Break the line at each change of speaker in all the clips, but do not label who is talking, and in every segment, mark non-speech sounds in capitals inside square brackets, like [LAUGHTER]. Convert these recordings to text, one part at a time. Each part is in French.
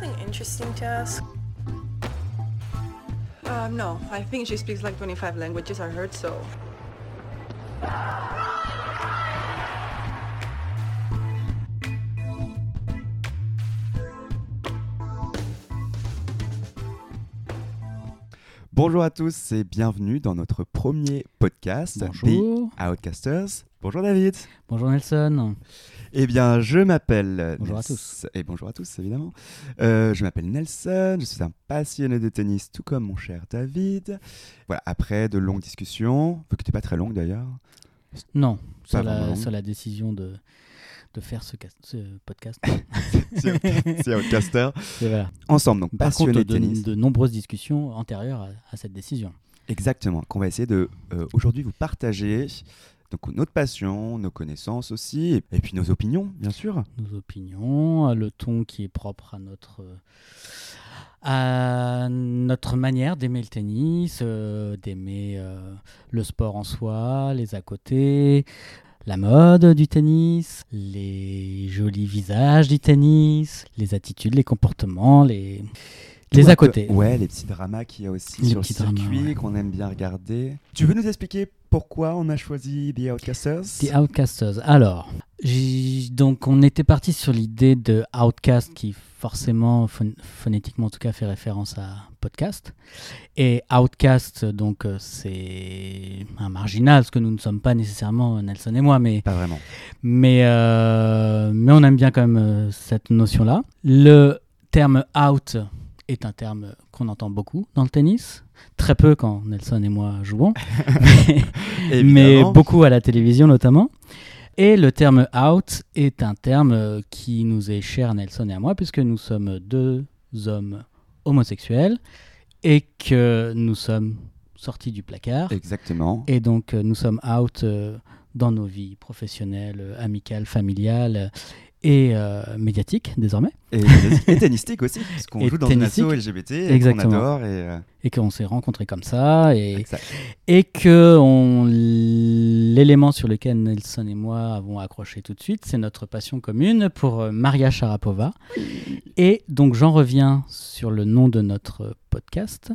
something interesting to ask?
Uh, no, I think she speaks like 25 languages, I heard so.
Bonjour à tous et bienvenue dans notre premier podcast
Bonjour.
des Outcasters. Bonjour David.
Bonjour Nelson.
Eh bien, je m'appelle.
Bonjour à tous.
Et bonjour à tous, évidemment. Euh, je m'appelle Nelson, je suis un passionné de tennis, tout comme mon cher David. Voilà, après de longues discussions, vu que t'es pas très longue d'ailleurs.
Non, sur la, sur la décision de, de faire ce, cas- ce podcast. [LAUGHS]
C'est Outcaster.
Voilà.
Ensemble, donc
contre,
de
de,
tennis.
de nombreuses discussions antérieures à, à cette décision.
Exactement, qu'on va essayer de euh, aujourd'hui vous partager. Donc notre passion, nos connaissances aussi, et, puis nos opinions, bien sûr.
Nos opinions, le ton qui est propre à notre, à notre manière d'aimer le tennis, euh, d'aimer euh, le sport en soi, les à côté, la mode du tennis, les jolis visages du tennis, les attitudes, les comportements, les, les à côté.
Ouais, les petits dramas qu'il y a aussi
Les
sur le circuit
ouais.
qu'on aime bien regarder. Tu veux nous expliquer pourquoi on a choisi The Outcasters?
The Outcasters. Alors, donc on était parti sur l'idée de Outcast qui forcément, phon- phonétiquement en tout cas, fait référence à podcast. Et Outcast, donc euh, c'est un marginal, ce que nous ne sommes pas nécessairement Nelson et moi, mais,
Pas vraiment.
mais, euh, mais on aime bien quand même euh, cette notion-là. Le terme out est un terme qu'on entend beaucoup dans le tennis. Très peu quand Nelson et moi jouons. [LAUGHS] [LAUGHS] mais- beaucoup à la télévision notamment. Et le terme out est un terme qui nous est cher, Nelson et à moi, puisque nous sommes deux hommes homosexuels et que nous sommes sortis du placard.
Exactement.
Et donc euh, nous sommes out euh, dans nos vies professionnelles, euh, amicales, familiales et euh, médiatiques désormais.
Et, et tennistique aussi, parce qu'on joue dans une asso. LGBT et qu'on adore. Et, euh,
Et qu'on s'est rencontrés comme ça. Et,
exact.
et que on- l'élément sur lequel Nelson et moi avons accroché tout de suite, c'est notre passion commune pour euh, Maria Sharapova. Et donc j'en reviens sur le nom de notre podcast,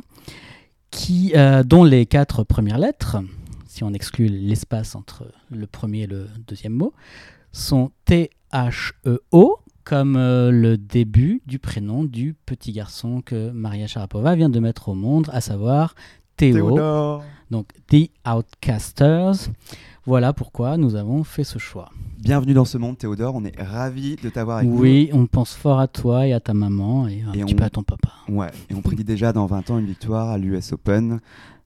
qui, euh, dont les quatre premières lettres, si on exclut l'espace entre le premier et le deuxième mot, sont T-H-E-O, comme euh, le début du prénom du petit garçon que Maria Sharapova vient de mettre au monde, à savoir Théo.
Théodore.
Donc, The Outcasters. Voilà pourquoi nous avons fait ce choix.
Bienvenue dans ce monde, Théodore. On est ravis de t'avoir avec
Oui, on pense fort à toi et à ta maman et un
Et
petit
on-
peu à ton papa.
nous. Ouais. Et on prédit déjà dans 20 ans une victoire à l'US Open.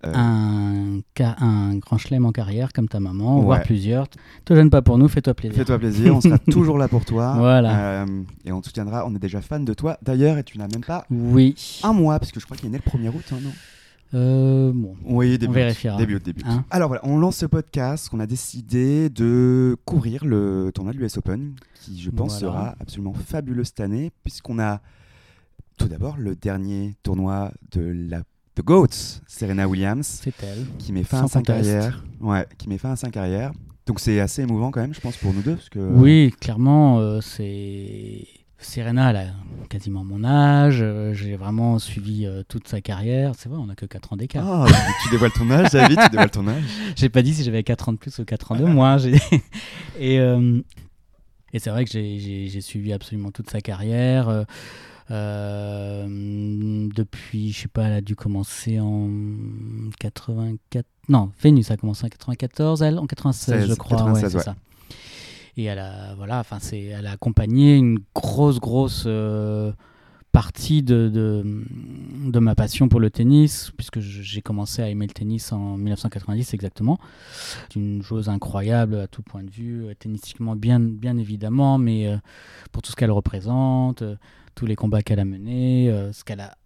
Euh,
Un, grand chelem en carrière comme ta maman,
Ouais.
voire plusieurs. Te gêne pas pour nous, fais-toi plaisir.
Fais-toi plaisir, on sera [LAUGHS] toujours là pour toi.
Voilà.
Euh, et on te soutiendra, on est déjà fan de toi. D'ailleurs, et tu n'as même pas
Oui.
un mois, parce que je crois qu'il est né le 1er août, hein, non?
Euh, bon.
Oui, début. août.
vérifiera.
Début.
Hein
Alors voilà, on lance ce podcast, on a décidé de couvrir le tournoi de l'US Open, qui je pense
Voilà.
sera absolument fabuleux cette année, puisqu'on a tout d'abord le dernier tournoi de la The GOATS, Serena Williams,
elle.
qui met fin
Sans
à sa carrière. Ouais, qui met fin à sa carrière. Donc c'est assez émouvant quand même, je pense, pour nous deux. Parce que...
Oui, clairement, euh, c'est. Serena, elle a quasiment mon âge. euh, J'ai vraiment suivi euh, toute sa carrière. C'est vrai, on n'a que 4 ans d'écart.
Ah, tu- dévoiles ton âge, David, tu dévoiles ton âge. [LAUGHS]
J'ai pas dit si j'avais 4 ans de plus ou 4 ans de moins. j'ai- [LAUGHS] et euh, et c'est vrai que j'ai- suivi absolument toute sa carrière. euh, depuis, je sais pas, elle a dû commencer en 84. Non, Vénus a commencé en 94, elle, en 96, je
16,
crois.
96,
ouais, c'est
ouais.
ça. Et elle a, voilà, enfin, c'est, elle a accompagné une grosse, grosse euh, partie de, de, ma passion pour le tennis, puisque j'ai commencé à aimer le tennis en 1990 exactement. Une joueuse incroyable à tout point de vue, euh, tennistiquement bien, bien évidemment, mais euh, pour tout ce qu'elle représente, tous les combats qu'elle a menés, ce qu'elle a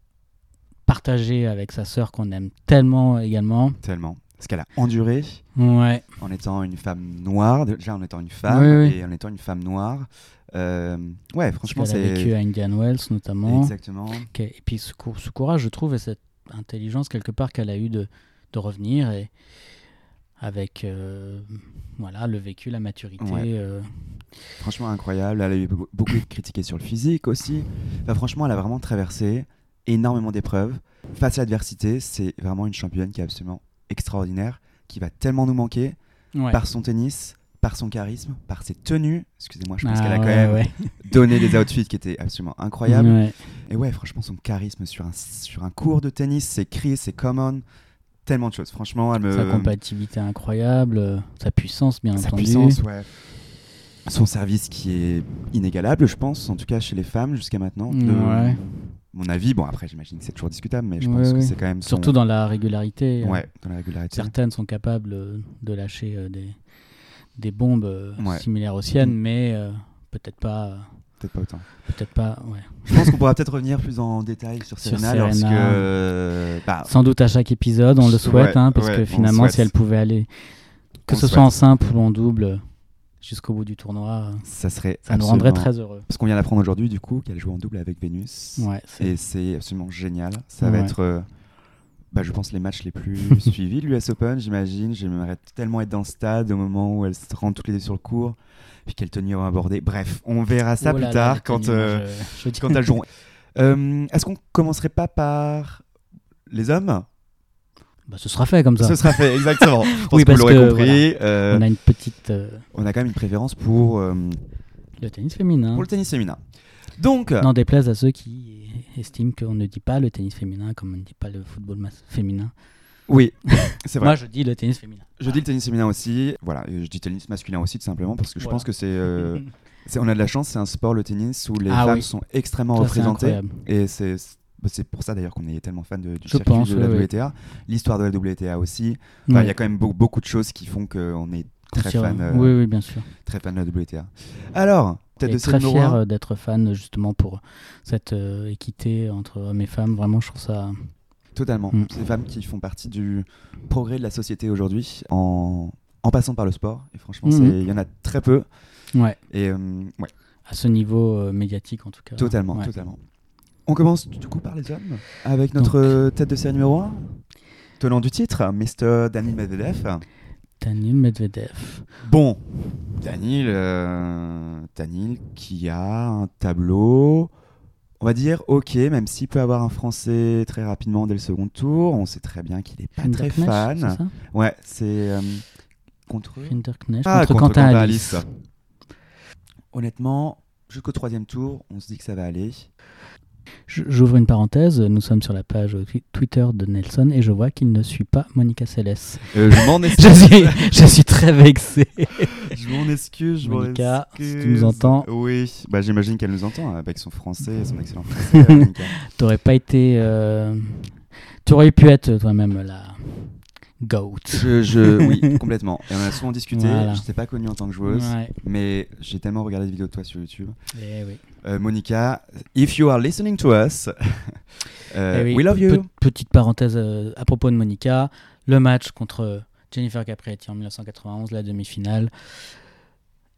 partagé avec sa sœur qu'on aime tellement également.
Tellement. Parce qu'elle a enduré
Ouais,
en étant une femme noire, déjà en étant une femme
Oui, oui.
et en étant une femme noire. Euh, ouais, franchement,
qu'elle a vécu
c'est.
à Indian Wells notamment.
Exactement.
Et puis ce, cou- ce courage, je trouve, et cette intelligence quelque part qu'elle a eu de, de revenir et avec euh, voilà le vécu, la maturité
Ouais.
euh,
Franchement incroyable. Elle a eu beaucoup beaucoup critiqué sur le physique aussi. Enfin, franchement, elle a vraiment traversé énormément d'épreuves. Face à l'adversité, c'est vraiment une championne qui est absolument extraordinaire, qui va tellement nous manquer
Ouais.
par son tennis, par son charisme, par ses tenues. Excusez-moi, je pense
Ah,
qu'elle a quand
ouais,
même
ouais. [LAUGHS]
donné des outfits qui étaient absolument incroyables.
Ouais.
Et ouais, franchement, son charisme sur un, sur un cours de tennis, ses cris, ses common, tellement de choses. Franchement, elle me.
Sa compatibilité incroyable, sa puissance, bien
sa
entendu.
puissance, ouais. Son service qui est inégalable, je pense, en tout cas chez les femmes jusqu'à maintenant. De. Mon avis, bon après j'imagine que c'est toujours discutable, mais je
Ouais,
pense que c'est quand même son-
Surtout dans la régularité. euh,
ouais, dans la régularité.
Certaines sont capables euh, de lâcher euh, des, des bombes similaires aux siennes,
Mhm.
mais peut-être pas.
Peut-être pas autant.
Peut-être pas, ouais.
Je pense qu'on pourra peut-être revenir plus en détail sur
Sur
Serena, lorsque. euh, bah,
Sans doute à chaque épisode, on le souhaite,
Ouais,
hein, parce
ouais,
que finalement,
le
si elle pouvait aller, que
On
ce soit en simple ou en double, jusqu'au bout du tournoi,
ça serait.
ça nous rendrait très heureux.
Parce qu'on vient d'apprendre aujourd'hui, du coup, qu'elle joue en double avec Vénus.
Ouais,
Et c'est absolument génial. Ça va être, euh, bah, je pense, les matchs les plus [LAUGHS] suivis de l'US Open, j'imagine. J'aimerais tellement être dans le stade au moment où elles se rendent toutes les deux sur le court, puis quelles tenues vont aborder. Bref, on verra ça
Oh
plus
là
tard quand, euh,
je-
quand elles joueront. [LAUGHS] Euh, Est-ce qu'on commencerait pas par les hommes?
Bah, ce sera fait comme ça.
Ce sera fait, exactement. [LAUGHS] Je pense
Oui,
que vous
parce
l'aurez
que,
euh,
On a une petite. euh,
on a quand même une préférence pour, euh,
le tennis féminin.
pour le tennis féminin. Donc,
N'en déplaise à ceux qui estiment qu'on ne dit pas le tennis féminin comme on ne dit pas le football féminin.
oui, [LAUGHS] c'est vrai.
Moi, je dis le tennis féminin.
Je dis le tennis féminin aussi, voilà, je dis tennis masculin aussi tout simplement parce que je
Voilà.
pense que [LAUGHS] c'est, on a de la chance, c'est un sport le tennis où les
Ah
femmes
oui.
sont extrêmement
Ça,
représentées et c'est c'est pour ça d'ailleurs qu'on est tellement fan de, du
Je
circuit
pense,
de la. WTA, l'histoire de la WTA aussi. Enfin, Il
Ouais.
y a quand même beau- beaucoup de choses qui font qu'on est très fan, euh,
Oui, oui, bien sûr.
très fan de la WTA. Alors,
Et
de
très fier euh, d'être fan justement pour cette euh, équité entre hommes et femmes. Vraiment, je trouve ça.
Totalement.
Mm.
Des femmes qui font partie du progrès de la société aujourd'hui en, en passant par le sport. Et franchement, c'est- il y en a très peu.
Ouais.
Et euh, ouais,
À ce niveau médiatique, en tout cas.
totalement,
Ouais.
totalement. On commence du coup par les hommes avec notre euh, tête de série numéro 1. Tenant du titre, Mr. Daniil Medvedev.
Daniil Medvedev.
Bon, Daniil, euh, Daniil qui a un tableau, on va dire ok, même s'il peut avoir un français très rapidement dès le second tour. On sait très bien qu'il n'est pas très fan.
c'est ça?
Ouais, c'est euh, contre. Ah,
contre, Quentin Alice.
Honnêtement, jusqu'au troisième tour, on se dit que ça va aller.
J'ouvre une parenthèse. Nous sommes sur la page twi- Twitter de Nelson et je vois qu'il ne suit pas Monica Seles.
Euh, je m'en [LAUGHS]
Je
excuse.
suis, je suis très vexé. [LAUGHS]
je m'en excuse. Je
Monica, si tu nous entends.
Oui, bah, j'imagine qu'elle nous entend avec son français et son excellent français. [LAUGHS]
T'aurais pas été. euh, Tu aurais pu être toi-même la GOAT.
je, je- oui, complètement. Et on a souvent discuté.
Voilà.
Je t'ai pas connue en tant que joueuse,
Ouais.
mais j'ai tellement regardé de vidéos de toi sur YouTube.
Eh oui.
Euh, Monica, if you are listening to us, [LAUGHS] euh,
Eh oui,
we love you.
pe- petite parenthèse euh, à propos de Monica. Le match contre Jennifer Capriati en 1991, la demi-finale.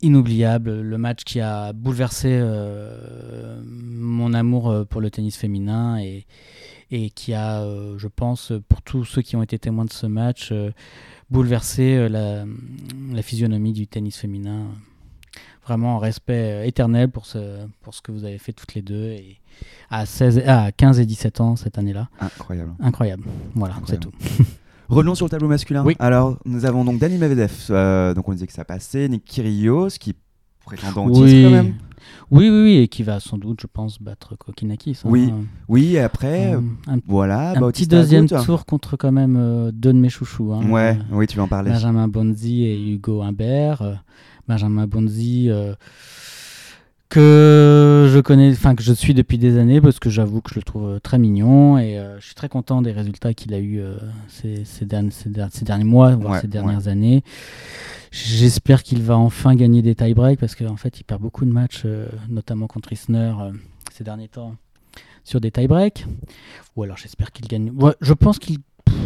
Inoubliable. Le match qui a bouleversé euh, mon amour pour le tennis féminin et, et qui a, euh, je pense, pour tous ceux qui ont été témoins de ce match, euh, bouleversé la, la physionomie du tennis féminin. Vraiment un respect euh, éternel pour ce, pour ce que vous avez fait toutes les deux. Et à, 16, et- à 15 et 17 ans cette année-là.
Incroyable.
Incroyable. Voilà, c'est tout. [LAUGHS]
Revenons sur le tableau masculin.
Oui.
Alors, nous avons donc Dani Medvedev, euh, donc on disait que ça passait, Nick Kyrgios, qui prétendant au
oui.
titre quand même.
oui, oui, oui, et qui va sans doute, je pense, battre Kokinakis. hein.
Oui, Oui, et après,
Euh, un,
voilà,
un petit deuxième tour contre quand même euh, deux de mes chouchous. hein.
Ouais, oui, tu vas en parler.
Benjamin Bonzi et Hugo Humbert. Benjamin Bonzi, euh, que je connais, enfin que je suis depuis des années parce que j'avoue que je le trouve euh, très mignon et euh, je suis très content des résultats qu'il a eu ces, ces, derniers, ces, der- ces derniers mois, voire
Ouais,
ces dernières années. J'espère qu'il va enfin gagner des tie-breaks parce qu'en fait il perd beaucoup de matchs, notamment contre Isner ces derniers temps sur des tie-breaks. Ou alors j'espère qu'il gagne. Ouais, je pense qu'il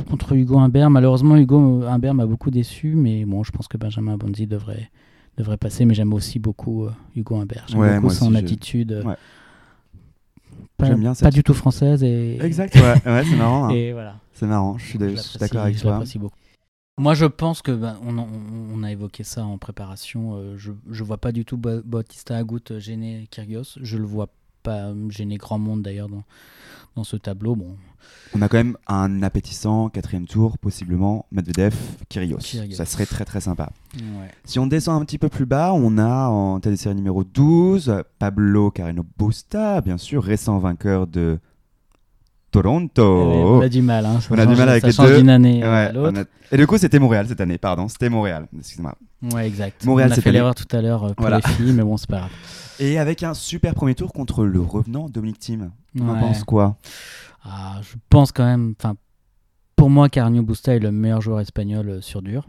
contre Hugo Humbert. Malheureusement, Hugo Humbert m'a beaucoup déçu, mais bon, je pense que Benjamin Bonzi devrait, devrait passer. Mais j'aime aussi beaucoup euh, Hugo Humbert. J'aime
Ouais,
beaucoup son attitude. euh,
Ouais.
Pas,
bien
du tout française. Et,
Exact, ouais, ouais c'est marrant. hein.
Et voilà.
C'est marrant, je suis, d'accord avec toi.
beaucoup. Moi, je pense que ben, on, a évoqué ça en préparation. euh, je je vois pas du tout Ba- Bautista Agut gêner Kyrgios. Je le vois pas gêner grand monde d'ailleurs dans, dans ce tableau. Bon,
On a quand même un appétissant quatrième tour, possiblement Medvedev, Kyrgios.
Kyrgios.
Ça serait très très sympa.
ouais.
Si on descend un petit peu plus bas, on a en tête de série numéro 12 Pablo Carreno Busta, bien sûr, récent vainqueur de Toronto.
on a du mal. Hein, ça.
On a du mal avec
ça
les
change
deux.
d'une année
Ouais,
à l'autre.
a- Et du coup, c'était Montréal cette année, pardon, c'était Montréal, excusez-moi.
Ouais, exact.
Montréal,
on a fait l'erreur tout à l'heure euh, pour
Voilà.
les filles, mais bon, c'est pas grave.
Et avec un super premier tour contre le revenant Dominique Thiem. On en pense quoi?
Ah, je pense quand même. Enfin, pour moi, Carnio Busta est le meilleur joueur espagnol euh, sur dur.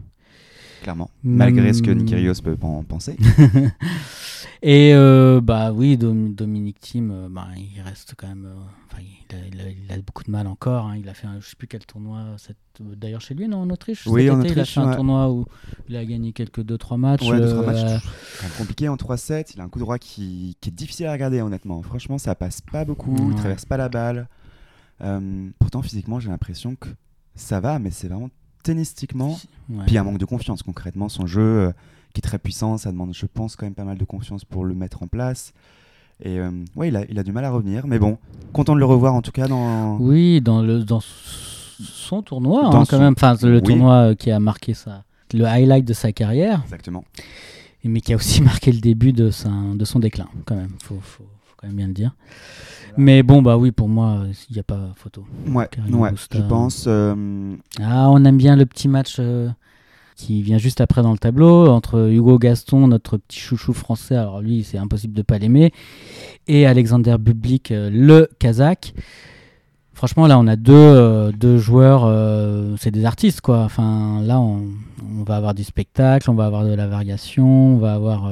Clairement. Malgré ce que Kyrgios peut en penser. [LAUGHS]
Et euh, bah oui, Dom- Dominique Thiem, euh, bah, il reste quand même. euh, il, a, il a- il a beaucoup de mal encore. hein. Il a fait, un, je sais plus quel tournoi. D'ailleurs chez lui, non, en Autriche?
Oui, en
été, Il a
Autriche,
fait un tournoi où il a gagné quelques 2-3 matchs.
Ouais, deux, trois
euh,
matchs quand même compliqué en 3-7. Il a un coup droit qui, qui est difficile à regarder, honnêtement. Franchement, ça passe pas beaucoup. Il
Ouais.
traverse pas la balle. Euh, pourtant, physiquement, j'ai l'impression que ça va, mais c'est vraiment tennistiquement.
ouais.
Puis il y a un manque de confiance, concrètement. Son jeu, euh, qui est très puissant, ça demande, je pense, quand même pas mal de confiance pour le mettre en place. Et euh, ouais, il a, il a du mal à revenir. Mais bon, content de le revoir en tout cas dans.
Oui, dans, le, dans son tournoi,
Dans
hein,
son-
quand même. Enfin, le
Oui.
tournoi euh, qui a marqué sa, le highlight de sa carrière,
Exactement.
mais qui a aussi [LAUGHS] marqué le début de, sa, de son déclin, quand même. Faut, faut quand même bien le dire. Mais bon, bah oui, pour moi, euh, il n'y a pas photo.
Ouais, ouais je pense. euh,
Ah, on aime bien le petit match euh, qui vient juste après dans le tableau entre Hugo Gaston, notre petit chouchou français. Alors lui, c'est impossible de pas l'aimer, et Alexander Bublik, euh, le Kazakh. Franchement, là, on a deux, euh, deux joueurs, euh, c'est des artistes, quoi. Enfin, là, on, on va avoir du spectacle, on va avoir de la variation, on va avoir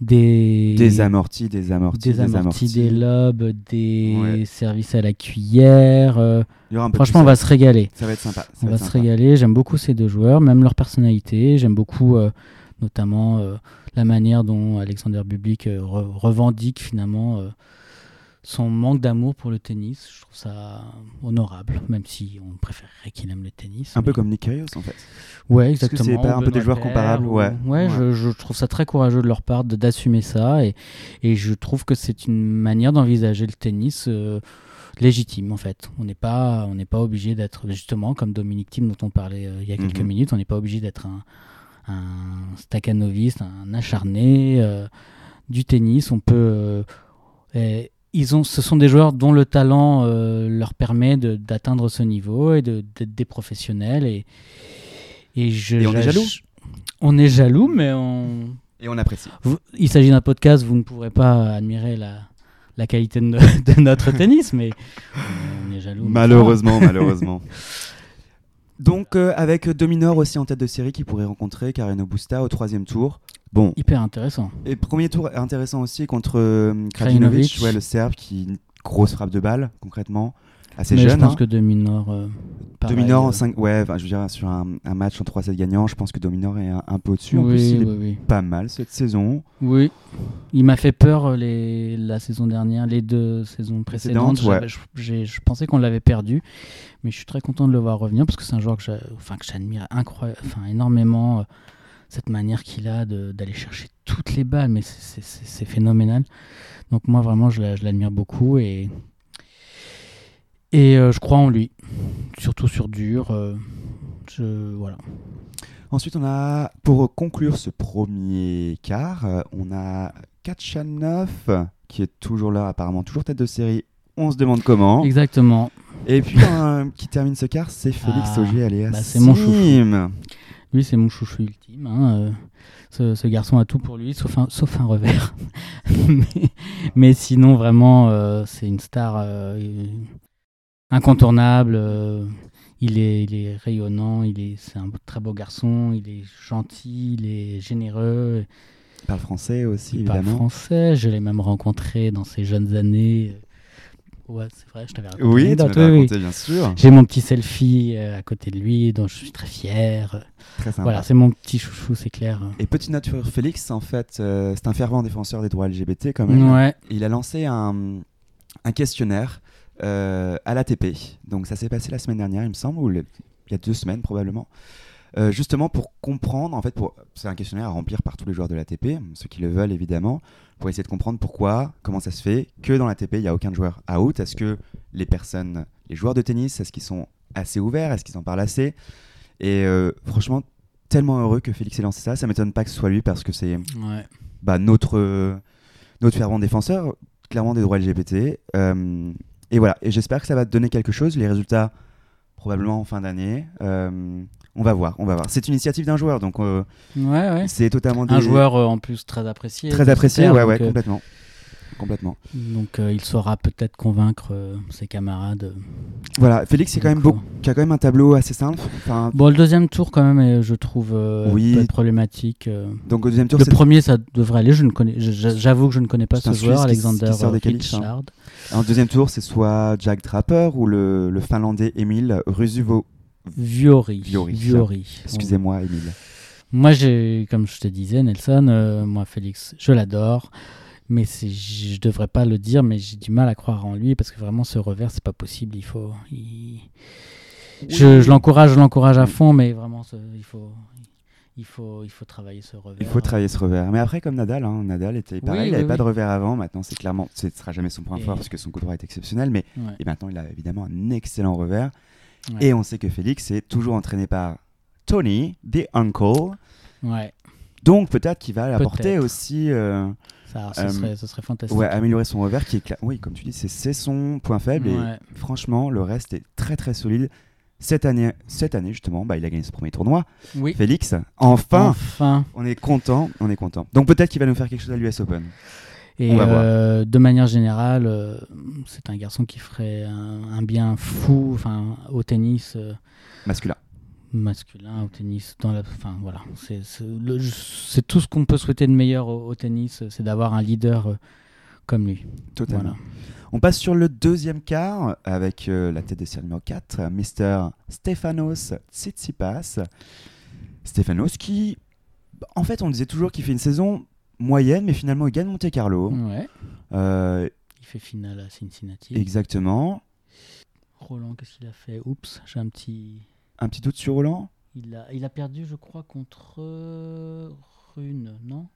des
Des amortis, des amortis,
des amortis, des lobes, des
Ouais.
services à la cuillère. euh, franchement, on va se régaler.
Ça va être sympa. ça
On va se
sympa.
régaler. J'aime beaucoup ces deux joueurs, même leur personnalité. J'aime beaucoup, euh, notamment, euh, la manière dont Alexander Bublik re- revendique finalement son manque d'amour pour le tennis. Je trouve ça honorable, même si on préférerait qu'il aime le tennis.
Un peu comme Nick Kyrgios en fait.
Ouais,
Est-ce que
exactement.
c'est pas
ou
un peu des joueurs comparables
ou-
Ouais.
Ouais,
Ouais.
Je, je trouve ça très courageux de leur part d'assumer ça et, et je trouve que c'est une manière d'envisager le tennis euh, légitime en fait. On n'est pas, on n'est pas obligé d'être justement comme Dominique Thiem dont on parlait euh, il y a quelques
Mhm.
minutes. On n'est pas obligé d'être un, un staccanoviste, un acharné euh, du tennis. On peut euh, ils ont, ce sont des joueurs dont le talent euh, leur permet d'atteindre ce niveau et de- d'être des professionnels. Et, et, je,
Et on est jaloux.
On est jaloux, mais on...
Et on apprécie.
vous- il s'agit d'un podcast, vous ne pourrez pas admirer la, la qualité de, no- de notre [LAUGHS] tennis, mais on est jaloux.
Malheureusement, malheureusement. [LAUGHS] Donc euh, avec Dominor aussi en tête de série qui pourrait rencontrer Carreno Busta au troisième tour. Bon.
Hyper intéressant.
et premier tour intéressant aussi contre euh,
Krajinovic.
Krajinovic, ouais, le Serbe qui une grosse frappe de balle concrètement, assez
mais
jeune.
je pense
hein.
que Dominor. euh,
Dominor en
euh,
5 ouais, enfin, je veux dire sur un, un match en 3-7 gagnant, je pense que Dominor est un, un peu au-dessus. En
oui,
plus, il est
oui, oui.
pas mal cette saison.
Oui, il m'a fait peur euh, les, la saison dernière, les deux saisons précédentes.
Ouais.
Je, j'ai- je pensais qu'on l'avait perdu, mais je suis très content de le voir revenir parce que c'est un joueur que j'a- enfin, que j'admire incroyable, enfin, énormément. euh, cette manière qu'il a de- d'aller chercher toutes les balles, mais c'est- phénoménal. Donc moi vraiment, je la- je l'admire beaucoup et, et euh, je crois en lui, surtout sur dur. euh, je, voilà.
Ensuite, on a, pour conclure ce premier quart, euh, on a Kachanov qui est toujours là, apparemment, toujours tête de série. On se demande comment.
Exactement.
Et puis, qui termine ce quart, c'est Félix
Ah,
Auger alias
bah, c'est mon chouchou. Lui, c'est mon chouchou ultime. hein, euh, ce, ce garçon a tout pour lui, sauf un, sauf un revers. [LAUGHS] mais, mais sinon, vraiment, euh, c'est une star euh, incontournable. il, est, il est rayonnant, il est, c'est un très beau garçon, il est gentil, il est généreux,
Il parle français aussi,
il parle
évidemment.
français. Je l'ai même rencontré dans ses jeunes années. Ouais, c'est vrai, je t'avais raconté.
Oui, tu m'avais
oui,
raconté, bien sûr.
J'ai mon petit selfie euh, à côté de lui, dont je suis très fier.
Très sympa.
Voilà, c'est mon petit chouchou, c'est clair.
Et petite note sur Félix, en fait, euh, c'est un fervent défenseur des droits LGBT quand même.
Ouais.
Il a lancé un, un questionnaire euh, à l'ATP. Donc ça s'est passé la semaine dernière, il me semble, ou le- il y a deux semaines probablement. Euh, justement pour comprendre, en fait, c'est un questionnaire à remplir par tous les joueurs de l'ATP, ceux qui le veulent évidemment, pour essayer de comprendre pourquoi, comment ça se fait que dans l'ATP, il n'y a aucun joueur out. Est-ce que les personnes, les joueurs de tennis, est-ce qu'ils sont assez ouverts Est-ce qu'ils en parlent assez? Et euh, franchement, tellement heureux que Félix ait lancé ça. Ça m'étonne pas que ce soit lui parce que c'est
Ouais.
bah, notre, euh, notre fervent défenseur, clairement des droits LGBT. Euh, et voilà, et j'espère que ça va te donner quelque chose. Les résultats, probablement en fin d'année. Euh, on va voir, on va voir. C'est une initiative d'un joueur, donc euh,
Ouais, ouais.
c'est totalement
Un joueur euh, en plus très apprécié.
très apprécié. Ouais, ouais, complètement. Complètement.
Donc euh, il saura peut-être convaincre euh, ses camarades. euh.
Voilà, Félix, c'est quand même qui a quand même un tableau assez simple. Enfin,
Bon, le deuxième tour quand même, je trouve
Oui.
être problématique.
donc au deuxième tour,
Le premier, ça devrait aller. Je ne connais, je- je- j'avoue que je ne connais pas ce joueur,
qui-
Alexander
qui hein.
Richard.
en deuxième tour, c'est soit Jack Draper ou le, le Finlandais Emile Rusuvo.
Viori.
Viori. Excusez-moi, Emile.
Moi, j'ai, comme je te disais, Nelson, euh, moi, Félix, je l'adore. Mais je devrais pas le dire, mais j'ai du mal à croire en lui parce que vraiment, ce revers, c'est pas possible. Il faut. il- Je, je l'encourage, je l'encourage à fond, mais vraiment, ce- il faut. Il faut, il faut travailler ce revers.
Il faut travailler ce revers. Mais après, comme Nadal, hein, Nadal était pareil,
Oui,
il n'avait
oui,
pas de revers avant. Maintenant, c'est clairement, ce ne sera jamais son point
Et-
fort parce que son coup droit est exceptionnel. Mais
Ouais,
et maintenant, il a évidemment un excellent revers.
ouais.
Et on sait que Félix est toujours entraîné par Tony, the uncle.
Ouais,
Donc peut-être qu'il va apporter aussi, euh,
ça, ce,
Euh,
serait, ce serait fantastique.
ouais, améliorer son revers qui est, oui, comme tu dis, c'est son point faible. Et franchement, le reste est très très solide. Cette année, cette année justement, bah, il a gagné ce premier tournoi.
Oui.
Félix, enfin,
Enfin.
on est content, on est content. Donc peut-être qu'il va nous faire quelque chose à l'US Open.
Et euh, de manière générale, euh, c'est un garçon qui ferait un, un bien fou enfin, au tennis
Masculin.
Masculin, au tennis. Dans la, enfin, voilà, c'est c'est tout ce qu'on peut souhaiter de meilleur au, au tennis, c'est d'avoir un leader euh, comme lui.
Totalement.
Voilà.
On passe sur le deuxième quart avec euh, la tête de série numéro 4, Mr. Stefanos Tsitsipas. Stefanos qui, en fait, on disait toujours qu'il fait une saison moyenne, mais finalement il gagne Monte Carlo.
Ouais.
Euh,
Il fait finale à Cincinnati.
exactement.
Roland, qu'est-ce qu'il a fait? Oups, j'ai un petit.
Un petit doute sur Roland
Il a, il a perdu, je crois, contre euh, Rune, non?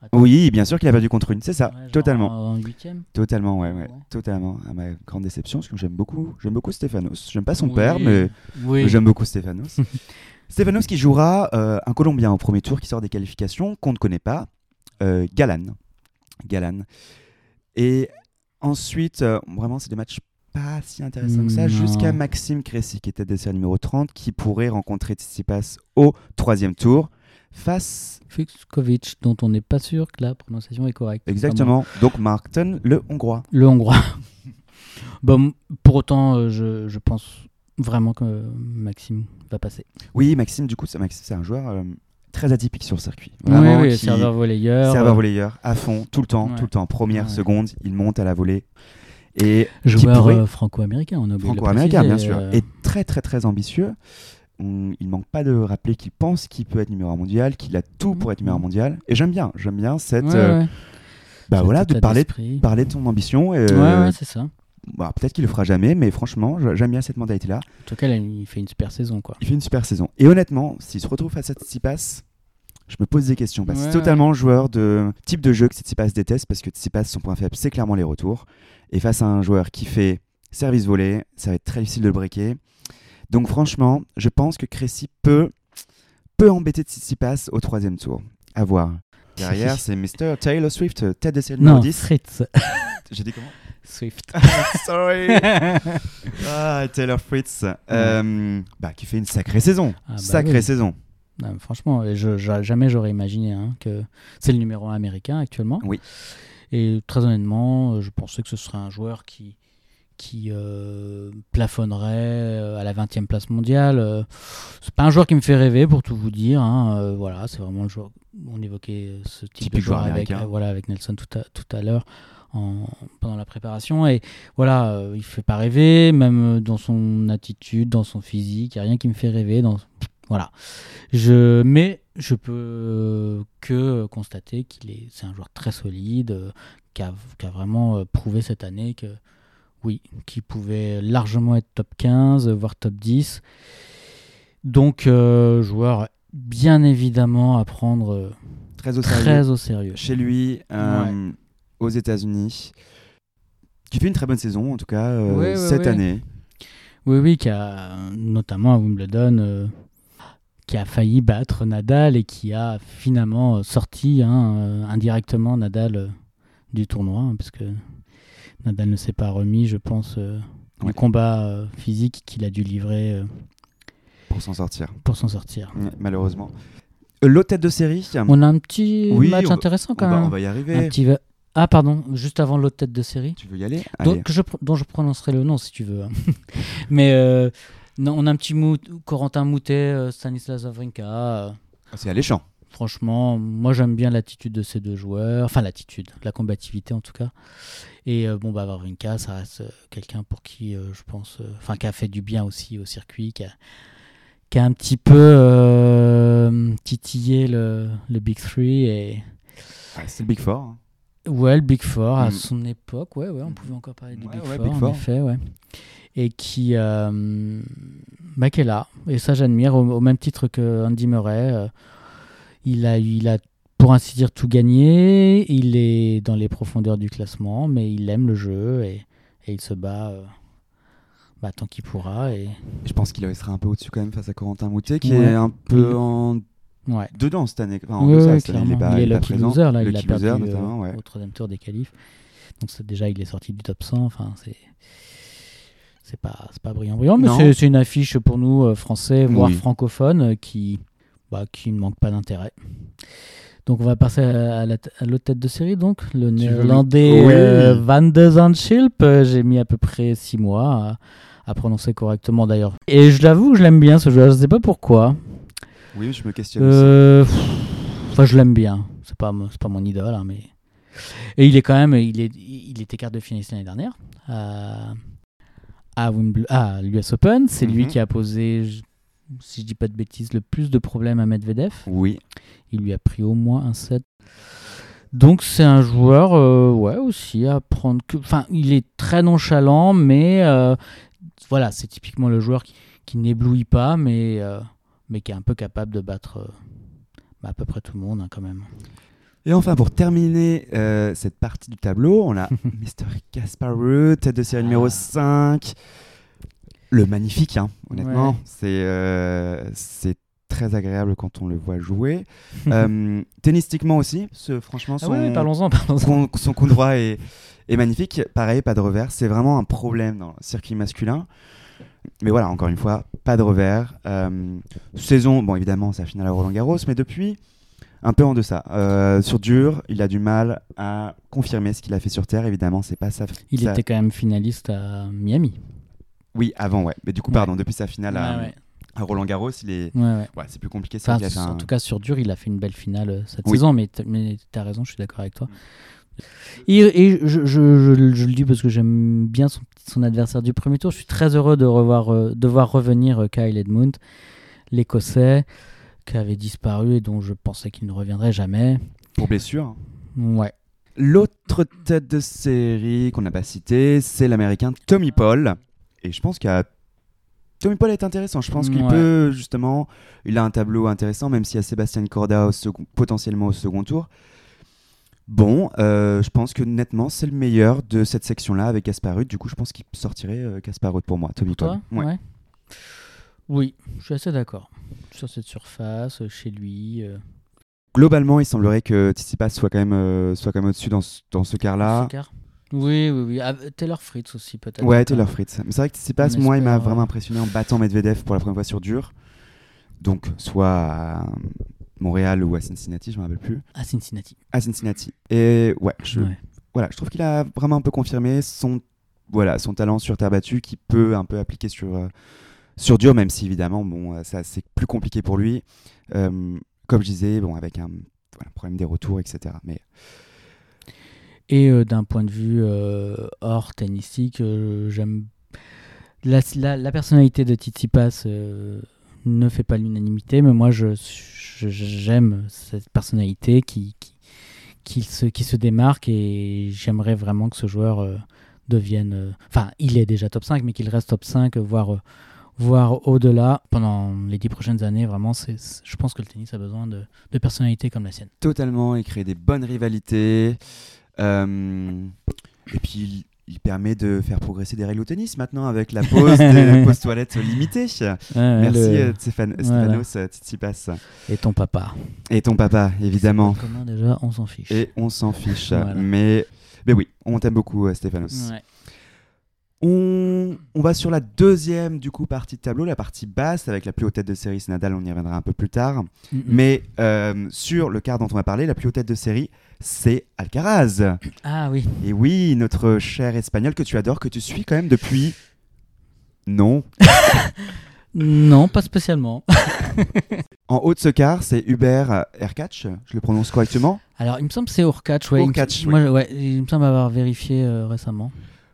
Attends.
Oui, bien sûr qu'il a perdu contre une, c'est ça,
Ouais,
totalement.
En huitième
Totalement, ouais, ouais,
Ouais.
totalement. À ma grande déception, parce que j'aime beaucoup, j'aime beaucoup Stefanos. J'aime pas son
Oui.
père, mais
Oui.
J'aime beaucoup Stefanos. [LAUGHS] Stefanos qui jouera euh, un Colombien au premier tour qui sort des qualifications qu'on ne connaît pas, euh, Galan. Galan. Et ensuite, euh, vraiment, c'est des matchs pas si intéressants que ça,
Non.
jusqu'à Maxime Cressy qui était dessert numéro 30, qui pourrait rencontrer Tsitsipas au troisième tour face
Fuxkovic, dont on n'est pas sûr que la prononciation est correcte.
exactement, donc Martin, le Hongrois.
Le hongrois. [LAUGHS] bon, pour autant, euh, je, je pense vraiment que Maxime va passer.
Oui, Maxime, du coup, c'est un joueur euh, très atypique sur le circuit.
Oui,
Vraiment,
oui,
qui-
serveur volleyeur.
Serveur
euh,
volleyeur, à fond, tout le temps,
Ouais.
tout le temps. Première,
Ouais.
seconde, il monte à la volée. Et
joueur
pourrait-
euh, franco-américain, on a oublié
franco-américain, bien sûr.
euh,
Et très, très, très ambitieux. On- il manque pas de rappeler qu'il pense qu'il peut être numéro un mondial, qu'il a tout pour être numéro un
Mhm.
mondial. Et j'aime bien, j'aime bien cette.
ouais,
euh,
ouais.
bah voilà, de parler, parler de ton ambition. Et,
Ouais,
euh,
ouais, c'est ça. En
bah, Peut-être qu'il le fera jamais, mais franchement, j'aime bien cette mentalité-là.
tout cas, là, il fait une super saison, quoi.
Il fait une super saison. Et honnêtement, s'il se retrouve face à Tsitsipas, je me pose des questions. Parce que
Ouais,
c'est totalement le joueur de type de jeu que Tsitsipas déteste, parce que Tsitsipas, son point faible, c'est clairement les retours. Et face à un joueur qui fait service volé, ça va être très difficile de le breaker. Donc franchement, je pense que Cressy peut, peut embêter Tsitsipas au troisième tour. À voir. [LAUGHS] Derrière, c'est Mr. Taylor Swift, tête de série numéro
Non,
10.
Fritz. [LAUGHS]
J'ai dit comment?
Swift. [LAUGHS]
Sorry Ah, Taylor Fritz, euh, bah, qui fait une sacrée saison.
Ah bah
sacrée
oui.
saison.
Non, franchement, je, jamais j'aurais imaginé hein, que c'est le numéro 1 américain actuellement.
Oui.
Et très honnêtement, euh, je pensais que ce serait un joueur qui, qui euh, plafonnerait euh, à la 20e place mondiale. C'est pas un joueur qui me fait rêver, pour tout vous dire. hein. Voilà, c'est vraiment le joueur. On évoquait ce type
Typique
de joueur
joueur
avec, euh, voilà, avec Nelson tout à, tout à l'heure. En, pendant la préparation et voilà euh, il fait pas rêver même dans son attitude dans son physique il n'y a rien qui me fait rêver dans voilà je, mais je peux que constater qu'il est, c'est un joueur très solide, euh, qui, a, qui a vraiment euh, prouvé cette année que oui, qu'il pouvait largement être top 15, voire top 10. Donc, euh, joueur bien évidemment à prendre
Très au sérieux.
très au sérieux.
Chez lui, euh, aux États-Unis. Qui fait une très bonne saison, en tout cas, euh, cette année.
Oui, oui, qui a notamment à Wimbledon, qui a failli battre Nadal et qui a finalement euh, sorti hein, euh, indirectement Nadal euh, du tournoi, hein, parce que Nadal ne s'est pas remis, je pense, euh,
Ouais.
du combat euh, physique qu'il a dû livrer euh,
Pour s'en sortir,
pour s'en sortir.
Ouais, malheureusement. L'autre tête de série.
On a un petit
Oui,
match intéressant
on
quand
va,
même.
on va y
Un
arriver.
petit va- Ah, pardon, juste avant l'autre tête de série.
Tu veux y aller? Allez.
Donc, je, dont je prononcerai le nom si tu veux. hein. [LAUGHS] Mais non, on a un petit mou Corentin Moutet, euh, Stanislas Wawrinka. euh,
Ah, C'est alléchant.
franchement, moi j'aime bien l'attitude de ces deux joueurs. Enfin, l'attitude, la combativité en tout cas. Et euh, bon, bah, Wawrinka, ça reste euh, quelqu'un pour qui euh, je pense. Enfin, qui a fait du bien aussi au circuit, qui a, qui a un petit peu titillé le, le Big Three et.
Ouais, c'est le Big Four. hein.
Ouais, le Big Four à
Mm.
son époque, ouais, ouais, on pouvait encore parler du
Ouais,
Big,
ouais,
Four,
Big
en
Four.
effet, ouais. Et qui, euh, bah, qui est là, et ça j'admire, au, au même titre que Andy Murray. euh, il, a, il a, pour ainsi dire, tout gagné, il est dans les profondeurs du classement, mais il aime le jeu et, et il se bat euh, bah, tant qu'il pourra. Et...
Je pense qu'il sera un peu au-dessus quand même face à Corentin Moutet, qui
Ouais.
est un peu en
Ouais.
dedans cette année. Enfin, en
Ouais,
cette année, il est pas,
il est lucky
présent.
loser, là, il
Lucky
a perdu euh, au troisième tour des qualifs. Donc déjà, il est sorti du top 100. Enfin, c'est c'est pas c'est pas brillant brillant, mais c'est- une affiche pour nous euh, français, voire
Oui.
francophones, euh, qui bah, qui ne manque pas d'intérêt. Donc on va passer à, à la l'autre tête de série, donc le néerlandais
Oui.
euh, Van de Zandschilp. J'ai mis à peu près six mois à, à prononcer correctement d'ailleurs. Et je l'avoue, je l'aime bien ce joueur. Je sais pas pourquoi.
Oui, je me questionne.
Euh, pff, Enfin, je l'aime bien. C'est pas, pas mon idole, hein, mais. Et il est quand même, il, est, il était quart de finaliste l'année dernière à, Wimbledon- à l'US Open. C'est lui
Mhm.
qui a posé, si je dis pas de bêtises, le plus de problèmes à Medvedev.
Oui.
Il lui a pris au moins un set. Donc c'est un joueur, euh, ouais, aussi à prendre. Que... Enfin, il est très nonchalant, mais euh, voilà, c'est typiquement le joueur qui, qui n'éblouit pas, mais, euh, mais qui est un peu capable de battre bah, à peu près tout le monde hein, quand même.
Et enfin, pour terminer euh, cette partie du tableau, on a [LAUGHS] Mr. Kasparov, tête de série numéro
Ah.
5. Le magnifique, hein, honnêtement.
Ouais.
C'est euh, c'est très agréable quand on le voit jouer. [LAUGHS] euh, tennistiquement aussi, ce, franchement,
Ah
son,
oui, oui, parlons-en, parlons-en.
son, son coup droit est, est magnifique. Pareil, pas de revers. C'est vraiment un problème dans le circuit masculin. Mais voilà, encore une fois, pas de revers. Euh, saison, bon, évidemment, c'est la finale à Roland Garros, mais depuis, un peu en deçà. Euh, sur dur, il a du mal à confirmer ce qu'il a fait sur terre. Évidemment, c'est pas ça.
Il
ça-
était quand même finaliste à Miami.
Oui, avant, ouais. Mais du coup,
Ouais.
pardon, depuis sa finale à,
Ouais, ouais.
à Roland Garros, il est. C'est plus compliqué. c'est
Enfin,
vrai qu'il a fait
en tout cas, sur dur, il a fait une belle finale euh, cette
Oui.
saison, mais t'as raison, je suis d'accord avec toi. Et, et je, je- je- je le dis parce que j'aime bien son, son adversaire du premier tour. Je suis très heureux de, revoir, euh, de voir revenir Kyle Edmund, l'Écossais, qui avait disparu et dont je pensais qu'il ne reviendrait jamais.
pour blessure.
Ouais.
L'autre tête de série qu'on n'a pas cité, c'est l'américain Tommy Paul. Et je pense qu'il y a. Tommy Paul est intéressant. Je pense qu'il
Ouais.
peut, justement. Il a un tableau intéressant, même s'il y a Sébastien Corda au second- potentiellement au second tour. Bon, euh, je pense que nettement, c'est le meilleur de cette section-là avec Kasparov. Du coup, je pense qu'il sortirait euh, Kasparov pour moi, Tommy
Toi
Paul. Ouais.
Ouais. Oui, je suis assez d'accord. Sur cette surface, euh, chez lui. euh,
Globalement, il semblerait que Tsitsipas soit quand même, euh, soit quand même au-dessus dans ce, dans ce quart-là.
Oui, oui, oui. Ah, Taylor Fritz aussi, peut-être.
Ouais. Taylor Fritz. Mais c'est vrai que Tsitsipas, moi, il m'a vraiment impressionné en battant Medvedev pour la première fois sur dur. Donc, soit à Montréal ou à Cincinnati, je me rappelle plus.
À Cincinnati.
À Cincinnati. Et ouais, je,
Ouais.
voilà, je trouve qu'il a vraiment un peu confirmé son, voilà, son talent sur terre battue qui peut un peu appliquer sur, euh, sur dur, même si évidemment, bon, euh, ça, c'est plus compliqué pour lui. Euh, comme je disais, bon, avec un problème des retours, etc. Mais
Et euh, d'un point de vue hors tennistique, j'aime la, la, personnalité de Tsitsipas ne fait pas l'unanimité, mais moi je j'aime cette personnalité qui qui, se qui se démarque et j'aimerais vraiment que ce joueur devienne enfin il est déjà top 5 mais qu'il reste top 5 voire euh, voir au-delà pendant les dix prochaines années. Vraiment, c'est, je pense que le tennis a besoin de, de personnalités comme la sienne.
Totalement, il crée des bonnes rivalités. Euh, et puis, il, permet de faire progresser des règles au tennis maintenant avec la pause [LAUGHS] des pauses toilettes limitées.
Ouais,
Merci
le-
euh, Stéphane-
voilà.
Stéphanos euh, Tsitsipas.
Et ton papa.
Et ton papa, évidemment.
Comment déjà On s'en fiche.
Et on s'en fiche.
Voilà.
Mais, mais oui, on t'aime beaucoup, Stéphanos.
Ouais.
On, on va sur la deuxième du coup partie de tableau, la partie basse avec la plus haute tête de série, c'est Nadal, on y reviendra un peu plus tard.
Mm, mm.
Mais euh, sur le quart dont on va parler, la plus haute tête de série, c'est Alcaraz.
Ah oui.
Et oui, notre cher espagnol que tu adores, que tu suis quand même depuis. Non. [LAUGHS]
Non, pas spécialement. [LAUGHS]
En haut de ce quart, c'est Hubert Erkach, je le prononce correctement?
Alors, il me semble que c'est Urkach. Ouais, il me-
Hurkacz,
moi, ouais, il me semble avoir vérifié euh, récemment.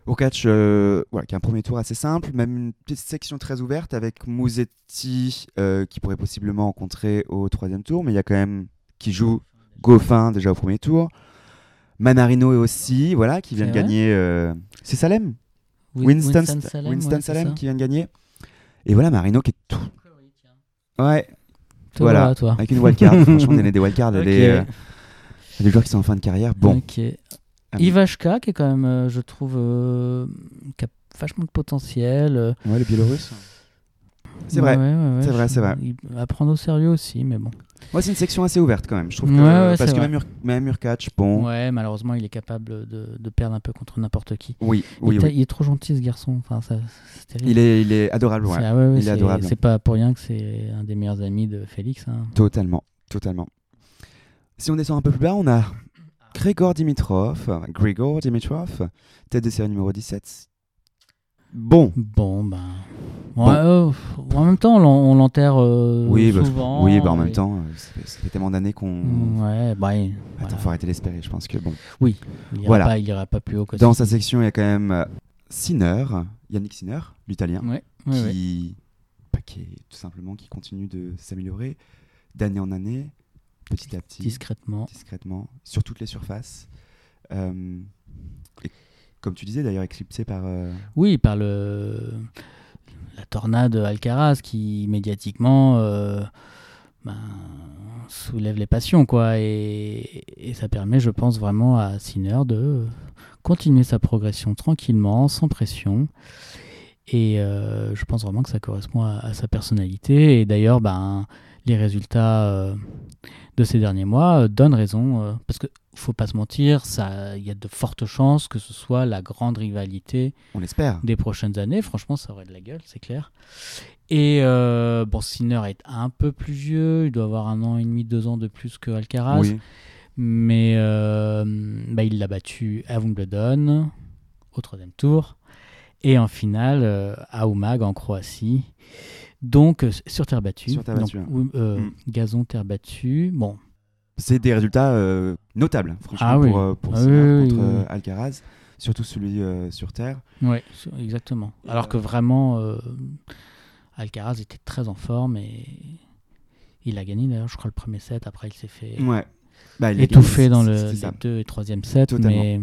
Urkach, euh, voilà, qui a un premier tour assez simple, même une petite section très ouverte avec Musetti euh, qui pourrait possiblement rencontrer au troisième tour, mais il y a quand même qui joue Goffin déjà au premier tour. Manarino aussi, voilà, qui vient de gagner. euh, C'est Salem
Wi-
Winston,
Salem,
Winston
ouais, c'est
Salem
ça.
qui vient de gagner. Et voilà, Marino qui est tout. Ouais,
Toi,
Voilà.
toi.
avec une wildcard. [LAUGHS] Franchement, des wildcards,
Ok.
est, euh, il y a des joueurs qui sont en fin de carrière. Bon,
Ok.
Ah.
Ivashka, qui est quand même, euh, je trouve, euh, qui a vachement de potentiel. euh,
ouais, le Biélorusse. C'est vrai.
ouais, ouais, ouais,
c'est vrai, c'est vrai.
Il à prendre au sérieux aussi, mais bon.
Moi, c'est une section assez ouverte quand même. Je trouve que parce que même, même Urkach, bon,
Ouais, malheureusement, il est capable de, de perdre un peu contre n'importe qui.
oui,
il,
oui,
est-
oui.
il est trop gentil, ce garçon. Enfin, ça, c'est.
Il est, il est adorable, ouais.
Ah
Il est
c'est-
adorable.
C'est pas pour rien que c'est un des meilleurs amis de Félix. hein.
Totalement, totalement. Si on descend un peu plus bas, on a Grégor Dimitrov, Grégor Dimitrov, tête de série numéro 17. Bon,
Bon, ben.
Bon.
Ouais, euh, en même temps, on l'en- on l'enterre euh,
oui, bah,
souvent.
oui, bah en même
et-
temps, euh, ça fait, tellement d'années qu'on.
Mm, Ouais, bah, il-
Attends,
voilà.
faut arrêter d'espérer. Je pense que bon.
Oui, il
Voilà.
pas, il ira pas plus haut que
Dans
ça.
sa section, il y a quand même Sinner, Yannick Sinner, l'italien,
Ouais, ouais, ouais.
qui, bah, qui est tout simplement qui continue de s'améliorer d'année en année, petit à petit,
Discrètement.
discrètement, sur toutes les surfaces. Euh, et comme tu disais d'ailleurs, éclipsé par. euh,
Oui, par le la tornade Alcaraz qui médiatiquement euh, ben, soulève les passions quoi et, et ça permet je pense vraiment à Sinner de continuer sa progression tranquillement sans pression et je pense vraiment que ça correspond à, à sa personnalité et d'ailleurs ben les résultats euh, de ces derniers mois euh, donnent raison euh, parce que faut pas se mentir il y a de fortes chances que ce soit la grande rivalité
on l'espère.
des prochaines années. Franchement, ça aurait de la gueule, c'est clair. Et euh, bon, Sinner est un peu plus vieux, il doit avoir un an et demi, deux ans de plus que Alcaraz,
Oui.
mais euh, bah, il l'a battu à Wimbledon au troisième tour et en finale à Umag en Croatie. Donc euh, sur terre battue,
Sur terre
Donc,
battue, hein.
oui, euh,
Mm.
gazon terre battue. Bon,
C'est des résultats euh, notables, franchement,
Ah oui.
pour,
Ah oui, oui,
contre
oui.
Alcaraz, surtout celui euh, sur terre.
sur- exactement. Alors que vraiment, euh, Alcaraz était très en forme et il a gagné d'ailleurs, je crois, le premier set. Après, il s'est fait
Ouais. Bah, il gagné,
dans le
c'est
les
ça.
deux et troisième set.
Totalement.
Mais,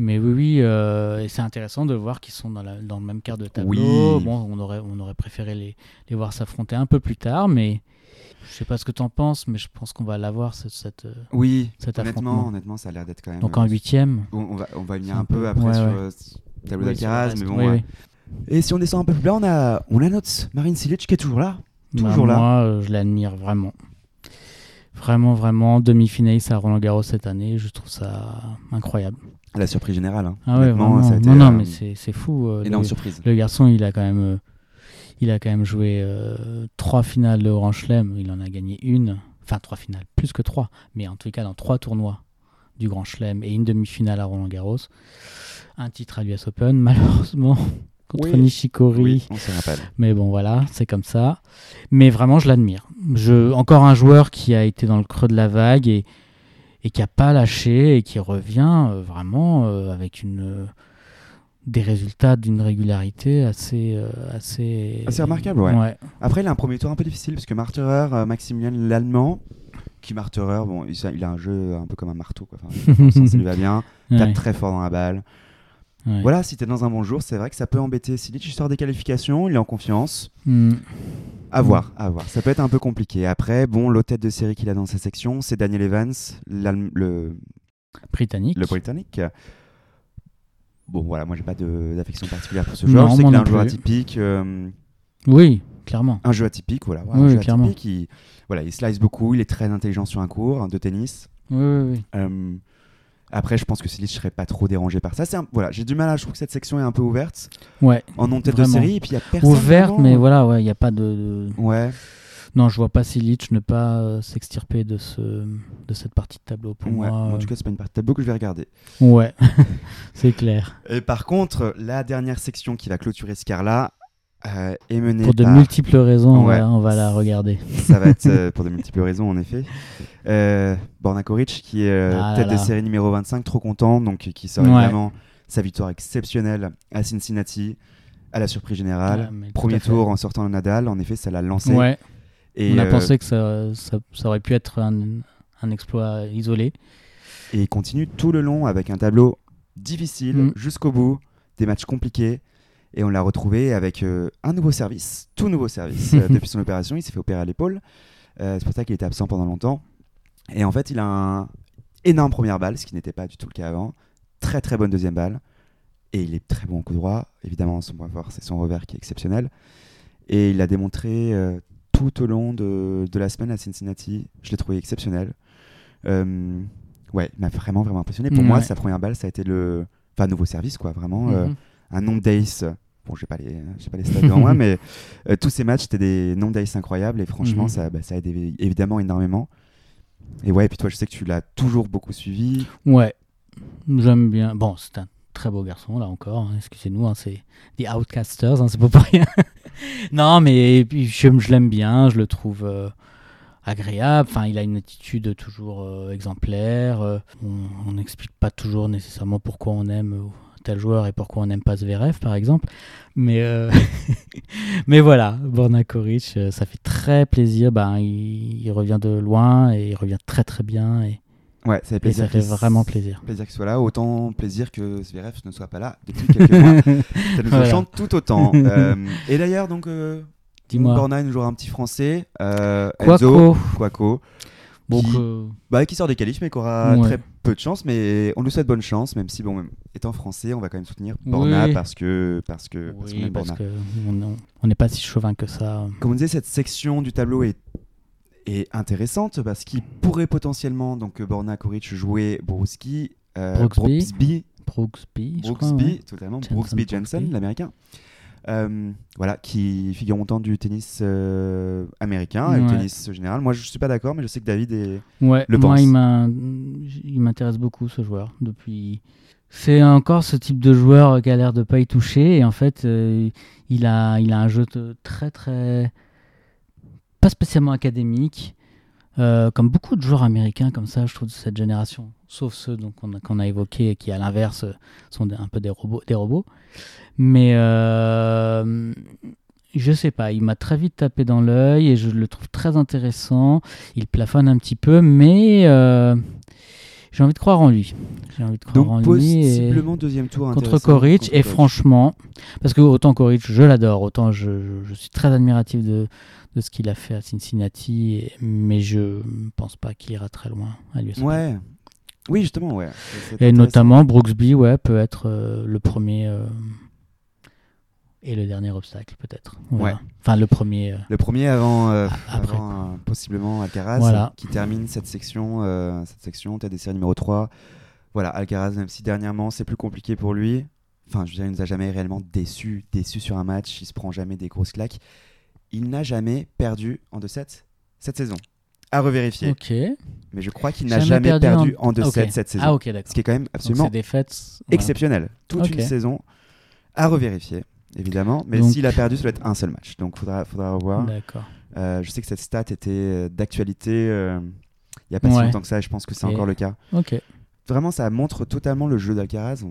mais oui, oui, euh, c'est intéressant de voir qu'ils sont dans, la- dans le même quart de tableau.
Oui.
Bon, on aurait, on aurait préféré les, les voir s'affronter un peu plus tard, mais je sais pas ce que tu en penses, mais je pense qu'on va l'avoir cette, cette, euh,
Oui,
cet
honnêtement, honnêtement, ça a l'air d'être quand même.
Donc en
euh,
huitième.
on, on va, on va venir un peu
peu-
après
ouais,
sur
ouais.
le tableau
Oui,
d'Alcaraz,
reste.
mais bon.
Oui,
ouais.
oui.
Et si on descend un peu plus bas, on a, on a notre Marine Silic qui est toujours là.
Bah,
Toujours là.
Moi, euh, je l'admire vraiment. Vraiment, vraiment. Demi-finaliste à Roland Garros cette année, je trouve ça incroyable.
La surprise générale. hein.
Ah ouais,
Honnêtement,
vraiment.
ça a été,
non, non,
euh,
mais c'est fou. euh,
énorme
le,
surprise.
le garçon, il a quand même, euh, il a quand même joué trois finales de Grand Chelem. Il en a gagné une, enfin trois finales, plus que trois, mais en tout cas dans trois tournois du Grand Chelem et une demi-finale à Roland Garros. Un titre à l'US Open, [LAUGHS] malheureusement contre
Oui.
Nishikori.
Oui, on rappelle.
Mais bon, voilà, c'est comme ça. Mais vraiment, je l'admire. Je, encore un joueur qui a été dans le creux de la vague et, et qui a pas lâché et qui revient euh, vraiment euh, avec une, euh, des résultats d'une régularité assez, assez,
Assez remarquable, ouais. Après, il a un premier tour un peu difficile parce que Marterer, Maximilien l'Allemand, qui Marterer, bon, il, il a un jeu un peu comme un marteau, quoi. Enfin, [LAUGHS] ça lui va bien,
Ouais.
tape très fort dans la balle.
Ouais.
Voilà, si t'es dans un bon jour, c'est vrai que ça peut embêter. Silic, il sort des qualifications, il est en confiance.
Hmm.
À voir, à voir. Ça peut être un peu compliqué. Après, bon, l'autre tête de série qu'il a dans sa section, c'est Daniel Evans, le,
Britannique.
le Britannique. Bon, voilà, moi j'ai pas d'affection particulière pour ce
Non,
sais
moi
qu'il a un joueur atypique. euh,
Oui, clairement.
un jeu atypique, voilà. voilà,
Oui,
un jeu
clairement.
atypique. Il, voilà, il slice beaucoup, il est très intelligent sur un cours de tennis.
Oui, oui, oui.
Euh, après, je pense que Silic serait pas trop dérangé par ça. Un- voilà, j'ai du mal à. Je trouve que cette section est un peu ouverte
Ouais,
en tête de série. Et puis il y a personne.
ouverte,
vraiment.
mais voilà, ouais, il n'y a pas de, de-
Ouais.
Non, je vois pas Silic ne pas euh, s'extirper de, ce... de cette partie de tableau. Pour
ouais.
moi,
En
euh,
tout cas, c'est pas une partie de tableau que je vais regarder.
ouais, [LAUGHS] c'est clair.
Et par contre, la dernière section qui va clôturer ce quart-là euh, est menée
Pour de
par...
multiples raisons, on, va, on va la regarder.
Ça va être [LAUGHS] euh, pour de multiples raisons, en effet. Euh, Borna Koric, qui est euh,
Ah là
tête de
là.
série numéro 25, trop content, donc qui sort
Ouais.
évidemment sa victoire exceptionnelle à Cincinnati, à la surprise générale.
Ah,
Premier tour en sortant le Nadal, en effet, ça l'a lancé.
Ouais,
Et,
on a pensé que ça, ça, ça aurait pu être un, un exploit isolé.
et il continue tout le long avec un tableau difficile
Mm.
jusqu'au bout, des matchs compliqués. Et on l'a retrouvé avec euh, un nouveau service, tout nouveau service euh, [LAUGHS] depuis son opération. Il s'est fait opérer à l'épaule. Euh, c'est pour ça qu'il était absent pendant longtemps. Et en fait, il a un énorme première balle, ce qui n'était pas du tout le cas avant. Très très bonne deuxième balle. Et il est très bon au coup droit. Évidemment, son point fort, c'est son revers qui est exceptionnel. Et il l'a démontré tout au long de, de la semaine à Cincinnati. Je l'ai trouvé exceptionnel. Ouais, il m'a vraiment vraiment impressionné. Pour moi,
Ouais.
sa première balle, ça a été le enfin, nouveau service, quoi. Vraiment,
Mhm.
Un nombre d'ace. Bon, j'ai pas les, pas les stats devant moi, [LAUGHS] mais euh, tous ces matchs, c'était des nombres d'ace incroyables et franchement,
Mhm.
ça, bah, ça aide évi- évidemment énormément. Et ouais, et puis toi, je sais que tu l'as toujours beaucoup suivi.
Ouais, j'aime bien. Bon, c'est un très beau garçon, là encore. hein, Excusez-nous, hein, c'est des Outcasters, hein, c'est pas pour rien. [LAUGHS] non, mais puis, je, je l'aime bien, je le trouve euh, agréable. Enfin, il a une attitude toujours euh, exemplaire. on n'explique pas toujours nécessairement pourquoi on aime tel joueur et pourquoi on n'aime pas Zverev, par exemple. Mais, euh, [LAUGHS] mais voilà, Borna Koric, euh, ça fait très plaisir. Ben, il, il revient de loin et il revient très très bien. Et,
Ouais, ça fait
et
plaisir.
ça fait vraiment plaisir.
plaisir qu'il soit là. Autant plaisir que Zverev ne soit pas là depuis quelques mois. [LAUGHS] Ça nous
Voilà.
enchante tout autant. [LAUGHS] Euh, et d'ailleurs, donc,
Dis-moi.
Borna nous jouera un petit français. Euh,
Quaco.
Enzo Quaco. Qui-
que-
Bah, qui sort des qualifs, mais qui aura
Ouais.
très peu de chance. Mais on lui souhaite bonne chance, même si, bon, même étant français, on va quand même soutenir Borna
Oui.
parce que parce que parce qu'on
oui, parce
Borna.
que on n'est pas si chauvin que ça.
Comme on disait, cette section du tableau est, est intéressante parce qu'il pourrait potentiellement, donc euh, Borna Koric, jouer Brooksby, euh,
Brooksby.
Brooksby,
Brooksby, je crois,
Brooksby,
ouais.
totalement,
Jensen
Brooksby Jensen, l'américain. Euh, voilà, qui figure montant du tennis euh, américain et le
Ouais.
tennis général. Moi, je suis pas d'accord, mais je sais que David est.
Ouais,
le
moi,
pense.
m'a- il m'intéresse beaucoup ce joueur depuis. C'est encore ce type de joueur qui a l'air de pas y toucher et en fait, euh, il a, il a un jeu de- très très pas spécialement académique, euh, comme beaucoup de joueurs américains comme ça, je trouve de cette génération, sauf ceux donc qu'on a, a évoqués qui à l'inverse sont un peu des robots, des robots. Mais euh, je sais pas, il m'a très vite tapé dans l'œil et je le trouve très intéressant. Il plafonne un petit peu, mais euh, j'ai envie de croire en lui. J'ai envie de croire en
Donc,
lui. et-
possiblement deuxième tour
Contre Koric,
contre
et
Koric.
franchement, parce que autant Koric, je l'adore, autant je, je- je suis très admiratif de, de ce qu'il a fait à Cincinnati, mais je pense pas qu'il ira très loin à l'US.
Ouais. Oui, justement, ouais.
Et notamment Brooksby, ouais, peut être euh, le premier euh, et le dernier obstacle, peut-être.
Ouais.
Enfin, le premier. euh,
Le premier avant,
Après.
avant, possiblement Alcaraz,
Voilà.
qui termine cette section, cette section, séries numéro 3. Voilà, Alcaraz, même si dernièrement c'est plus compliqué pour lui, enfin, je veux dire, il nous a jamais réellement déçu, déçu sur un match, il se prend jamais des grosses claques. Il n'a jamais perdu en 2-7 cette saison. À revérifier.
Ok.
Mais je crois qu'il n'a jamais, perdu, en, 2-7
Ok.
cette saison.
Ah, ok, d'accord.
Ce qui est quand même absolument
voilà.
exceptionnel. Toute une saison à revérifier, évidemment. Mais s'il a perdu, ça doit être un seul match. Donc, faudra, faudra revoir.
D'accord.
Euh, je sais que cette stat était euh, d'actualité euh, il n'y a pas si longtemps que ça, et je pense que c'est encore le cas.
Ok.
Vraiment, ça montre totalement le jeu d'Alcaraz.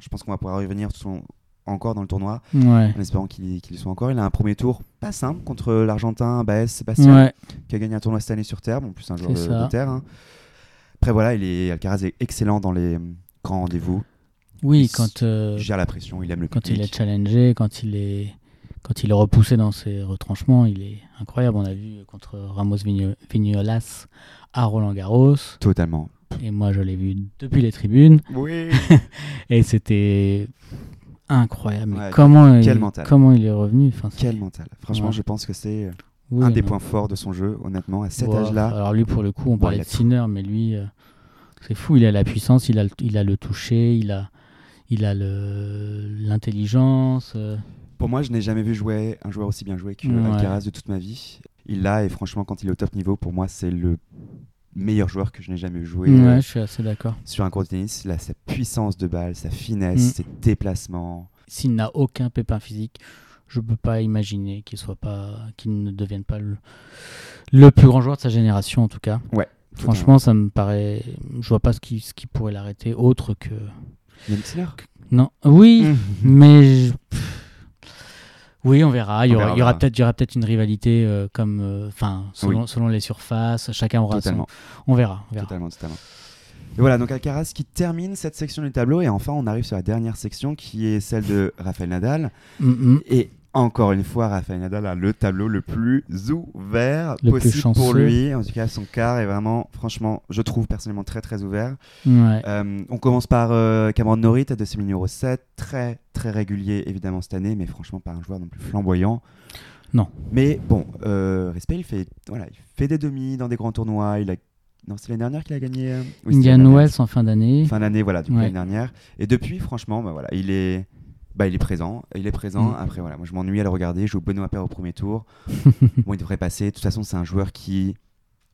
Je pense qu'on va pouvoir y revenir tout encore dans le tournoi,
Ouais.
en espérant qu'il y soit encore. Il a un premier tour pas simple contre l'Argentin Baez Sébastien,
Ouais.
qui a gagné un tournoi cette année sur terre, bon, en plus un joueur de, terre. hein. Après, voilà, il est, Alcaraz est excellent dans les euh, grands rendez-vous.
Oui,
Il
quand, euh,
Il gère la pression, il aime le
quand il est challengé, quand il est, quand il est repoussé dans ses retranchements, il est incroyable. On a vu contre Ramos Vigno- Vignolas à Roland Garros,
Totalement.
et moi je l'ai vu depuis les tribunes,
Oui. [LAUGHS]
et c'était incroyable.
Ouais,
comment,
quel
il,
mental.
comment il est revenu enfin,
Quel mental. Franchement,
Ouais.
je pense que c'est euh,
oui,
un des
non.
points forts de son jeu, honnêtement, à cet âge-là.
Alors lui, pour le coup, on parlait de. Sinner, mais lui, euh, c'est fou. Il a la puissance, il a le, il a le toucher, il a, il a l'intelligence. euh.
Pour moi, je n'ai jamais vu jouer un joueur aussi bien joué que
Ouais.
Alcaraz de toute ma vie. Il l'a, et franchement, quand il est au top niveau, pour moi, c'est le meilleur joueur que je n'ai jamais jouer
ouais,
euh,
je suis assez d'accord.
sur un court de tennis. Là, sa puissance de balle, sa finesse,
Mm.
ses déplacements.
S'il n'a aucun pépin physique, je peux pas imaginer qu'il soit pas, qu'il ne devienne pas le, le plus grand joueur de sa génération en tout cas.
Ouais.
Franchement, ça me paraît. Je vois pas ce qui, ce qui pourrait l'arrêter autre que.
Sinner?
Non. Oui,
Mm. [LAUGHS]
mais. je-. Oui, on verra. Il y aura, aura peut-être, une rivalité euh, comme, euh, selon, selon les surfaces. Chacun aura son.
Totalement.
On verra. On verra.
Totalement, totalement. Et voilà, donc Alcaraz qui termine cette section du tableau. Et enfin, on arrive sur la dernière section qui est celle de Rafael Nadal.
Mm.
Et encore une fois, Rafael Nadal a le tableau le plus ouvert
Le plus
possible pour
chanceux.
lui. En tout cas, son quart est vraiment, franchement, je trouve personnellement très très ouvert.
Ouais.
Euh, on commence par euh, Cameron Norrie, tête de numéro 7. Très très régulier évidemment cette année, mais franchement pas un joueur non plus flamboyant.
Non.
Mais bon, euh, respect, il fait, voilà, il fait des demi dans des grands tournois. Il a... Non, c'est l'année dernière qu'il a gagné.
Indian. Wells en fin d'année.
Fin d'année, voilà, du coup,
Ouais.
l'année dernière. Et depuis, franchement, bah, voilà, il est. Bah, il est présent, il est présent.
Mm.
Après, voilà, moi je m'ennuie à le regarder. Je joue Benoît Paire au premier tour. [LAUGHS] bon, il devrait passer. De toute façon, c'est un joueur qui,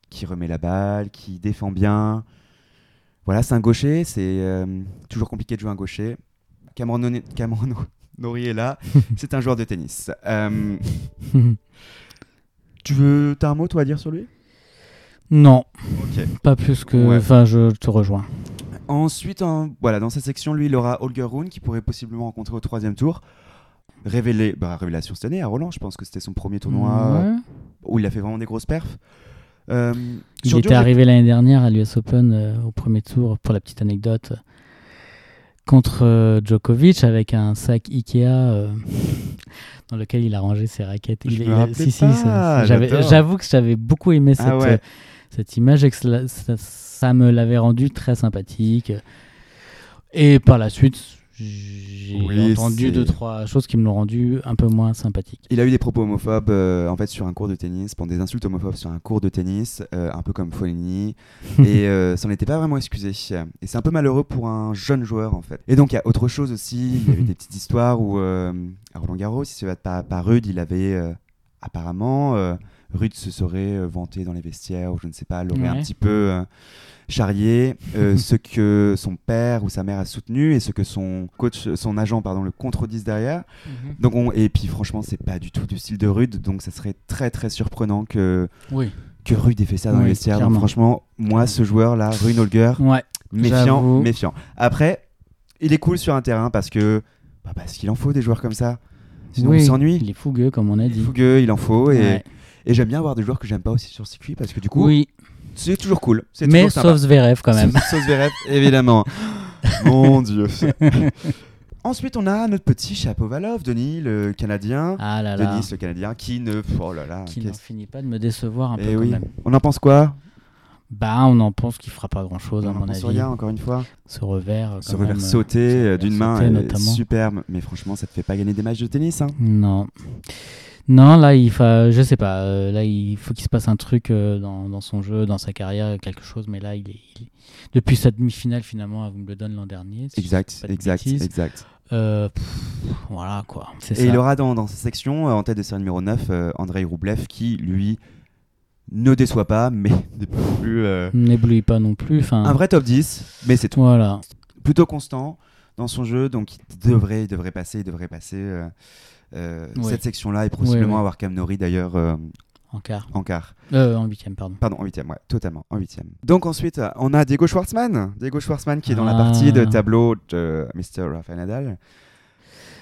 qui remet la balle, qui défend bien. Voilà, c'est un gaucher. C'est euh, toujours compliqué de jouer un gaucher. Cameron, Cameron [LAUGHS] Norrie est là. [LAUGHS] c'est un joueur de tennis. Euh, tu veux. T'as un mot, toi, à dire sur lui?
Non, pas plus que.
Ouais.
Enfin, je te rejoins.
Ensuite, en- voilà, dans cette section, lui, il aura Holger Rune qui pourrait possiblement rencontrer au troisième tour. Révélé, bah, révélation cette année à Roland, je pense que c'était son premier tournoi
Ouais.
où il a fait vraiment des grosses perfs. Euh,
Il était arrivé l'année dernière à l'US Open euh, au premier tour, pour la petite anecdote, contre euh, Djokovic avec un sac Ikea [LAUGHS] dans lequel il a rangé ses raquettes. Il- il- si, si. J'avoue que j'avais beaucoup aimé cette,
Ah ouais.
euh, cette image et que ça, ça me l'avait rendu très sympathique. Et par la suite, j'ai
Oui,
entendu deux, trois choses qui me l'ont rendu un peu moins sympathique.
Il a eu des propos homophobes euh, en fait sur un cours de tennis, pour des insultes homophobes sur un cours de tennis, euh, un peu comme Foligny, [LAUGHS] et euh, ça n'était pas vraiment excusé. Et c'est un peu malheureux pour un jeune joueur en fait. Et donc il y a autre chose aussi, il y avait [LAUGHS] des petites histoires où euh, à Roland Garros, si c'est pas par Rude, il avait apparemment Rude se serait euh, vanté dans les vestiaires ou je ne sais pas, l'aurait un petit peu euh, charrié euh, [LAUGHS] ce que son père ou sa mère a soutenu et ce que son coach, son agent pardon, le contredisent derrière. Donc on, et puis franchement, c'est pas du tout du style de Rude, donc ça serait très très surprenant que,
Oui.
que Rude ait fait ça dans
Oui,
les vestiaires. Donc franchement, moi, ce joueur-là, Rune Holger,
Ouais.
méfiant, méfiant. Après, il est cool sur un terrain parce que bah, parce qu'il en faut des joueurs comme ça. Sinon,
Oui,
on s'ennuie.
Il est fougueux, comme on a
Il est
dit.
fougueux, il en faut. Et,
Ouais.
Et j'aime bien avoir des joueurs que j'aime pas aussi sur circuit parce que du coup,
Oui,
c'est toujours cool. C'est
mais
toujours sympa.
sauf Zverev quand même.
Sauf Zverev, évidemment. [LAUGHS] Mon Dieu. Ensuite, on a notre petit Chapovalov, Denis, le Canadien.
Ah là là,
Denis, le Canadien, qui ne. Oh là là.
qui n'en finit pas de me décevoir un
Eh
peu quand
oui.
même.
On en pense quoi
Bah, on en pense qu'il fera pas grand chose à
On
mon
pense
avis.
rien, encore une fois.
Ce revers, euh,
Ce revers
euh,
sauté euh,
revers
d'une main
sauté,
est
notamment.
superbe, mais franchement, ça te fait pas gagner des matchs de tennis. Hein.
Non. Non, là, il faut, je sais pas, euh, là, il faut qu'il se passe un truc euh, dans, dans son jeu, dans sa carrière, quelque chose, mais là, il est, il- depuis sa demi-finale, finalement, à Wimbledon l'an dernier. si
Exact, exact,
bêtises,
exact.
euh, pff, voilà, quoi. Ça.
Et il aura dans, dans sa section, en tête de série numéro 9, euh, Andrei Roublev, qui, lui, ne déçoit pas, [LAUGHS] mais
N'éblouit pas non plus.
Un vrai top 10, mais c'est tout.
Voilà.
Plutôt constant dans son jeu, donc il devrait, il devrait passer, il devrait passer euh, cette section-là et possiblement
ouais.
avoir Cam Nori d'ailleurs euh,
En quart.
en quart.
Euh, en huitième, pardon.
Pardon, en huitième, ouais, totalement, en huitième. Donc ensuite, on a Diego Schwartzmann. Diego Schwartzmann qui est dans la
Ah.
partie de tableau de Mr. Rafael Nadal.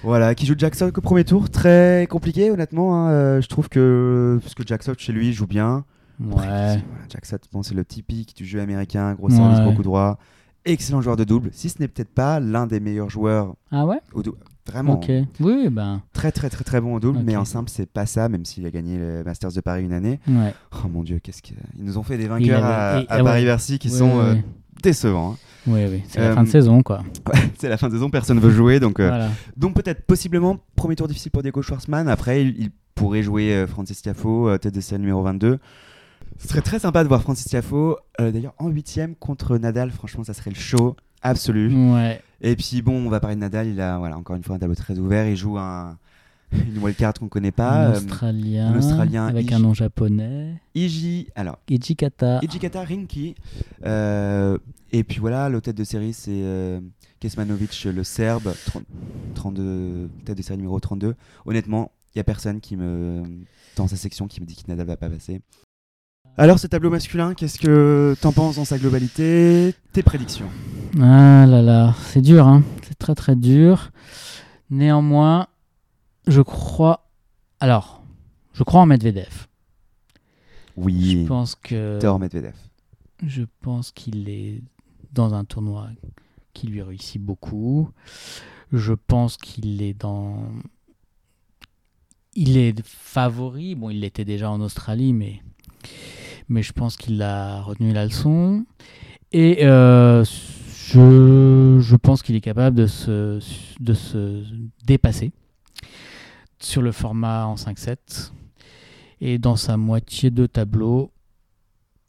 Voilà, qui joue Jack Sock au premier tour. Très compliqué, honnêtement. hein, je trouve que, parce que Jack Sock, chez lui, joue bien.
Ouais.
Voilà, Jack Sock, bon, c'est le typique du jeu américain, gros service,
Ouais.
gros coup droit. excellent joueur de double, si ce n'est peut-être pas l'un des meilleurs joueurs
Ah ouais?
au double. Vraiment,
Ok. Oui, ben.
très très très très bon au double, mais en simple, c'est pas ça, même s'il a gagné le Masters de Paris une année.
Ouais.
Oh mon dieu, qu'est-ce qu'ils nous ont fait des vainqueurs
avait-
à,
et-
à
ouais.
Paris-Bercy qui
Ouais,
sont euh, décevants. hein.
Oui, oui. C'est la
Euh,
fin de saison, quoi. [LAUGHS]
c'est la fin de saison, personne veut jouer, donc euh,
Voilà.
donc peut-être possiblement premier tour difficile pour Diego Schwartzmann. Après, il, il pourrait jouer Francis Tiafo, tête de série numéro 22. Ce serait très sympa de voir Francis Tiafo, d'ailleurs en huitième contre Nadal. Franchement, ça serait le show absolu.
Ouais.
Et puis bon, on va parler de Nadal. Il a voilà encore une fois un tableau très ouvert. Il joue un [LAUGHS] une wildcard qu'on connaît pas.
un
euh,
Australien. Avec
Iji-
un nom japonais.
Iji, alors
Ijikata.
Ijikata Rinki. Euh, et puis voilà, le tête de série, c'est euh, Kesmanovic, le Serbe, 30 32, tête de série numéro 32. Honnêtement, il n'y a personne qui me, dans sa section qui me dit que Nadal va pas passer. Alors, ce tableau masculin, qu'est-ce que t'en penses dans sa globalité? Tes prédictions
Ah là là, c'est dur, hein. C'est très très dur. Néanmoins, je crois. Alors, je crois en Medvedev.
Oui,
Je pense que.
Thor Medvedev.
Je pense qu'il est dans un tournoi qui lui réussit beaucoup. Je pense qu'il est dans. Il est favori. Bon, il l'était déjà en Australie, mais, mais je pense qu'il a retenu la leçon. Et euh, je, je pense qu'il est capable de se, de se dépasser sur le format en 5-7. Et dans sa moitié de tableau,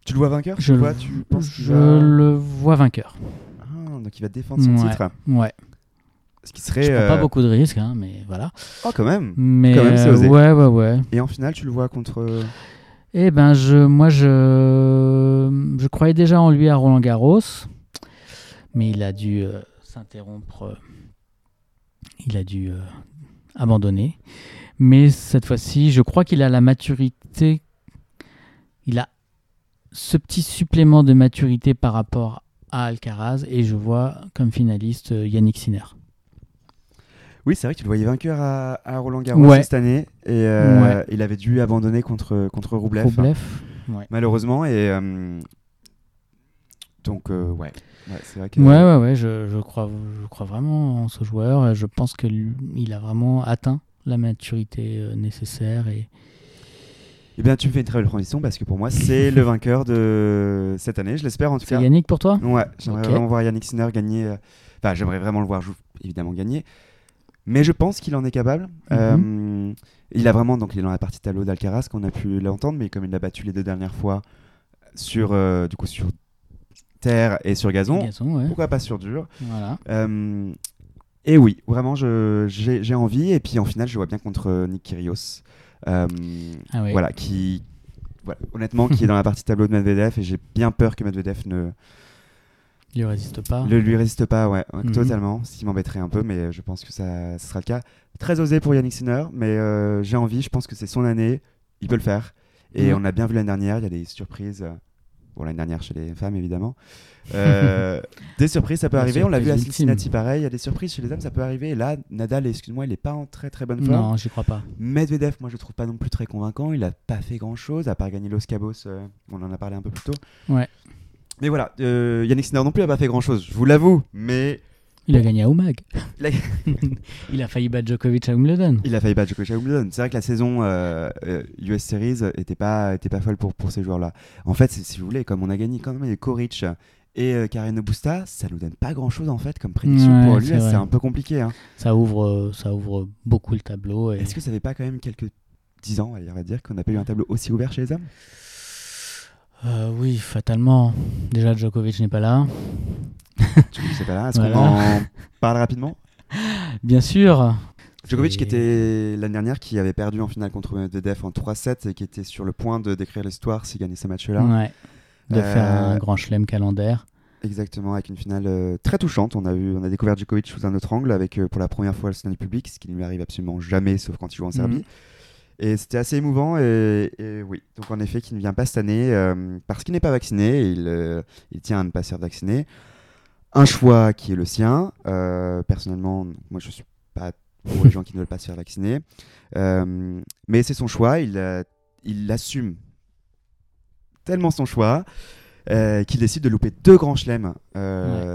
Tu le vois vainqueur
je,
le vois, tu penses
je le vois vainqueur.
Ah, donc il va défendre son
Ouais.
titre.
Ouais.
Ce qui serait.
Je prends pas
euh,
beaucoup de risques, hein, mais voilà.
Oh, quand même.
Mais
Quand même, c'est
euh,
osé.
ouais, ouais, ouais.
Et en finale, tu le vois contre.
Eh ben, je, moi, je, je croyais déjà en lui à Roland Garros, mais il a dû euh, s'interrompre. euh, il a dû euh, abandonner. Mais cette fois-ci, je crois qu'il a la maturité. Il a ce petit supplément de maturité par rapport à Alcaraz, et je vois comme finaliste Yannick Sinner.
Oui, c'est vrai que tu le voyais vainqueur à, à Roland Garros
Ouais.
cette année. Et
Ouais.
il avait dû abandonner contre, contre Roublev, hein.
Ouais.
malheureusement. Et euh, donc, euh, ouais. Ouais, c'est vrai que.
Ouais, ouais, ouais, je, je, crois, je crois vraiment en ce joueur. Je pense qu'il a vraiment atteint la maturité euh, nécessaire. Et...
Eh bien, tu me fais une très belle transition parce que pour moi, c'est le [LAUGHS] vainqueur de cette année. Je l'espère en tout
C'est
cas.
Yannick pour toi?
Ouais, j'aimerais
Ok.
vraiment voir Yannick Sinner gagner. euh, Enfin, j'aimerais vraiment le voir évidemment gagner. Mais je pense qu'il en est capable.
Mhm.
Euh, il a vraiment, donc il est dans la partie tableau d'Alcaraz qu'on a pu l'entendre, mais comme il l'a battu les deux dernières fois sur, euh, du coup, sur terre et sur gazon,
Gazon, ouais.
pourquoi pas sur dur
Voilà.
Euh, Et oui, vraiment, j'ai envie. Et puis en finale, je vois bien contre euh, Nick Kyrgios. Euh,
Ah oui.
Voilà, qui, voilà, honnêtement, qui est dans la partie tableau de Medvedev. Et j'ai bien peur que Medvedev ne,
Il résiste pas.
le lui résiste pas, ouais,
Mhm.
totalement, ce qui m'embêterait un peu, mais je pense que ça, ça sera le cas. Très osé pour Yannick Sinner, mais euh, j'ai envie, je pense que c'est son année, il peut le faire. Et
Mhm.
on a bien vu l'année dernière, il y a des surprises, bon l'année dernière chez les femmes évidemment, Euh, des surprises ça peut
La
arriver, on l'a vu à Cincinnati pareil, il y a des surprises chez les hommes, ça peut arriver, et là, Nadal, excuse-moi, il est pas en très très bonne forme?
Non, j'y crois pas.
Medvedev, moi je le trouve pas non plus très convaincant. Il a pas fait grand chose à part gagner Los Cabos. euh, on en a parlé un peu plus tôt.
Ouais.
Mais voilà, euh, Yannick Sinner non plus a pas fait grand chose, je vous l'avoue. Mais
Il a gagné à Oumag.
Il a- [LAUGHS]
il a failli battre Djokovic à Wimbledon.
il a failli battre Djokovic à Wimbledon. C'est vrai que la saison euh, euh, US Series était pas, était pas folle pour, pour ces joueurs-là. En fait, si vous voulez, comme on a gagné quand même les Koric et euh, Carreno Busta, ça nous donne pas grand-chose en fait comme prédiction
Ouais,
pour
vrai.
C'est un peu compliqué. hein.
Ça ouvre, euh, ça ouvre beaucoup le tableau. Et...
Est-ce que ça fait pas quand même quelques 10 ans, on va dire, qu'on n'a pas eu un tableau aussi ouvert chez les hommes?
Euh, oui, fatalement. Déjà, Djokovic n'est pas là. [LAUGHS]
Je sais pas là. Est-ce
Voilà.
qu'on en parle rapidement?
Bien sûr.
Djokovic qui était l'année dernière qui avait perdu en finale contre Medvedev en 3-7 et qui était sur le point de décrire l'histoire s'il gagnait ce match-là.
Ouais. De
Euh,
faire un grand chelem calendaire.
Exactement, avec une finale euh, très touchante. On a, vu, on a découvert Djokovic sous un autre angle avec euh, pour la première fois le soutien du public, ce qui ne lui arrive absolument jamais sauf quand il joue en Serbie.
Mhm.
Et c'était assez émouvant et, et oui, donc en effet qui ne vient pas cette année euh, parce qu'il n'est pas vacciné, il, euh, il tient à ne pas se faire vacciner. Un choix qui est le sien. Euh, personnellement, moi je suis pas pour les [LAUGHS] gens qui ne veulent pas se faire vacciner. Euh, mais c'est son choix, il, euh, il assume tellement son choix euh, qui décide de louper deux grands chelems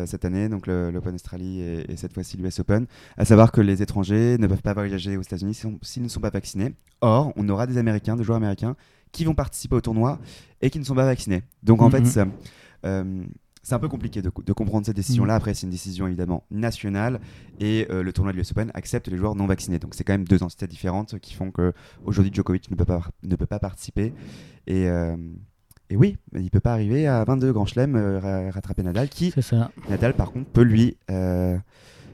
cette année, donc l'Open Australie et, et cette fois-ci l'US Open. À savoir que les étrangers ne peuvent pas voyager aux États-Unis s'ils ne sont pas vaccinés. Or, on aura des Américains, des joueurs américains, qui vont participer au tournoi et qui ne sont pas vaccinés. Donc en
Mhm.
fait, ça, euh, c'est un peu compliqué de, de comprendre cette décision-là. Après, c'est une décision évidemment nationale et euh, le tournoi de l'US Open accepte les joueurs non vaccinés. Donc c'est quand même deux entités différentes qui font que aujourd'hui Djokovic ne peut pas, ne peut pas participer. Et, euh, et oui, il peut pas arriver à 22 grands chelems euh, ra- rattraper Nadal, qui
ça,
Nadal par contre peut lui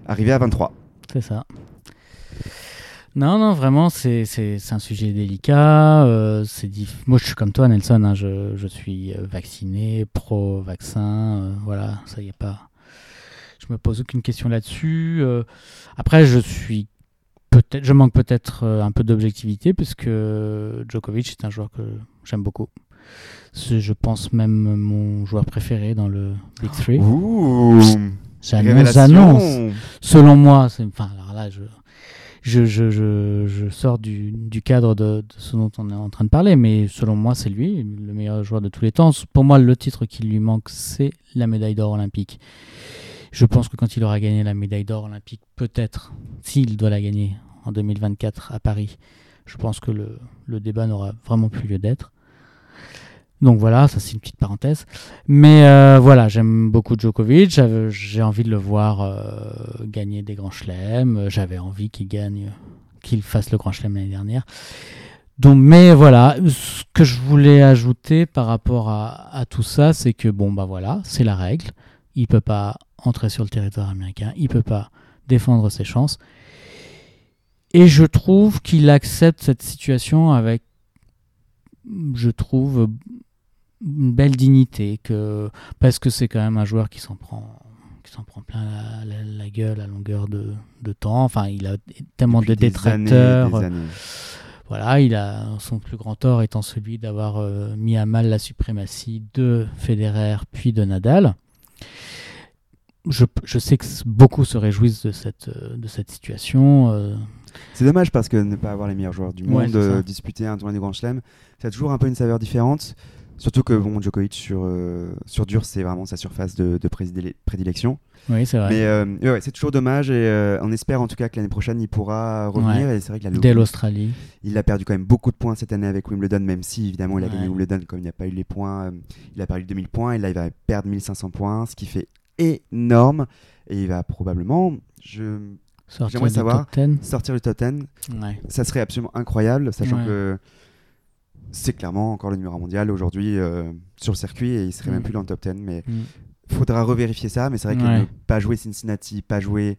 arriver à 23.
c'est ça. Non, non, vraiment, c'est c'est- c'est un sujet délicat. euh, c'est diff- Moi, je suis comme toi, Nelson. hein, je, je suis euh, vacciné, pro-vaccin. euh, voilà, ça y est pas. Je me pose aucune question là-dessus. euh, après, je suis peut-être, je manque peut-être euh, un peu d'objectivité puisque Djokovic est un joueur que j'aime beaucoup. C'est, je pense même mon joueur préféré dans le Big Three.
Ouh
J'annonce, j'annonce. Selon moi, c'est, enfin, alors là, je, je, sors du, cadre de, ce dont on est en train de parler, mais selon moi, c'est lui, le meilleur joueur de tous les temps. Pour moi, le titre qui lui manque, c'est la médaille d'or olympique. Je pense que quand il aura gagné la médaille d'or olympique, peut-être, s'il doit la gagner en 2024 à Paris, je pense que le débat n'aura vraiment plus lieu d'être. Donc voilà, ça c'est une petite parenthèse. Mais euh, voilà, j'aime beaucoup Djokovic. J'ai envie de le voir euh, gagner des grands chelems. J'avais envie qu'il gagne, qu'il fasse le grand chelem l'année dernière. Donc, mais voilà, ce que je voulais ajouter par rapport à, à tout ça, c'est que bon bah voilà, c'est la règle. Il peut pas entrer sur le territoire américain. Il peut pas défendre ses chances. Et je trouve qu'il accepte cette situation avec, je trouve, une belle dignité que parce que c'est quand même un joueur qui s'en prend qui s'en prend plein la, la- la gueule à longueur de, de temps enfin il a tellement
Depuis
de détracteurs
années, des années.
voilà il a son plus grand tort étant celui d'avoir euh, mis à mal la suprématie de Federer puis de Nadal je, je sais que beaucoup se réjouissent de cette, euh, de cette situation. euh,
C'est dommage parce que ne pas avoir les meilleurs joueurs du
Ouais,
monde euh, disputer un tournoi du Grand Chelem, ça a toujours un peu une saveur différente. Surtout que bon, Djokovic sur, euh, sur dur, c'est vraiment sa surface de, prédilection.
Oui, c'est vrai.
Mais euh, ouais, c'est toujours dommage et euh, on espère en tout cas que l'année prochaine il pourra revenir. Et c'est vrai qu'il a,
Dès l'Australie.
il a perdu quand même beaucoup de points cette année avec Wimbledon, même si évidemment il a
Ouais.
gagné Wimbledon comme il n'a pas eu les points. il a perdu 2000 points et là il va perdre 1500 points, ce qui fait énorme. Et il va probablement je,
Sortir
J'aimerais savoir-
top 10.
sortir le top 10
Ouais.
ça serait absolument incroyable, sachant
Ouais.
que c'est clairement encore le numéro mondial aujourd'hui euh, sur le circuit et il serait
Mm.
même plus dans le top 10. Mais
Mm.
faudra revérifier ça. Mais c'est vrai que
Ouais.
ne pas jouer Cincinnati, pas jouer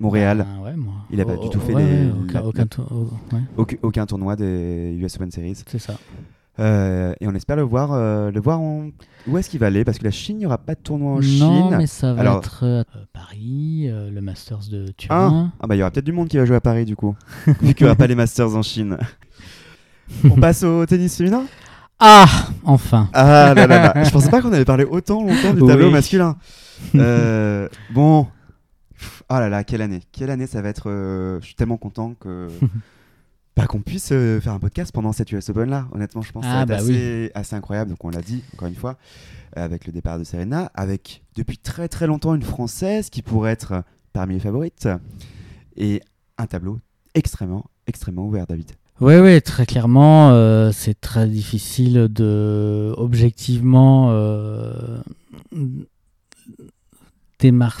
Montréal,
Ah ouais, moi.
Il a pas
Oh,
du tout fait
ouais, aucun,
la-
aucun tour-
tournoi des US Open Series.
c'est ça.
Euh, et on espère le voir, euh, le voir en... où est-ce qu'il va aller? Parce que la Chine, il n'y aura pas de tournoi en
non,
Chine.
mais ça va
Alors-
être euh, Paris, le Masters de
Ah,
Turin.
ah bah il y aura peut-être du monde qui va jouer à Paris du coup, [LAUGHS] vu qu'il n'y aura pas les Masters en Chine. On passe au tennis féminin?
Ah, enfin.
Ah là là là, je [LAUGHS] pensais pas qu'on avait parlé autant longtemps du tableau
Oui.
masculin. Euh, [LAUGHS] bon, ah là là, quelle année, quelle année ça va être. euh, je suis tellement content que [LAUGHS] bah, qu'on puisse euh, faire un podcast pendant cette US Open là. Honnêtement, je pense que ça
Ah,
être
bah
assez, assez incroyable. Donc on l'a dit encore une fois avec le départ de Serena, avec depuis très très longtemps une française qui pourrait être parmi les favorites et un tableau extrêmement extrêmement ouvert, David.
Oui, oui, très clairement, euh, c'est très difficile de objectivement euh, démar-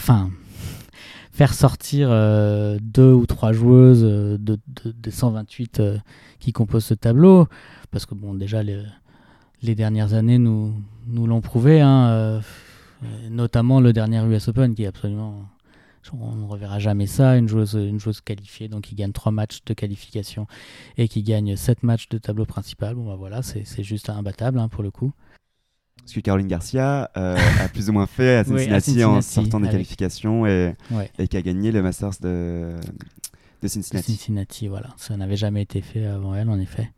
faire sortir euh, deux ou trois joueuses de, de- des 128 euh, qui composent ce tableau, parce que bon, déjà les, les dernières années nous, nous l'ont prouvé, hein, notamment le dernier US Open qui est absolument on ne reverra jamais ça, une joueuse, une joueuse qualifiée, donc qui gagne trois matchs de qualification et qui gagne 7 matchs de tableau principal. Bon, bah voilà, c'est juste imbattable hein, pour le coup.
Ce que Caroline Garcia euh, a plus ou moins fait à [LAUGHS]
Oui, à
Cincinnati, en sortant des
avec-
qualifications et,
Ouais.
et qui a gagné le Masters de, de
Cincinnati.
Cincinnati.
voilà. Ça n'avait jamais été fait avant elle, en effet.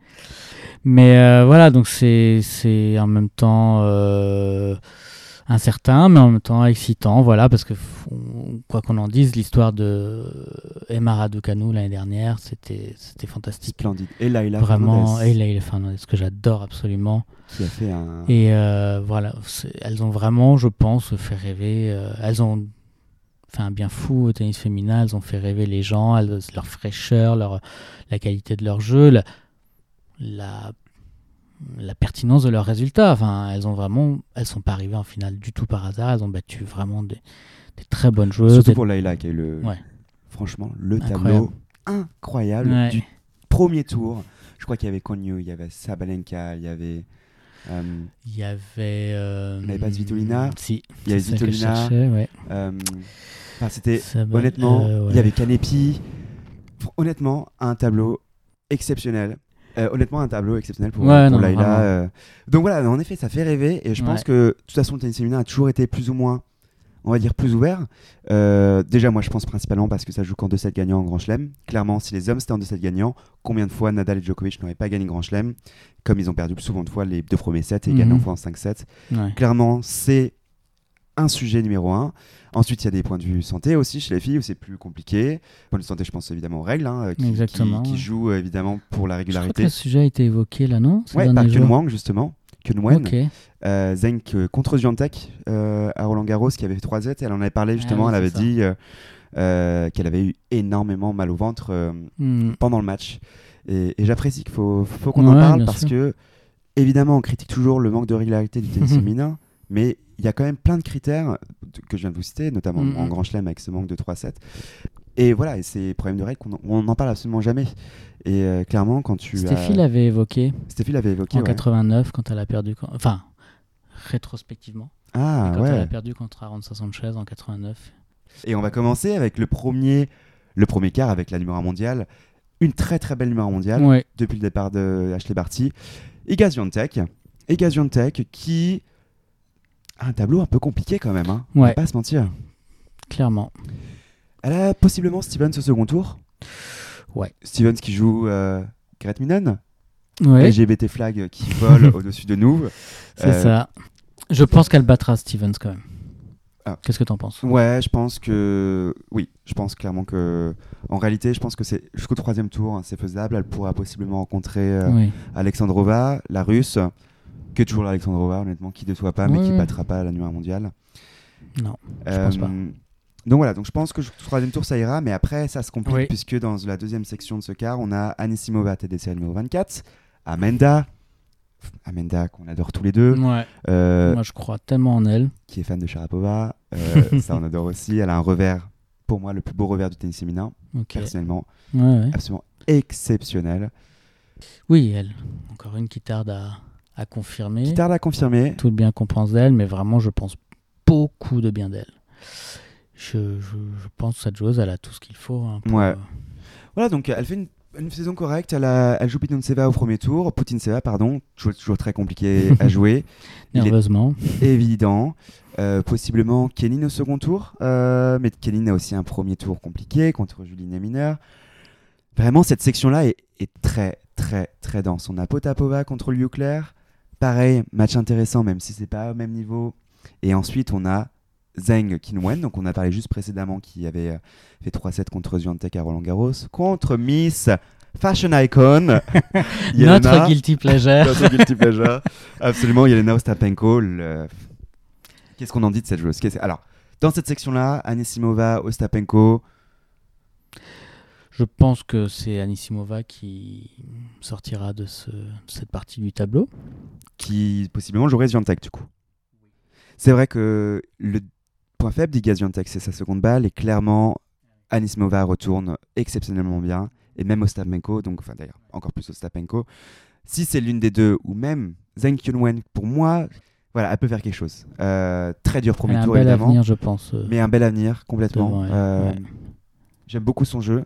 Mais euh, voilà, donc c'est en même temps euh, incertain, mais en même temps excitant, voilà, parce que quoi qu'on en dise, l'histoire de Emma Raducanu l'année dernière, c'était c'était fantastique.
Splendide. Et Laila
Vraiment,
Fernandez,
et Leila Fernandez, que j'adore absolument.
qui a fait un.
Et euh, voilà, elles ont vraiment, je pense, fait rêver. euh, elles ont fait un bien fou au tennis féminin. Elles ont fait rêver les gens. elles- leur fraîcheur, leur, la qualité de leur jeu, la, la, la pertinence de leurs résultats. Enfin, elles ont vraiment, elles sont pas arrivées en finale du tout par hasard. Elles ont battu vraiment des, des très bonnes joueuses.
Surtout pour Laila qui eu le.
Ouais.
Franchement, le
Incroyable.
tableau incroyable
Ouais.
du premier tour. Je crois qu'il y avait Konyo, il y avait Sabalenka, il y avait. euh,
Il y avait. Euh,
On n'avait pas Svitolina
Si.
Il y avait Svitolina.
ouais.
euh, enfin, c'était. Honnêtement,
euh,
il y avait Kanepi. Honnêtement, un tableau exceptionnel. Euh, honnêtement, un tableau exceptionnel pour,
Ouais,
pour
non,
Laila. euh. Donc voilà, en effet, ça fait rêver. Et je pense
Ouais.
que, de toute façon, le tennis féminin a toujours été plus ou moins, on va dire, plus ouvert. Euh, déjà, moi, je pense principalement parce que ça joue qu'en 2-7 gagnants en Grand Chelem. Clairement, si les hommes c'était en 2-7 gagnants, combien de fois Nadal et Djokovic n'auraient pas gagné Grand Chelem? Comme ils ont perdu souvent de fois les deux premiers sets et gagnent en fois en 5-7.
Ouais.
Clairement, c'est un sujet numéro un. Ensuite, il y a des points de vue santé aussi chez les filles où c'est plus compliqué. Point de santé, je pense évidemment aux règles, hein, qui, jouent euh, évidemment pour la
Je crois que
régularité.
le sujet a été évoqué là, non? Derniers
par Kunwang justement. Kunwen,
Ok.
euh, Zeng euh, contre Zviantek euh, à Roland Garros qui avait fait 3 7 Elle en avait parlé justement.
Ah oui,
elle avait
ça.
dit euh, qu'elle avait eu énormément mal au ventre
Hmm.
pendant le match. Et, et j'apprécie qu'il faut, faut qu'on en parle parce
sûr.
que, évidemment, on critique toujours le manque de régularité du tennis [LAUGHS] féminin, mais il y a quand même plein de critères que je viens de vous citer, notamment
Mhm.
en Grand Chelem avec ce manque de 3-7. Et voilà, et ces problèmes de règles, qu'on en- on n'en parle absolument jamais. Et euh, clairement, quand tu.
Stéphie
as...
l'avait évoqué
Stéphie l'avait évoqué.
en
ouais.
89 quand elle a perdu. Enfin, rétrospectivement.
Ah,
quand elle a
ouais.
perdu contre Aranza Sanchez en 89.
Et on va commencer avec le premier, le premier quart avec la numéro 1 mondiale. Une très très belle numéro 1 mondiale.
Ouais.
depuis le départ de Ashley Barty. Iga Swiatek. Iga Swiatek qui a un tableau un peu compliqué quand même, hein. on va
Ouais.
pas se mentir.
Clairement.
Elle a possiblement Stevens au second tour.
Ouais.
Stevens qui joue euh,
Ouais.
LGBT flag qui [LAUGHS] vole au-dessus de nous.
C'est
Euh,
ça. Je pense qu'elle battra Stevens quand même.
Ah.
Qu'est-ce que t'en penses?
Ouais, je pense que oui, je pense clairement que en réalité, je pense que c'est jusqu'au troisième tour, hein, c'est faisable. Elle pourra possiblement rencontrer euh,
Oui.
Alexandrova, la Russe, qui est toujours l'Alexandrova, honnêtement, qui ne déçoit pas, mais qui
Ouais.
battra pas la numéro 1 mondiale.
Non. Je pense pas.
Donc voilà, donc je pense que jusqu'au troisième tour ça ira, mais après ça se complique
Oui.
puisque dans la deuxième section de ce quart, on a Anisimova TDC numéro 24, Amenda, Amenda qu'on adore tous les deux,
Ouais.
euh,
Moi, je crois tellement en elle.
qui est fan de Sharapova, [LAUGHS] euh, ça on adore aussi. Elle a un revers, pour moi le plus beau revers du tennis féminin, personnellement,
Ouais, ouais.
absolument exceptionnel.
Oui, elle. Encore une qui tarde à, à confirmer.
Qui tarde à confirmer.
Tout le bien qu'on pense d'elle, mais vraiment, je pense beaucoup de bien d'elle. Je, je, je pense que cette joueuse, elle a tout ce qu'il faut. hein, pour,
Ouais.
euh,
Voilà, donc elle fait une, une saison correcte. Elle, a- elle joue Putinseva au premier tour, Putinseva, pardon, toujours, toujours très compliqué à [LAUGHS] jouer.
Nerveusement.
évident. Euh, possiblement Kenin au second tour. Euh, mais Kenin a aussi un premier tour compliqué contre Juline Mineur. Vraiment, cette section-là est, est très, très, très dense. On a Potapova contre Liucler. Pareil, match intéressant, même si c'est pas au même niveau. Et ensuite, on a Zheng Qinwen, donc on a parlé juste précédemment, qui avait euh, fait 3-7 contre Zviantek à Roland Garros, contre Miss Fashion Icon. [LAUGHS] Yelena.
Notre guilty pleasure.
Notre guilty pleasure. Absolument, Yelena Ostapenko. le- Qu'est-ce qu'on en dit de cette joueuse? Alors, dans cette section-là, Anisimova, Ostapenko.
Je pense que c'est Anisimova qui sortira de, ce, de cette partie du tableau.
qui possiblement jouerait Zviantek du coup. C'est vrai que le point faible d'Iga Zviantek, c'est sa seconde balle et clairement Anisimova retourne exceptionnellement bien et même Ostapenko, donc enfin d'ailleurs encore plus Ostapenko. Si c'est l'une des deux ou même Zheng Qinwen, pour moi, voilà, elle peut faire quelque chose. Euh, très dur
Elle
premier
un
tour
bel
évidemment,
avenir, je pense. euh,
mais un bel avenir complètement.
elle.
Euh,
Ouais.
J'aime beaucoup son jeu.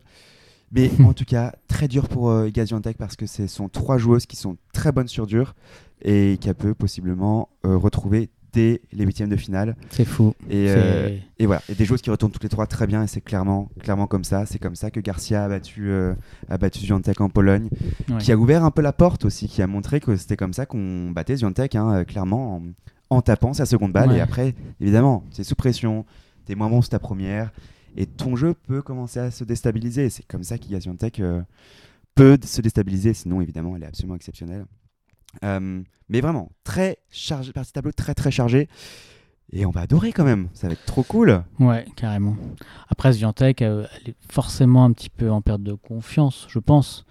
Mais [LAUGHS] en tout cas, très dur pour euh, Iga Swiatek parce que ce sont trois joueuses qui sont très bonnes sur dur et qu'elle peut possiblement retrouver dès les huitièmes de finale.
C'est fou.
Et, euh, et voilà, et des joueuses qui retournent toutes les trois très bien et c'est clairement, clairement comme ça. C'est comme ça que Garcia a battu, euh, a battu Swiatek en Pologne,
ouais.
qui a ouvert un peu la porte aussi, qui a montré que c'était comme ça qu'on battait Swiatek, hein, euh, clairement en, en tapant sa seconde balle.
Ouais.
Et après, évidemment, c'est sous pression, t'es moins bon sur ta première. et ton jeu peut commencer à se déstabiliser. C'est comme ça qu'Igaziantec euh, peut se déstabiliser, sinon évidemment elle est absolument exceptionnelle. Euh, mais vraiment, très chargé, partie tableau très très chargé. Et on va adorer quand même, ça va être trop cool.
Ouais, carrément. Après, Sviantec, euh, elle est forcément un petit peu en perte de confiance, je pense.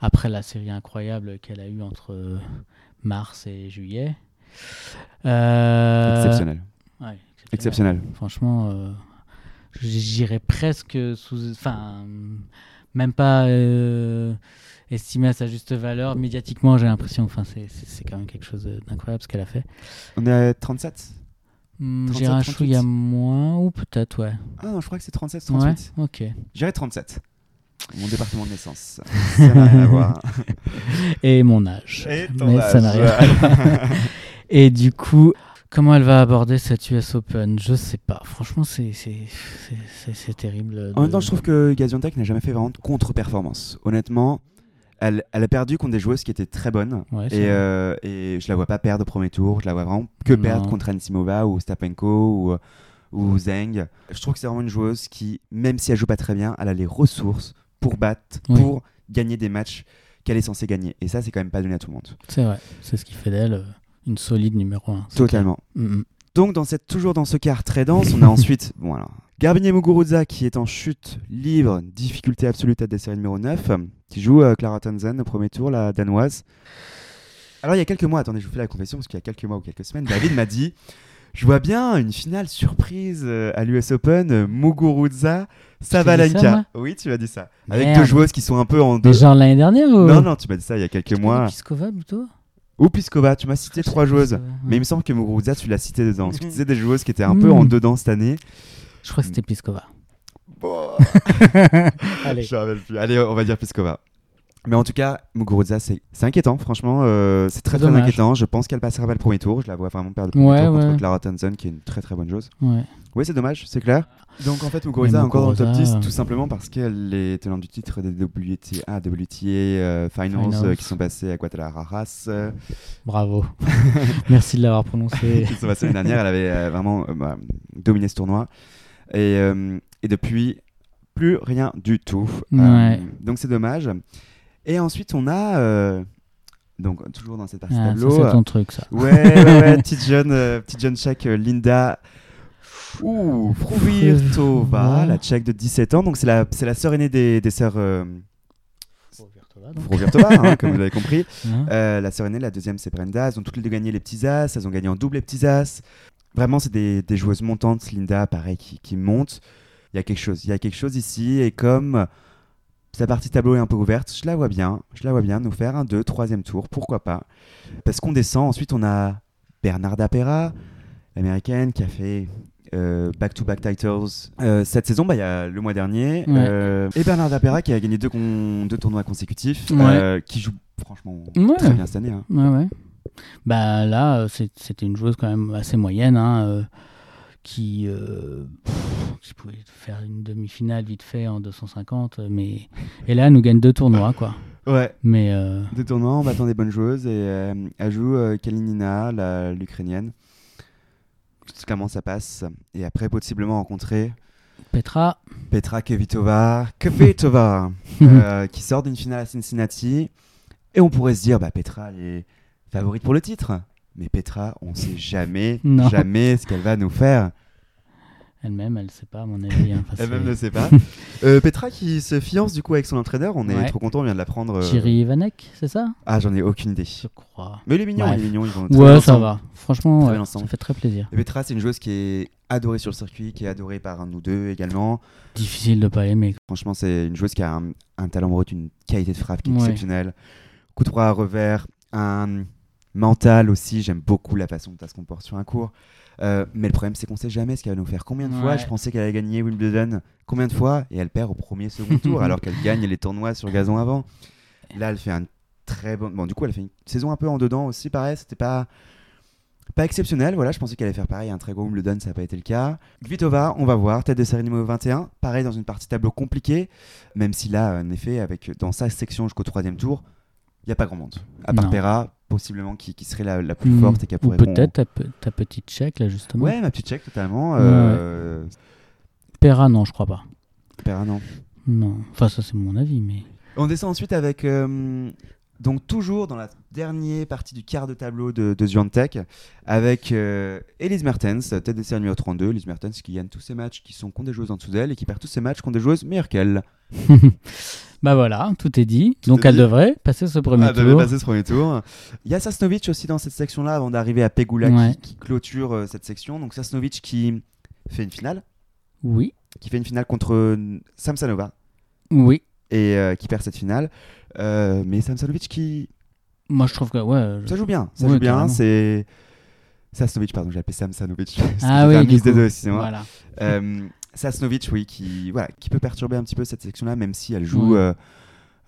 Après la série incroyable qu'elle a eue entre euh, mars et juillet. Euh,
Exceptionnel.
ouais,
Exceptionnel.
Franchement, euh, j'irais presque sous. Enfin, même pas euh, estimé à sa juste valeur. Médiatiquement, j'ai l'impression. Enfin, c'est- quand même quelque chose d'incroyable ce qu'elle a fait.
On est à 37
Hmm,
37,
J'irais un
38.
chouïa moins, ou peut-être, ouais.
Ah non, je crois que c'est 37,
Ouais,
38.
ok.
J'irai 37. Mon département de naissance. [LAUGHS] Ça n'a rien à voir. [LAUGHS]
Et mon âge.
Et ton
Mais ça n'a rien. [LAUGHS] Et du coup, comment elle va aborder cette US Open? Je sais pas. Franchement, c'est terrible.
En même temps, je trouve que Gaziantep n'a jamais fait vraiment de contre-performance. Honnêtement, elle, elle a perdu contre des joueuses qui étaient très bonnes.
Ouais,
Et, euh, et je la vois pas perdre au premier tour. Je la vois vraiment que
Non.
perdre contre Anisimova ou Stapenko ou, ou Zeng. Je trouve que c'est vraiment une joueuse qui, même si elle joue pas très bien, elle a les ressources pour battre,
Oui.
pour gagner des matchs qu'elle est censée gagner. Et ça, c'est quand même pas donné à tout le monde.
C'est vrai. C'est ce qui fait d'elle euh, une solide numéro 1.
Totalement. Donc, dans cette, toujours dans ce quart très dense, on a [LAUGHS] ensuite bon, alors, Garbinier Muguruza qui est en chute libre, difficulté absolue tête des séries numéro 9, qui joue euh, Clara Townsend au premier tour, la danoise. Alors, il y a quelques mois, attendez, je vous fais la confession, parce qu'il y a quelques mois ou quelques semaines, David m'a dit Je vois bien une finale surprise euh, à l'US Open, Muguruza, Savalenka. Oui, tu m'as dit ça. Avec
Merde.
deux joueuses qui sont un peu en deux.
Déjà l'année dernière ou...
Non, non, tu m'as dit ça il y a quelques mois.
Piskova plutôt?
Ou Piskova, tu m'as cité trois joueuses.
ouais.
Mais il me semble que Muguruza, tu l'as cité dedans. Parce que tu disais des joueuses qui étaient un peu
Mm.
en dedans cette année.
Je crois que c'était Piskova. [LAUGHS] Allez.
Je me rappelle plus. Allez, on va dire Piskova. Mais en tout cas, Muguruza, c'est inquiétant, franchement. euh, c'est très très inquiétant. Je pense qu'elle passera pas le premier tour. Je la vois vraiment perdre le premier
Ouais,
tour contre
ouais.
Clara Townsend, qui est une très très bonne joueuse.
Ouais.
Oui, c'est dommage, c'est clair. Donc en fait, Muguruza est encore dans le top
Muguruza,
10,
euh,
tout simplement parce qu'elle est tenante du titre des WTA, WTA euh, Finals,
Finals.
euh, qui sont passés à Guadalajara. euh,
Bravo. [LAUGHS] Merci de l'avoir prononcé.
qui sont passés l'année dernière. Elle avait euh, vraiment euh, bah, dominé ce tournoi. Et, euh, et depuis, plus rien du tout. Euh,
Ouais.
donc c'est dommage. Et ensuite, on a. euh, donc, toujours dans cette partie
Ah, ça,
tableau.
c'est ton truc, ça.
Ouais, ouais, ouais, [LAUGHS] petite jeune, euh, petite jeune tchèque, euh, Linda. Ouh, Fruvirtova, la tchèque de 17 ans. Donc, c'est la, c'est la sœur aînée des, des sœurs euh, Fruvirtova, hein, comme vous l'avez [LAUGHS] compris.
Hein
Euh, la sœur aînée, la deuxième, c'est Brenda. Elles ont toutes les deux gagné les petits as. Elles ont gagné en double les petits as. Vraiment, c'est des, des joueuses montantes. Linda, pareil, qui, qui monte. Il y a quelque chose. Il y a quelque chose ici. Et comme sa partie tableau est un peu ouverte, je la vois bien. Je la vois bien nous faire un 2, troisième tour. Pourquoi pas? Parce qu'on descend. Ensuite, on a Bernarda Pera, l'américaine, qui a fait euh, back-to-back titles euh, cette saison, bah, il y a le mois dernier.
Ouais.
Euh, et Bernarda Pera, qui a gagné deux, con- deux tournois consécutifs,
Ouais.
euh, qui joue franchement
Ouais.
très bien cette année. hein.
Bah là, euh, c'était une joueuse quand même assez moyenne, hein, euh, qui, euh, pff, qui pouvait faire une demi-finale vite fait en 250, euh, mais et là, elle nous gagne deux tournois, quoi.
Ouais.
Mais euh,
Deux tournois en battant des bonnes joueuses et euh, elle joue Kalinina, l'Ukrainienne. Clairement, ça passe. Et après, possiblement rencontrer
Petra,
Petra Kvitova, Kvitova [LAUGHS] qui sort d'une finale à Cincinnati. Et on pourrait se dire, bah, Petra, elle est favorite pour le titre. Mais Petra, on sait [LAUGHS] jamais, jamais ce qu'elle va nous faire.
elle-même, elle sait pas, à mon avis. hein.
Elle-même ne sait pas. [LAUGHS] Euh, Petra qui se fiance du coup avec son entraîneur. On est
Ouais.
trop content, on vient de l'apprendre. euh,
Thierry Ivanek, c'est ça?
Ah, j'en ai aucune idée.
Je crois.
Mais il est mignon, il est mignon. Ils vont
Ouais, ça va. Franchement, ouais, ça fait très plaisir.
Et Petra, c'est une joueuse qui est adorée sur le circuit, qui est adorée par nous deux également.
Difficile de pas aimer.
Franchement, c'est une joueuse qui a un, un talent brut, une qualité de frappe qui est
Ouais.
exceptionnelle. Coup de droit à revers, un mental aussi. J'aime beaucoup la façon dont elle se comporte sur un cours. Euh, mais le problème, c'est qu'on sait jamais ce qu'elle va nous faire. Combien de fois
Ouais.
je pensais qu'elle allait gagner Wimbledon? Combien de fois? Et elle perd au premier, second tour, [LAUGHS] alors qu'elle gagne les tournois sur gazon avant. Là, elle fait un très bon. Bon, du coup, elle a fait une saison un peu en dedans aussi, pareil. C'était pas. Pas exceptionnel, voilà, je pensais qu'elle allait faire pareil, un très gros Wimbledon, ça n'a pas été le cas. Kvitova, on va voir, tête de série numéro 21, pareil dans une partie tableau compliquée, même si là, en effet, avec, dans sa section jusqu'au troisième tour, il n'y a pas grand monde. À part. Pera, possiblement qui, qui serait la, la plus
Hmm.
forte et qui
Ou
pourrait
peut-être ta, ta petite tchèque, là, justement.
Ouais, ma petite tchèque, totalement. Euh,
Pera, non, je crois pas.
Pera, non.
Non. Enfin, ça, c'est mon avis, mais.
On descend ensuite avec. euh, donc, toujours dans la dernière partie du quart de tableau de, de avec euh, Elise Mertens, tête de série numéro 32. Elise Mertens qui gagne tous ses matchs qui sont contre des joueuses en dessous d'elle et qui perd tous ses matchs contre des joueuses meilleures qu'elle. [LAUGHS]
Bah voilà, tout est dit.
Tout
Donc
est
elle
dit.
devrait passer ce premier
Elle devait
tour.
passer ce premier tour. Il y a Sasnovic aussi dans cette section-là avant d'arriver à Pegula qui-
Ouais.
qui, clôture euh, cette section. Donc, Sasnovic qui fait une finale,
Oui,
qui fait une finale contre euh, Samsonova
oui.
et euh, qui perd cette finale. Euh, mais Samsanovic qui.
Moi, je trouve que ouais. je-
Ça joue bien. Ça
Ouais,
joue bien. C'est. Sasnovic, pardon, j'ai appelé Samsanovic. [LAUGHS]
Ah
J'ai fait un
oui,
mix des deux, excusez-moi.
Voilà.
Euh, Sasnovic, oui, qui, voilà, qui peut perturber un petit peu cette section-là, même si elle joue euh,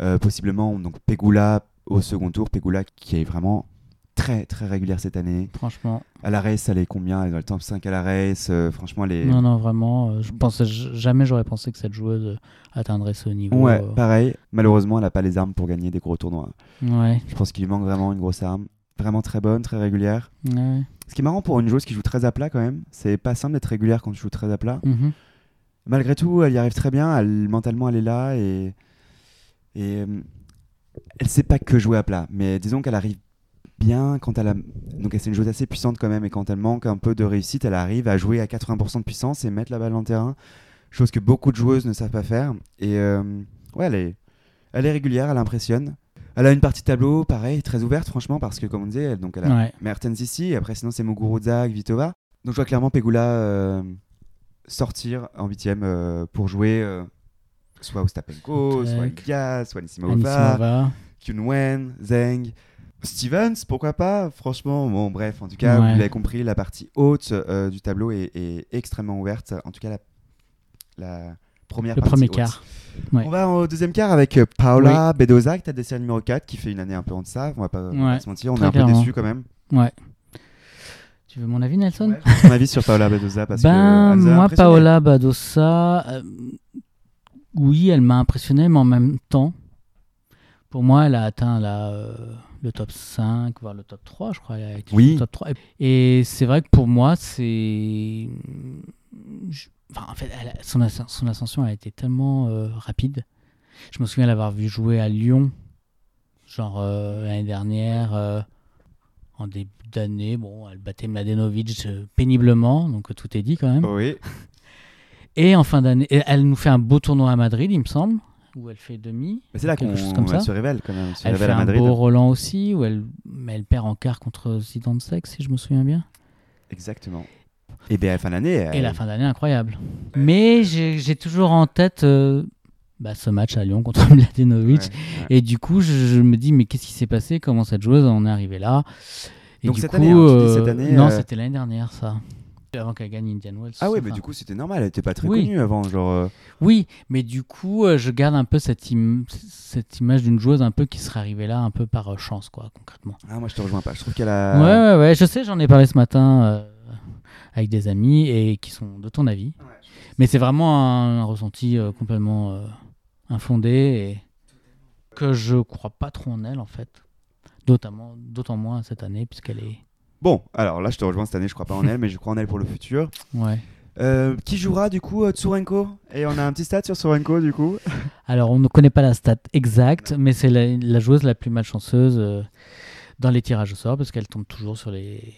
euh, possiblement donc Pegula au second tour. Pegula qui est vraiment très très régulière cette année.
Franchement.
À la race, elle est combien? Elle est dans le top 5 à la race. euh, franchement, elle est.
Non, non, vraiment. euh, je pensais jamais j'aurais pensé que cette joueuse euh, atteindrait ce niveau.
Ouais,
euh.
pareil. Malheureusement, elle n'a pas les armes pour gagner des gros tournois.
Ouais.
Je pense qu'il lui manque vraiment une grosse arme. Vraiment très bonne, très régulière.
ouais.
Ce qui est marrant pour une joueuse qui joue très à plat quand même, c'est pas simple d'être régulière quand tu joues très à plat.
Mhm.
Malgré tout, elle y arrive très bien. Elle, mentalement, elle est là et, et elle sait pas que jouer à plat. Mais disons qu'elle arrive bien quand elle a. Donc, elle c'est une joueuse assez puissante quand même. Et quand elle manque un peu de réussite, elle arrive à jouer à 80% de puissance et mettre la balle dans le terrain. Chose que beaucoup de joueuses ne savent pas faire. Et euh, ouais, elle est, elle est régulière, elle impressionne. Elle a une partie de tableau, pareil, très ouverte, franchement, parce que comme on disait, elle, donc elle a
Ouais.
Mertens ici, et après sinon c'est Muguruza, Vitova. Donc je vois clairement Pegula euh, sortir en huitième euh, pour jouer euh, soit Ostapenko, soit Iga, soit Anisimova,
Anisimova.
Kunwen, Zeng, Stevens, pourquoi pas? Franchement, bon bref, en tout cas,
Ouais.
vous l'avez compris, la partie haute euh, du tableau est, est extrêmement ouverte. En tout cas, la, la première
Le
partie
premier
haute.
quart. Ouais.
On va au deuxième quart avec euh, Paola Bedoza, tête de série numéro 4, qui fait une année un peu en deçà. On va pas,
Ouais,
se mentir, on est
très
un peu
clairement.
déçus quand même.
Ouais. Tu veux mon avis, Nelson?
Ton avis sur Paola Bedoza parce
Ben, moi. Paola Badosa, euh, oui, elle m'a impressionné, mais en même temps, pour moi, elle a atteint la, euh, le top 5, voire le top 3, je crois. Elle a été
Oui.
le top 3. Et c'est vrai que pour moi, c'est. je- Enfin, en fait, a- son, asc- son ascension a été tellement euh, rapide. Je me souviens l'avoir vu jouer à Lyon, genre euh, l'année dernière, euh, en début d'année. Bon, elle battait Mladenovic péniblement, donc tout est dit quand même.
Oui, [LAUGHS]
Et en fin d'année, elle nous fait un beau tournoi à Madrid, il me semble, où elle fait demi.
mais c'est là
quelque
qu'on
chose comme
elle
ça.
se révèle quand même. Elle se
Elle
révèle
fait
à
un
Madrid.
beau Roland aussi, où elle, mais elle perd en quart contre Zidansek, si je me souviens bien.
Exactement. Et bien, à la fin d'année.
Et
elle-
la fin d'année incroyable. Mais j'ai toujours en tête euh, bah, ce match à Lyon contre [LAUGHS] Mladenovic.
Ouais, ouais.
Et du coup, je, je me dis, mais qu'est-ce qui s'est passé? Comment cette joueuse en est arrivée là? Et
Donc
du
cette
coup,
année, hein,
euh,
cette année,
Non,
euh,
c'était l'année dernière, ça. Avant qu'elle gagne Indian Wells.
Ah ouais,
enfin,
mais du coup, c'était normal. Elle était pas très
Oui.
connue avant. Genre, euh,
Oui, mais du coup, euh, je garde un peu cette, im- cette image d'une joueuse un peu qui serait arrivée là un peu par euh, chance, quoi, concrètement.
Ah, moi, je te rejoins pas. Je trouve qu'elle a.
Ouais, ouais, ouais, je sais, j'en ai parlé ce matin euh, avec des amis et qui sont de ton avis. Mais c'est vraiment un, un ressenti euh, complètement infondé et que je crois pas trop en elle, en fait. D'autant moins cette année, puisqu'elle est.
Bon, alors là, je te rejoins cette année. Je crois pas en elle, [LAUGHS] mais je crois en elle pour le futur.
Ouais.
Euh, qui jouera du coup euh, Tsurenko? Et on a un petit stat sur Tsurenko du coup. [LAUGHS]
Alors, on ne connaît pas la stat exacte, mais c'est la, la joueuse la plus malchanceuse euh, dans les tirages au sort parce qu'elle tombe toujours sur les.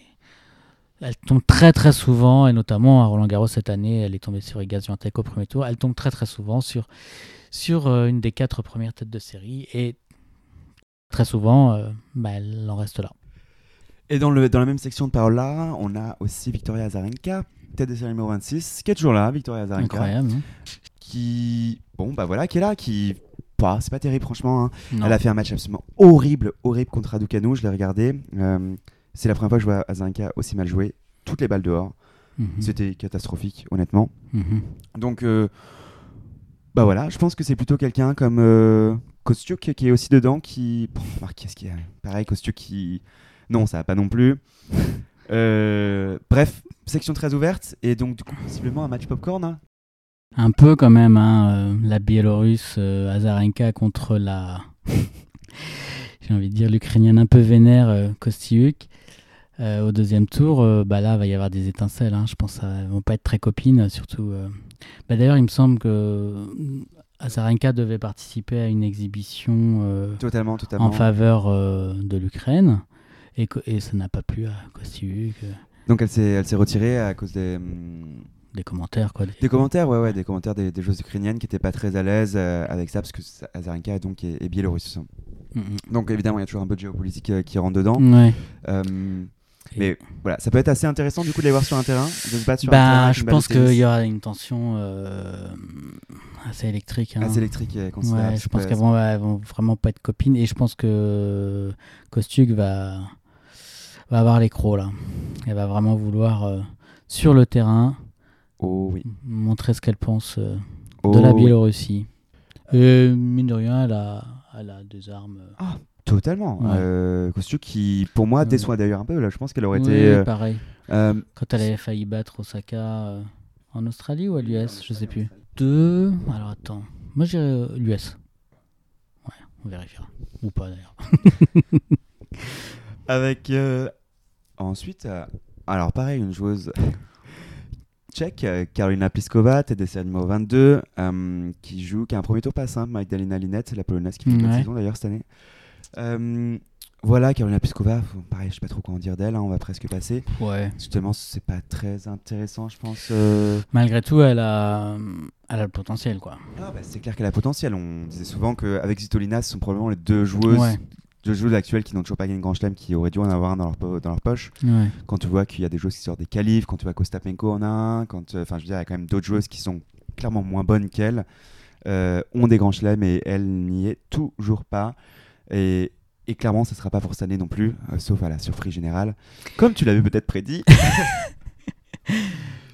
Elle tombe très très souvent, et notamment à Roland Garros cette année, elle est tombée sur Iga Swiatek au premier tour. Elle tombe très très souvent sur, sur euh, une des quatre premières têtes de série, et très souvent, bah, elle en reste là.
Et dans, le, dans la même section de Paola, on a aussi Victoria Azarenka, tête de série numéro 26, qui est toujours là, Victoria Azarenka.
Incroyable, non
Qui. Bon, bah voilà, qui est là, qui. Bah, c'est pas terrible, franchement. hein. Elle a fait un match absolument horrible, horrible contre Raducanu, je l'ai regardé. Euh, c'est la première fois que je vois Azarenka aussi mal jouer. Toutes les balles dehors.
Mhm.
C'était catastrophique, honnêtement.
Mhm.
Donc, euh, bah voilà, je pense que c'est plutôt quelqu'un comme euh, Kostiuk qui est aussi dedans, qui... Bon, qu'est-ce qu'il y a? Pareil, Kostiuk qui... Non, ça va pas non plus. Euh, bref, section très ouverte, et donc du coup, possiblement un match popcorn. hein.
Un peu quand même, hein, euh, la Biélorusse euh, Azarenka contre la, [LAUGHS] j'ai envie de dire l'Ukrainienne un peu vénère Kostiuk. au deuxième tour, bah là, il va y avoir des étincelles. hein. Je pense qu'elles vont pas être très copines, surtout. Bah, D'ailleurs, il me semble que Azarenka devait participer à une exhibition
Totalement, totalement.
en faveur de l'Ukraine. Et, ça n'a pas plu à Kostiuk. euh,
Donc elle s'est, elle s'est retirée à cause des, hum,
Des commentaires, quoi. des-
des commentaires, ouais, ouais, des commentaires des, des joueuses ukrainiennes qui n'étaient pas très à l'aise euh, avec ça parce que Azarenka est donc est, est biélorusse.
Mm,
Donc évidemment, il y a toujours un peu de géopolitique euh, qui rentre dedans.
mm. Ouais.
Euh, mais voilà, ça peut être assez intéressant du coup de les voir sur un terrain, de se battre sur un terrain.
Bah, je pense qu'il y aura une tension euh, assez électrique. hein.
assez électrique et.
Ouais, je pense qu'elles vont, elles vont vraiment pas être copines et je pense que Kostug va, va avoir les crocs là. Elle va vraiment vouloir euh, sur le terrain
Oh oui.
montrer ce qu'elle pense euh,
Oh,
de la
oui.
Biélorussie. Et mine de rien, elle a, elle a des armes. euh,
Totalement.
Ouais.
Euh, qui, pour moi, déçoit d'ailleurs un peu. Là, je pense qu'elle aurait
oui,
été.
pareil. Quand elle avait failli battre Osaka en Australie ou à l'US, je sais plus. Deux. Alors attends. Moi euh, l'US. Ouais, on vérifiera. Ou pas d'ailleurs. [LAUGHS]
Avec euh, ensuite, euh, alors pareil, une joueuse tchèque, euh, Karolina Pliskova, TDC numéro 22, euh, qui joue, qui a un premier tour pas simple, Magdalena Linette, la polonaise qui fait une
Ouais.
saison d'ailleurs cette année. Euh, voilà, Karolina Pliskova, pareil, je sais pas trop quoi en dire d'elle, hein, on va presque passer.
Ouais.
Justement, c'est pas très intéressant, je pense.
Malgré tout, elle a, elle a le potentiel quoi.
Ah, bah, c'est clair qu'elle a potentiel. On disait souvent qu'avec Zitolina, ce sont probablement les deux joueuses,
Ouais.
Deux joueuses actuelles qui n'ont toujours pas gagné de Grand Chelem, qui auraient dû en avoir un dans leur, po- dans leur poche.
Ouais.
quand tu vois qu'il y a des joueuses qui sortent des qualifs, quand tu vois qu'Ostapenko en a un, quand, euh, enfin, je veux dire, il y a quand même d'autres joueuses qui sont clairement moins bonnes qu'elle, euh, ont des grands chelems et elle n'y est toujours pas. Et, et clairement, ce ne sera pas pour cette année non plus, euh, sauf à la surprise générale, comme tu l'avais peut-être prédit. [LAUGHS]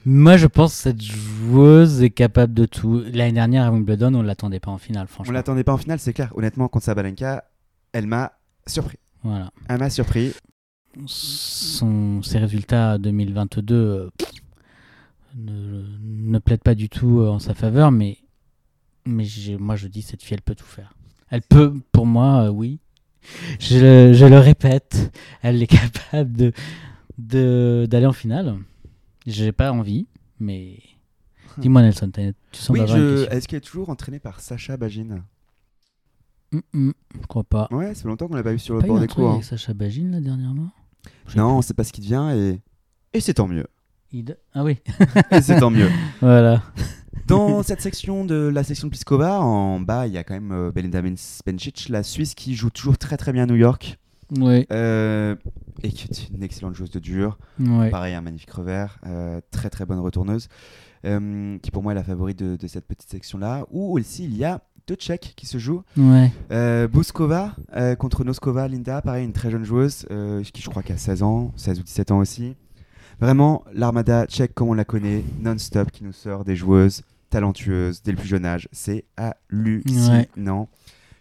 Moi, je pense que cette joueuse est capable de tout. L'année dernière à Wimbledon, on ne l'attendait pas en finale,
On
franchement.
l'attendait pas en finale, c'est clair. Honnêtement, contre Sabalenka, elle m'a surpris.
Voilà.
Elle m'a surpris.
Son, ses résultats 2022 euh, ne, ne plaident pas du tout euh, en sa faveur, mais, mais moi je dis cette fille, elle peut tout faire. Elle peut, pour moi, euh, oui. Je, le- je le répète, elle est [LAUGHS] capable de de- d'aller en finale. J'ai pas envie, mais dis-moi Nelson, tu sens
Oui, je... est-ce qu'elle est toujours entraînée par Sacha Bagin
Hum, hum, Je crois pas.
Ouais, fait longtemps qu'on l'a pas vu sur le
Pas eu
bord
un
des
truc
cours. hein.
avec Sacha Bagin là dernièrement?
Non,
plus.
c'est pas ce qui devient et, et c'est tant mieux.
Il- Ah oui,
Et c'est tant mieux. [LAUGHS]
voilà.
Dans cette section de la section de Pliskova, en bas, il y a quand même euh, Belinda Bencic, la Suisse qui joue toujours très très bien à New York
Oui,
euh, et qui est une excellente joueuse de dur.
ouais.
Pareil, un magnifique revers, euh, très très bonne retourneuse, euh, qui pour moi est la favorite de, de cette petite section-là. Où aussi il y a deux Tchèques qui se jouent.
Ouais.
Euh, Bouskova euh, contre Noskova, Linda, pareil, une très jeune joueuse euh, qui je crois qui a 16 ans, 16 ou 17 ans aussi. Vraiment, l'armada tchèque comme on la connaît, non-stop, qui nous sort des joueuses talentueuses dès le plus jeune âge. C'est hallucinant.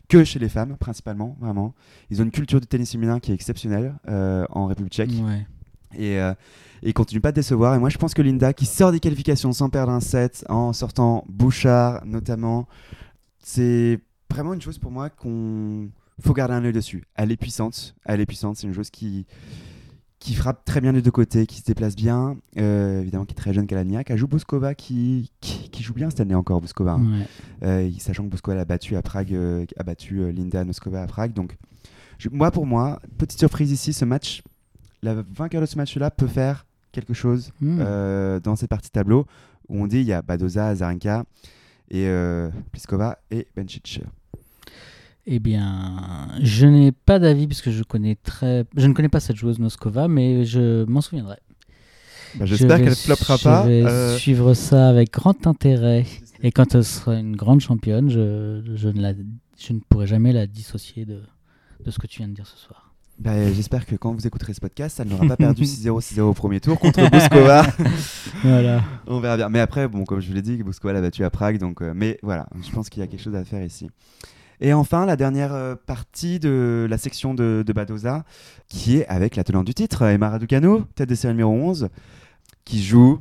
Que chez les femmes, principalement, vraiment. Ils ont une culture du tennis féminin qui est exceptionnelle en République tchèque
Ouais.
et, euh, et ils continuent pas de décevoir. Et moi, je pense que Linda, qui sort des qualifications sans perdre un set, en sortant Bouchard notamment, c'est vraiment une chose pour moi qu'on faut garder un œil dessus. Elle est puissante, elle est puissante. C'est une joueuse qui qui frappe très bien des deux côtés, qui se déplace bien, euh, évidemment qui est très jeune Kalaniak. Elle joue Bouskova qui, qui, qui joue bien cette année encore, Bouskova. hein.
Ouais.
Euh, sachant que Bouskova l'a battu à Prague, euh, a battu Linda Noskova à Prague. Donc, je- moi, pour moi, petite surprise ici, ce match, la vainqueur de ce match-là peut faire quelque chose
Hmm.
dans cette partie tableau où on dit il y a Badoza, Azarenka et euh, Pliskova et Bencic.
Eh bien, je n'ai pas d'avis puisque je connais très, je ne connais pas cette joueuse Noskova, mais je m'en souviendrai.
Bah,
Je
J'espère
vais
qu'elle floppera pas.
Je vais
euh,
suivre ça avec grand intérêt. Et quand elle sera une grande championne, je, je, ne, la, je ne pourrai jamais la dissocier de, de ce que tu viens de dire ce soir.
Bah, J'espère que quand vous écouterez ce podcast, elle n'aura pas perdu [LAUGHS] 6-0, 6-0 au premier tour contre Bouskova. [LAUGHS]
Voilà.
On verra bien. Mais après, bon, comme je vous l'ai dit, Bouskova l'a battu à Prague. Donc, euh, mais voilà, je pense qu'il y a quelque chose à faire ici. Et enfin, la dernière euh, partie de la section de, de Badoza, qui est avec la tenante du titre, Emma Raducanu, tête de série numéro 11, qui joue.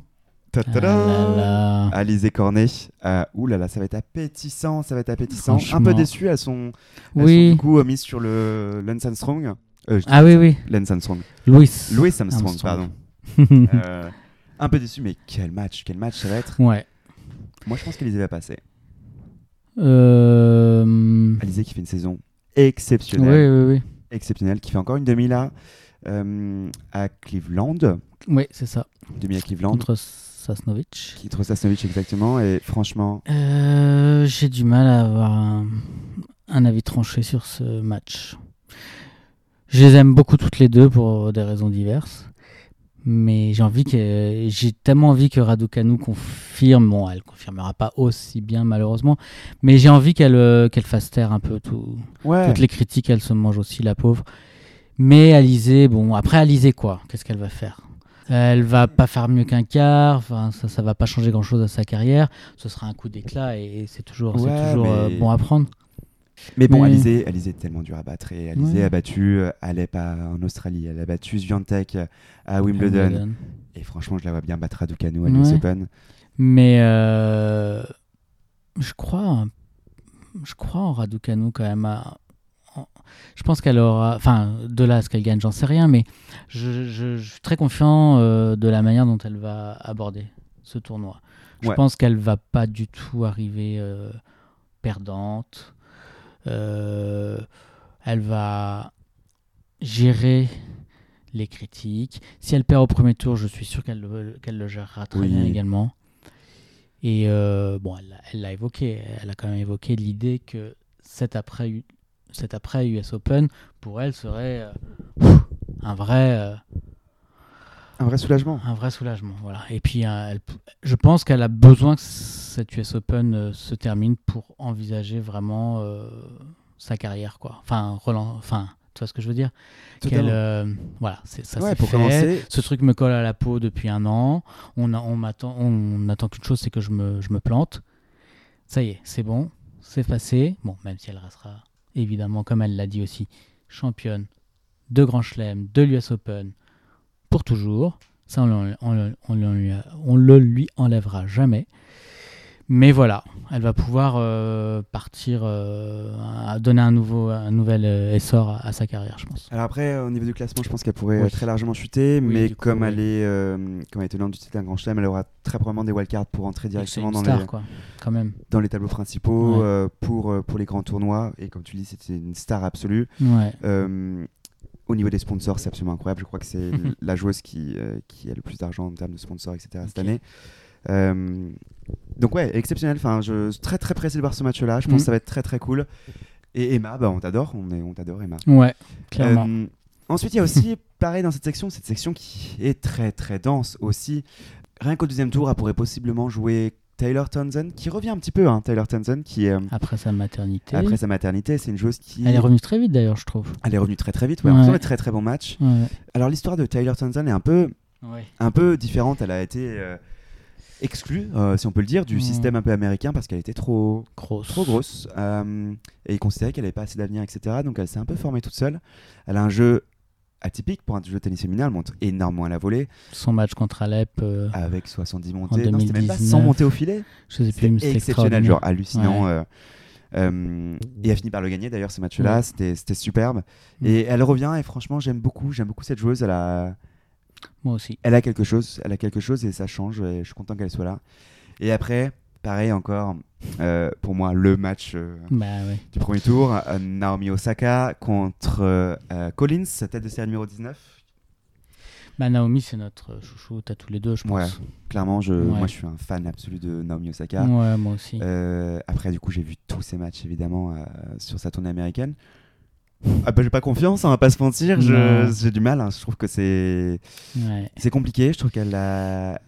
Ah.
Alizé Cornet. Euh, ouh là là, ça va être appétissant, ça va être appétissant. Un peu déçu, elles sont, elles
Oui.
sont du coup euh, mises sur le Lance Armstrong, Euh,
Ah oui, oui.
Lance Armstrong.
Louis.
Louis Armstrong,
Armstrong.
pardon. [LAUGHS] Euh, un peu déçu, mais quel match, quel match ça va être.
ouais.
Moi, je pense qu'Alizé va passer.
Euh...
Alizé qui fait une saison
Oui,
exceptionnelle,
oui, oui.
exceptionnelle, qui fait encore une demi là euh, à Cleveland,
Oui, c'est ça.
demi à Cleveland,
Contre Sasnovic.
trouve Sasnovic exactement, et franchement,
Euh, J'ai du mal à avoir un, un avis tranché sur ce match. Je les aime beaucoup toutes les deux pour des raisons diverses. Mais j'ai envie que j'ai tellement envie que Raducanu confirme. Bon, elle confirmera pas aussi bien malheureusement, mais j'ai envie qu'elle euh, qu'elle fasse taire un peu tout,
ouais,
toutes les critiques. Elle se mange aussi la pauvre. Mais Alizé, bon après Alizé quoi Qu'est-ce qu'elle va faire? Elle va pas faire mieux qu'un quart. Enfin ça ça va pas changer grand chose à sa carrière. Ce sera un coup d'éclat et c'est toujours c'est toujours euh, bon à prendre.
Mais bon,
Mais-
Alizé, Alizé est tellement dur à battre. Et Alizé
Ouais.
a battu euh, Alep à- en Australie, elle a battu Swiatek à Wimbledon.
Wimbledon.
Et franchement, je la vois bien battre Raducanu à l'US
Ouais.
Open.
Mais euh, je crois, je crois en Raducanu quand même. à- je pense qu'elle aura, enfin, de là à ce qu'elle gagne, j'en sais rien, mais je, je- je suis très confiant euh, de la manière dont elle va aborder ce tournoi. Je
Ouais.
pense qu'elle va pas du tout arriver euh, perdante. Euh, elle va gérer les critiques. Si elle perd au premier tour, je suis sûr qu'elle le, qu'elle le gérera très
Oui.
bien également. Et euh, bon, elle l'a- évoqué. Elle a quand même évoqué l'idée que cet après, cet après US Open, pour elle, serait euh, un vrai, euh,
Un vrai soulagement.
un vrai soulagement. Voilà. Et puis, euh, elle je pense qu'elle a besoin que cette US Open euh, se termine pour envisager vraiment euh, sa carrière, quoi. Enfin, relan- enfin, tu vois ce que je veux dire? Qu'elle, euh, voilà, c'est ça.
ouais, pour
fait.
commencer,
Ce truc me colle à la peau depuis un an. On, a- on m'attend, on attend qu'une chose, c'est que je me, je me plante. Ça y est, c'est bon, c'est passé. Bon, même si elle restera évidemment, comme elle l'a dit aussi, championne de Grand Chelem, de l'US Open pour toujours. Ça, on, le- on on lui a- on le lui enlèvera jamais. Mais voilà, elle va pouvoir euh, partir, euh, à donner un, nouveau, un nouvel euh, essor à, à sa carrière, je pense.
Alors après, au niveau du classement, je pense qu'elle pourrait
Oui.
très largement chuter,
Oui,
mais
coup,
comme,
oui.
elle est, comme elle est tenante du titre d'un grand chelem, elle aura très probablement des wildcards pour entrer directement dans
star,
les,
quoi, quand même.
dans les tableaux principaux
Ouais.
pour, pour les grands tournois. Et comme tu dis, c'était une star absolue.
Ouais.
Au niveau des sponsors, c'est absolument incroyable. Je crois que c'est [LAUGHS] la joueuse qui, euh, qui a le plus d'argent en termes de sponsors, etc. cette année. Euh, donc ouais, exceptionnel. Enfin, je suis très très pressé de voir ce match-là. Je pense que ça va être très très cool. Et Emma, bah, on t'adore. On, est- on t'adore, Emma.
Ouais, clairement.
Euh, ensuite, il y a aussi, [LAUGHS] pareil dans cette section, cette section qui est très très dense aussi. Rien qu'au deuxième tour, elle pourrait possiblement jouer Taylor Townsend, qui revient un petit peu. Hein, Taylor Townsend, qui est euh,
Après sa maternité.
après sa maternité, c'est une joueuse qui
Elle est revenue très vite d'ailleurs, je trouve.
elle est revenue très très vite. Ouais,
Ouais.
des très très bons matchs.
Ouais.
Alors l'histoire de Taylor Townsend est un peu
Ouais.
un peu différente. Elle a été euh, exclue, euh, si on peut le dire, du système un peu américain parce qu'elle était trop
Grosse.
trop grosse euh, et ils considéraient qu'elle n'avait pas assez d'avenir, etc. Donc elle s'est un peu formée toute seule. Elle a un jeu atypique pour un jeu de tennis féminin. Elle monte énormément à la volée
Son match contre Alep, euh,
avec 70 montées. Non, c'était même pas
2019.
100 montées au filet.
je sais plus,
C'était exceptionnel, genre hallucinant.
Ouais.
euh, euh, et elle a fini par le gagner d'ailleurs ce match-là,
Ouais.
c'était superbe.
Mm.
Et elle revient et franchement j'aime beaucoup, j'aime beaucoup cette joueuse. Elle a,
Moi aussi.
elle a quelque chose, elle a quelque chose et ça change. Et je suis content qu'elle soit là. Et après, pareil encore, euh, pour moi le match euh,
Bah ouais.
du premier tour, euh, Naomi Osaka contre Collins, tête de série numéro 19.
Bah Naomi, c'est notre chouchou, t'as tous les deux, je
Ouais.
pense.
Clairement, je,
Ouais.
moi je suis un fan absolu de Naomi Osaka.
Ouais, moi aussi.
Après, du coup, j'ai vu tous ces matchs évidemment sur sa tournée américaine. Ah bah, j'ai pas confiance, on va pas se mentir, j'ai du mal. hein. Je trouve que c'est
Ouais.
c'est compliqué. Je trouve qu'elle a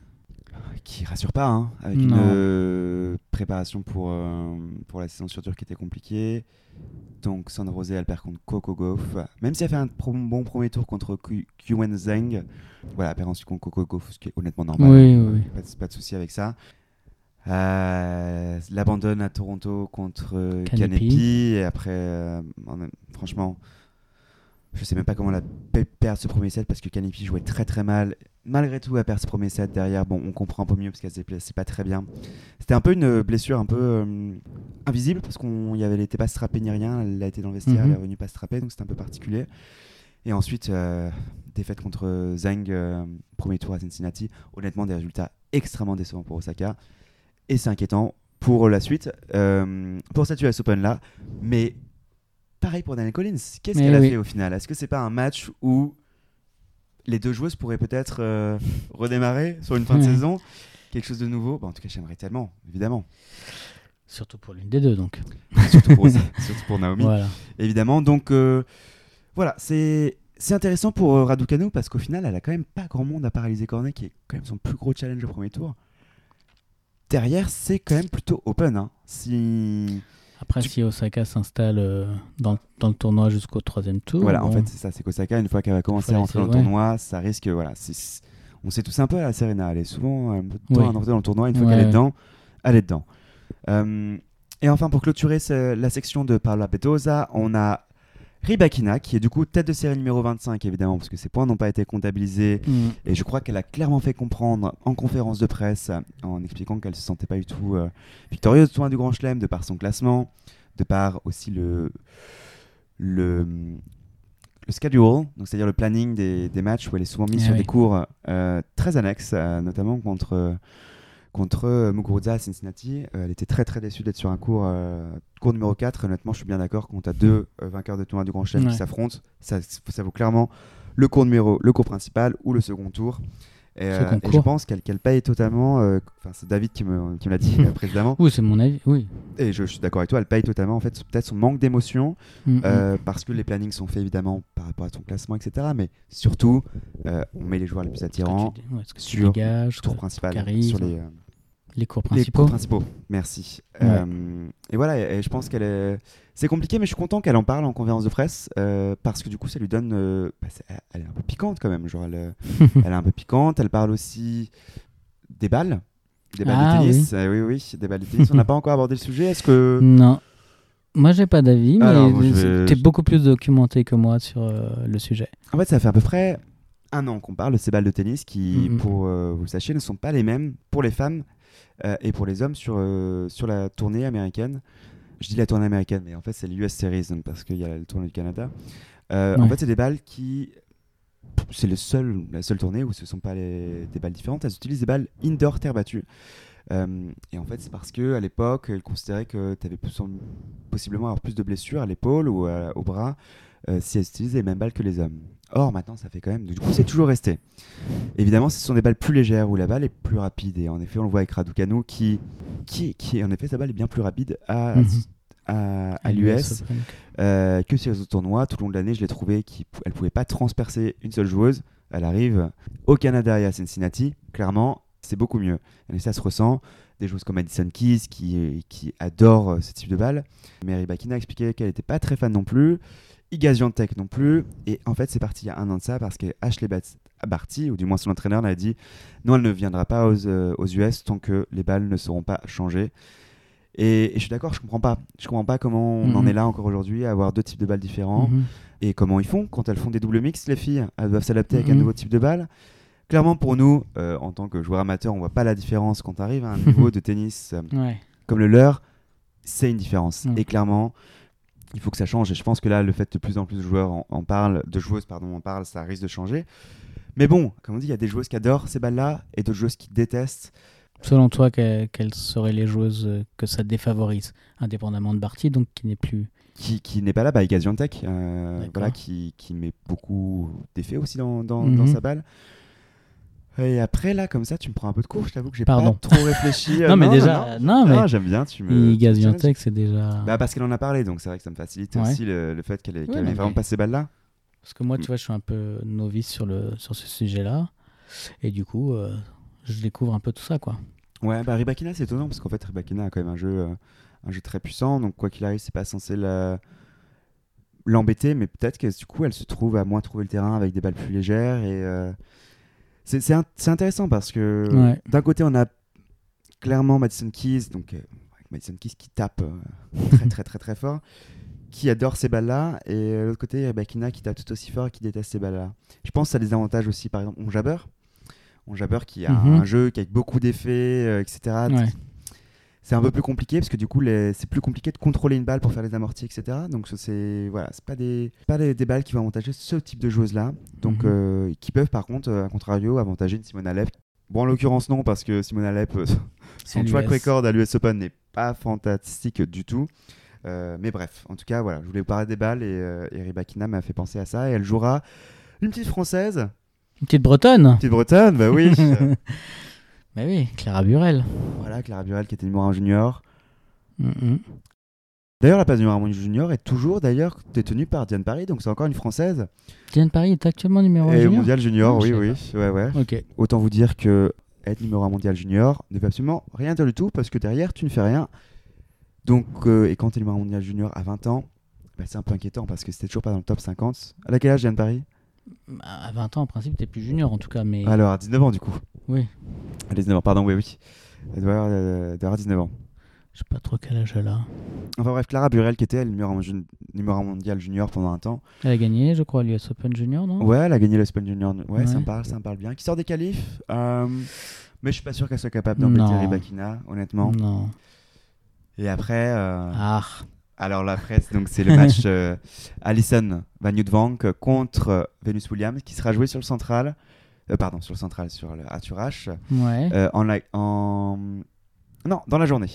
qui rassure pas, hein, avec une
Non.
euh, préparation pour euh, pour la saison sur dur qui était compliquée. Donc Sandra Rosé, elle perd contre Coco Gauff. Même si elle fait un pro- bon premier tour contre Qwen Zheng, voilà, elle perd ensuite contre Coco Gauff, ce qui est honnêtement normal.
Oui, oui.
Pas de, pas de souci avec ça. Euh, L'abandonne à Toronto contre euh.
Kanepi.
Et après, euh, franchement, je sais même pas comment elle a pe- perdre ce premier set parce que Kanepi jouait très très mal. Malgré tout, elle perd set. Derrière, bon, on comprend un peu mieux parce qu'elle se déplaçait pas très bien. C'était un peu une blessure un peu euh, invisible parce qu'on y avait, pas strappée ni rien. Elle a été dans le vestiaire,
Mhm.
elle est revenue pas strappée, donc c'était un peu particulier. Et ensuite, euh, défaite contre Zhang, euh, premier tour à Cincinnati. Honnêtement, des résultats extrêmement décevants pour Osaka. Et c'est inquiétant pour la suite, pour cette US Open là. Mais pareil pour Daniel Collins. Qu'est-ce qu'elle a fait au final? Est-ce que c'est pas un match où les deux joueuses pourraient peut-être euh, redémarrer sur une fin de
Ouais.
saison Quelque chose de nouveau? Bah, En tout cas, j'aimerais tellement, évidemment.
Surtout pour l'une des deux, donc. [LAUGHS]
surtout, pour, [LAUGHS] surtout pour Naomi.
Voilà.
évidemment. Donc euh, voilà, c'est c'est intéressant pour euh, Raducanu parce qu'au final, elle a quand même pas grand monde à Alizé Cornet qui est quand même son plus gros challenge au premier tour. Derrière, c'est quand même plutôt open. hein. Si
Après,
Tu-
si Osaka s'installe euh, dans, dans le tournoi jusqu'au troisième tour.
voilà, en fait, c'est ça, c'est qu'Osaka une fois qu'elle va commencer à rentrer dans le tournoi, ça risque voilà, on sait tous un peu à la Serena, elle est souvent un peu de temps
Oui.
à rentrer dans le tournoi, une fois
Ouais,
qu'elle est dedans, elle est dedans. Euh, et enfin, pour clôturer ce- la section de Paola Petosa, on a Ribakina, qui est du coup tête de série numéro 25, évidemment, parce que ses points n'ont pas été comptabilisés.
mm,
Et je crois qu'elle a clairement fait comprendre en conférence de presse, en expliquant qu'elle se sentait pas du tout euh, victorieuse au du Grand Chelem, de par son classement, de par aussi le, le, le schedule, c'est-à-dire le planning des, des matchs où elle est souvent mise
Ah
sur
oui.
des cours euh, très annexes, euh, notamment contre, contre euh, Muguruza à Cincinnati. Euh, elle était très très déçue d'être sur un cours, euh, cours numéro 4. Honnêtement, je suis bien d'accord, quand tu as deux vainqueurs de tournoi du Grand Chelem
Ouais.
qui s'affrontent, ça, ça vaut clairement le cours numéro, le cours principal ou le second tour. Et, euh, je pense qu'elle qu'elle paye totalement. euh, Enfin, c'est David qui me, qui me l'a dit [LAUGHS] précédemment.
Oui, c'est mon avis, oui.
Et je, je suis d'accord avec toi. Elle paye totalement. En fait, peut-être son manque d'émotion,
Mm, mm.
euh, parce que les plannings sont faits évidemment par rapport à son classement, etc. Mais surtout, on met les joueurs les plus attirants,
ouais,
sur
dégages,
tour principal, sur les,
les cours
les
principaux.
cours principaux. Merci.
Ouais.
Euh, et voilà. Et, et je pense qu'elle est. C'est compliqué, mais je suis content qu'elle en parle en conférence de presse euh, parce que du coup, ça lui donne. euh, bah, elle est un peu piquante quand même. Genre, elle, [LAUGHS] elle est un peu piquante. Elle parle aussi des balles. Des balles
Ah,
de tennis. Euh, oui, oui, des balles de tennis. On n'a pas encore abordé le sujet. Est-ce que.
Non. Moi, j'ai pas d'avis, mais
vais-
t'es beaucoup plus documenté que moi sur le sujet.
En fait, ça fait à peu près un an qu'on parle de ces balles de tennis qui,
Mhm.
pour euh, vous le sachiez, ne sont pas les mêmes pour les femmes et pour les hommes sur, euh, sur la tournée américaine. Je dis la tournée américaine, mais en fait, c'est l'US Series donc, parce qu'il y a le tournoi du Canada. Euh, En fait, c'est des balles qui. C'est le seul, la seule tournée où ce ne sont pas les- des balles différentes. Elles utilisent des balles indoor terre battue. Euh, et en fait, c'est parce que à l'époque, ils considéraient que tu avais possiblement avoir plus de blessures à l'épaule ou à- au bras euh, si elles utilisaient les mêmes balles que les hommes. Or, maintenant, ça fait quand même. Du coup, c'est toujours resté. Évidemment, ce sont des balles plus légères où la balle est plus rapide. Et en effet, on le voit avec Raducanu qui, qui, qui en effet, sa balle est bien plus rapide à,
Mhm.
à, à
À
l'US euh, que sur les autres tournois. Tout au long de l'année, je l'ai trouvé qu'elle ne pouvait pas transpercer une seule joueuse. Elle arrive au Canada et à Cincinnati. Clairement, c'est beaucoup mieux. Et ça se ressent. Des joueuses comme Madison Keys qui, qui adorent euh, ce type de balle. Mary Bakina a expliqué qu'elle n'était pas très fan non plus. Iga Swiatek non plus. Et en fait, c'est parti il y a un an de ça parce que Ashley Barty, ou du moins son entraîneur, l'a dit non, elle ne viendra pas aux, euh, aux US tant que les balles ne seront pas changées. Et, et je suis d'accord, je comprends pas. Je comprends pas comment on en
Mhm.
est là encore aujourd'hui à avoir deux types de balles différents.
Mhm.
Et comment ils font quand elles font des doubles mix, les filles? Elles doivent s'adapter avec un
Mhm.
nouveau type de balle. Clairement, pour nous, euh, en tant que joueurs amateurs, on voit pas la différence quand tu arrives à un niveau [LAUGHS] de tennis euh,
Ouais.
comme le leur. C'est une différence.
Mhm.
Et clairement, il faut que ça change. Et je pense que là, le fait de plus en plus de joueurs en, en parlent, de joueuses pardon, en parlent, ça risque de changer. Mais bon, comme on dit, il y a des joueuses qui adorent ces balles-là et d'autres joueuses qui détestent.
Selon toi, que- quelles seraient les joueuses que ça défavorise, indépendamment de Barty, donc qui n'est plus.
qui, qui n'est pas là, bah, Iga Swiatek, euh, voilà, qui, qui met beaucoup d'effets aussi dans, dans, dans
Mhm.
sa balle. Et après, là, comme ça, tu me prends un peu de cours. Je t'avoue que j'ai pas trop réfléchi. Euh, [LAUGHS]
non, mais déjà, non, mais
j'aime bien. Tu me. Challenges.
Swiatek, c'est déjà.
Bah, parce qu'elle en a parlé, donc c'est vrai que ça me facilite
Ouais.
aussi le, le fait qu'elle ait,
Ouais,
ait
non,
vraiment
mais-
pas ces balles-là.
Parce que moi, tu vois, je suis un peu novice sur, le, sur ce sujet-là. Et du coup, euh, je découvre un peu tout ça, quoi.
Ouais, bah Ribakina, c'est étonnant parce qu'en fait, Ribakina a quand même un jeu, euh, un jeu très puissant. Donc, quoi qu'il arrive, c'est pas censé la- l'embêter, mais peut-être que du coup, elle se trouve à moins trouver le terrain avec des balles plus légères. Et euh, c'est c'est int- c'est intéressant parce que
Ouais.
d'un côté, on a clairement Madison Keys, donc euh, Madison Keys qui tape euh, très, très, très, très fort, qui adore ces balles-là, et euh, de l'autre côté, il y a Ribakina qui tape tout aussi fort et qui déteste ces balles-là. Je pense que ça a des avantages aussi, par exemple, on Jabber. On Jabber qui a
Mhm.
un jeu qui a beaucoup d'effets, euh, etc.
Ouais.
C'est un peu plus compliqué parce que du coup, les- c'est plus compliqué de contrôler une balle pour faire les amortis, etc. Donc c'est voilà, c'est pas des pas des, des balles qui vont avantager ce type de joueuses là. Donc
Mhm.
euh, qui peuvent par contre, euh, à contrario, avantager une Simone Alep. Bon, en l'occurrence non, parce que Simone Alep, euh, son track record à l'US Open n'est pas fantastique du tout. Euh, mais bref, en tout cas, voilà, je voulais vous parler des balles et, et Rybakina m'a fait penser à ça. Et elle jouera une petite française,
Une petite bretonne
petite bretonne, bah oui. [LAUGHS]
Bah oui, Clara Burel.
voilà, Clara Burel qui était numéro 1 junior.
Mhm.
D'ailleurs, la place numéro 1 junior est toujours d'ailleurs détenue par Diane Paris, donc c'est encore une française.
Diane Paris est actuellement numéro 1
et
junior
mondial junior,
Ah,
oui, oui, ouais, ouais. Autant vous dire que être numéro 1 mondial junior ne veut absolument rien dire du tout parce que derrière, tu ne fais rien. Donc, euh, et quand tu es numéro 1 mondial junior à 20 ans, bah, c'est un peu inquiétant parce que c'était toujours pas dans le top 50. À quel âge, Diane Paris?
À 20 ans, en principe, t'es plus junior en tout cas, mais.
Alors, à 19 ans, du coup.
Oui.
À 19 ans, pardon, oui, oui. Elle doit avoir, euh, doit avoir 19 ans.
Je sais pas trop quel âge elle a.
Enfin bref, Clara Burel qui était elle, numéro 1 jun- numéro un mondial junior pendant un temps.
Elle a gagné, je crois, l'US Open Junior, non?
Ouais, elle a gagné l'Open Junior. Ouais, ça me parle, ça me parle bien. Qui sort des qualifs. euh, mais je suis pas sûr qu'elle soit capable d'embêter
Non.
Rybakina, honnêtement.
Non.
Et après, euh,
Ah,
alors la presse, donc c'est le [LAUGHS] match euh, Alison Van Vank contre euh, Venus Williams qui sera joué sur le central. euh, pardon, sur le central, sur le Arthur H.
ouais.
euh, en, la- en... Non, dans la journée.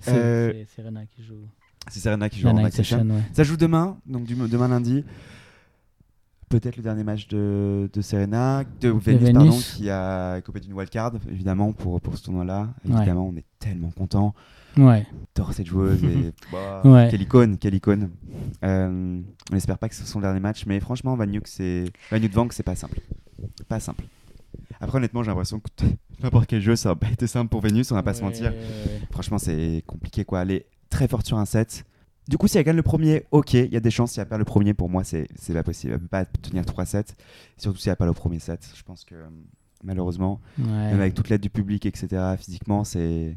c'est
euh,
c'est Serena qui joue.
C'est Serena qui joue
La
en
Night
night session.
Session, ouais.
Ça joue demain, donc du, demain lundi. Peut-être le dernier match de, de Serena, de Venus,
Venus.
pardon, qui a copé d'une wildcard, évidemment, pour, pour ce tournoi-là.
Ouais.
Évidemment, on est tellement content.
Ouais.
J'adore cette joueuse. et, [LAUGHS] bah,
Ouais.
Quelle icône, quelle icône. Euh, on n'espère pas que ce soit son dernier match, mais franchement, Van Nuuk, c'est Van Vank, c'est pas simple. Pas simple. Après, honnêtement, j'ai l'impression que [LAUGHS] n'importe quel jeu, ça va pas été simple pour Venus, on va pas se mentir. Franchement, c'est compliqué quoi. Elle est très forte sur un set. Du coup, si elle gagne le premier, ok, il y a des chances. Si elle perd le premier, pour moi, c'est pas possible. Elle peut pas tenir 3 sets. Surtout si elle pas le premier set. Je pense que euh, malheureusement,
ouais.
même avec toute l'aide du public, etc., physiquement, c'est.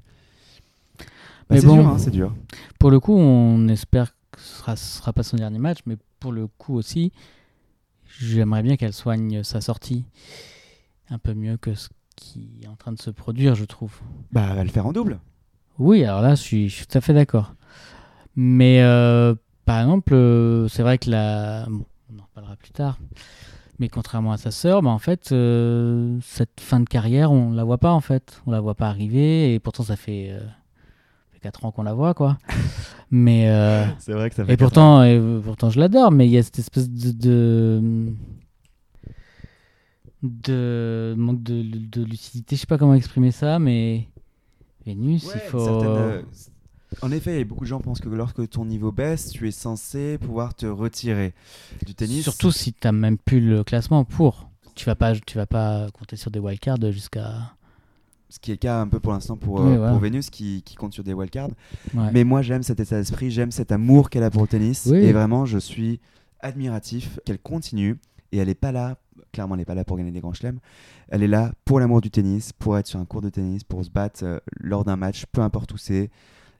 Bah,
Mais
c'est
bon.
dur, hein, c'est dur.
Pour le coup, on espère que ce sera, ce sera pas son dernier match, mais pour le coup aussi, j'aimerais bien qu'elle soigne sa sortie un peu mieux que ce qui est en train de se produire, je trouve.
Bah, elle va le faire en double.
Oui, alors là, je suis, je suis tout à fait d'accord. Mais euh, par exemple, euh, c'est vrai que la. Bon, on en reparlera plus tard. Mais contrairement à sa sœur, bah, en fait, euh, cette fin de carrière, on la voit pas en fait. On la voit pas arriver et pourtant ça fait, fait 4 ans qu'on la voit quoi. Mais euh, [LAUGHS]
C'est vrai que ça fait.
et pourtant, et pourtant je l'adore, mais il y a cette espèce de, de de manque de, de lucidité. Je sais pas comment exprimer ça, mais Vénus,
Ouais,
il faut.
euh, En effet, beaucoup de gens pensent que lorsque ton niveau baisse, tu es censé pouvoir te retirer du tennis.
Surtout si tu même plus le classement pour. Tu vas pas, tu vas pas compter sur des wildcards jusqu'à.
Ce qui est le cas un peu pour l'instant pour,
Oui,
euh, pour Vénus qui, qui compte sur des wildcards.
Ouais.
Mais moi, j'aime cet état d'esprit, j'aime cet amour qu'elle a pour le tennis.
Oui.
Et vraiment, je suis admiratif qu'elle continue. Et elle n'est pas là, clairement, elle n'est pas là pour gagner des grands chelems. Elle est là pour l'amour du tennis, pour être sur un cours de tennis, pour se battre euh, lors d'un match, peu importe où c'est.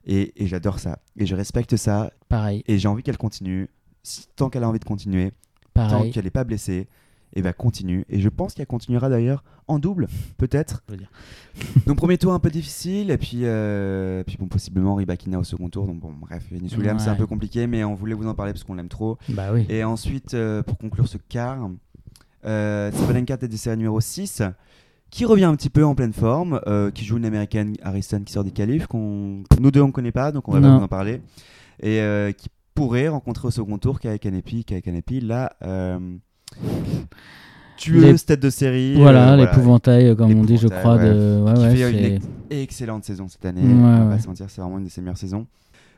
Et, et j'adore ça. Et je respecte ça.
Pareil,
Et j'ai envie qu'elle continue. Si- tant qu'elle a envie de continuer, tant qu'elle n'est pas blessée, et ben continue. Et je pense qu'elle continuera d'ailleurs en double, peut-être. Donc premier tour un peu difficile, et puis, euh, puis bon, possiblement Rybakina au second tour. Donc bon, bref, Venus Williams c'est un
Ouais.
peu compliqué, mais on voulait vous en parler parce qu'on l'aime trop.
Bah oui.
Et ensuite, euh, pour conclure ce quart, euh, Sabalenka tête de série numéro 6, qui revient un petit peu en pleine forme, euh, qui joue une américaine Harrison qui sort des qualifs, qu'on nous deux on connaît pas, donc on va pas en parler, et euh, qui pourrait rencontrer au second tour Kaya Kanepi, Kaya Kanepi, là, euh, tueuse
Les-
tête de série.
Voilà,
euh,
l'épouvantail, euh, comme on dit, je
L'épouvantail,
crois.
ouais.
De... Ouais,
qui
ouais,
fait
c'est-
une ex- excellente saison cette année. On va se mentir, c'est vraiment une de ses meilleures saisons.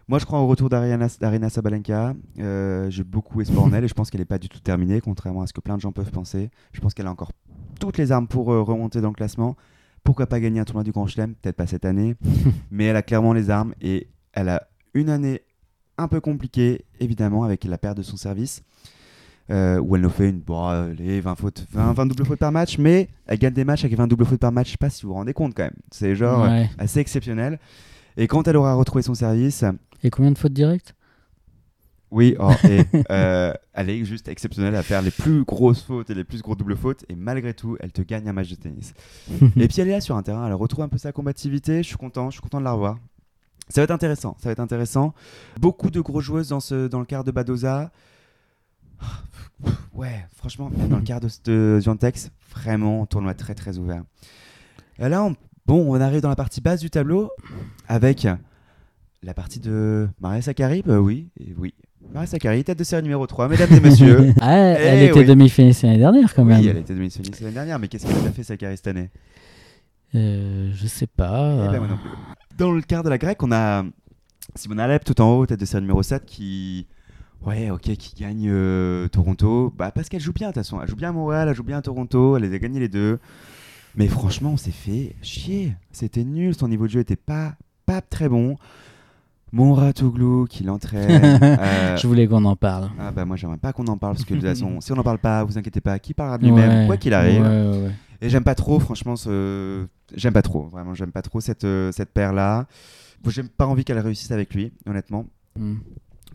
Moi, je crois au retour d'Arena Sabalenka. Euh, J'ai beaucoup espoir en elle et je pense qu'elle n'est pas du tout terminée, contrairement à ce que plein de gens peuvent penser. Je pense qu'elle a encore toutes les armes pour euh, remonter dans le classement. Pourquoi pas gagner un tournoi du Grand Chelem? Peut-être pas cette année, [LAUGHS] mais elle a clairement les armes et elle a une année un peu compliquée, évidemment, avec la perte de son service. Euh, où elle nous fait une bon, allez, 20, fautes, 20, 20 doubles fautes par match, mais elle gagne des matchs avec 20 doubles fautes par match. Je sais pas si vous vous rendez compte quand même. C'est genre
Ouais.
assez exceptionnel. Et quand elle aura retrouvé son service,
Et combien de fautes directes?
Oui, oh, et, [LAUGHS] euh, elle est juste exceptionnelle à faire les plus grosses fautes et les plus gros doubles fautes. Et malgré tout, elle te gagne un match de tennis. [LAUGHS] et puis elle est là sur un terrain, elle retrouve un peu sa combativité. Je suis content, je suis content de la revoir. Ça va être intéressant, ça va être intéressant. Beaucoup de grosses joueuses dans, ce, dans le quart de Badoza. Ouais, franchement, même dans le quart de, Giantex, vraiment, tournoi très très ouvert. Et là, on, bon, on arrive dans la partie basse du tableau avec la partie de Maria Sakkari. Bah oui, et oui. Maria Sakkari, tête de série numéro 3, mesdames et messieurs. [LAUGHS]
Ah, elle
Eh
était
oui.
demi-finaliste l'année dernière quand même.
oui, elle était demi-finaliste l'année dernière, mais qu'est-ce qu'elle a fait Sakkari cette année?
Euh, je sais pas.
Eh ben, moi non plus. Dans le quart de la grecque, on a Simona Alep tout en haut, tête de série numéro 7, qui. Ouais, ok, qui gagne euh, Toronto. Bah, parce qu'elle joue bien, de toute façon. Elle joue bien à Montréal, elle joue bien à Toronto, elle les a gagné les deux. Mais franchement, on s'est fait chier. C'était nul, son niveau de jeu était pas, pas très bon. Monratoglou qui l'entraîne. [LAUGHS] euh,
Je voulais qu'on en parle.
Ah bah moi j'aimerais pas qu'on en parle parce que de toute façon [LAUGHS] si on n'en parle pas vous inquiétez pas qui parlera de lui-même
Ouais,
quoi qu'il arrive
ouais, ouais,
et j'aime pas trop, franchement, ce... j'aime pas trop, vraiment, j'aime pas trop cette, euh, cette paire-là. J'ai pas envie qu'elle réussisse avec lui, honnêtement,
Mm.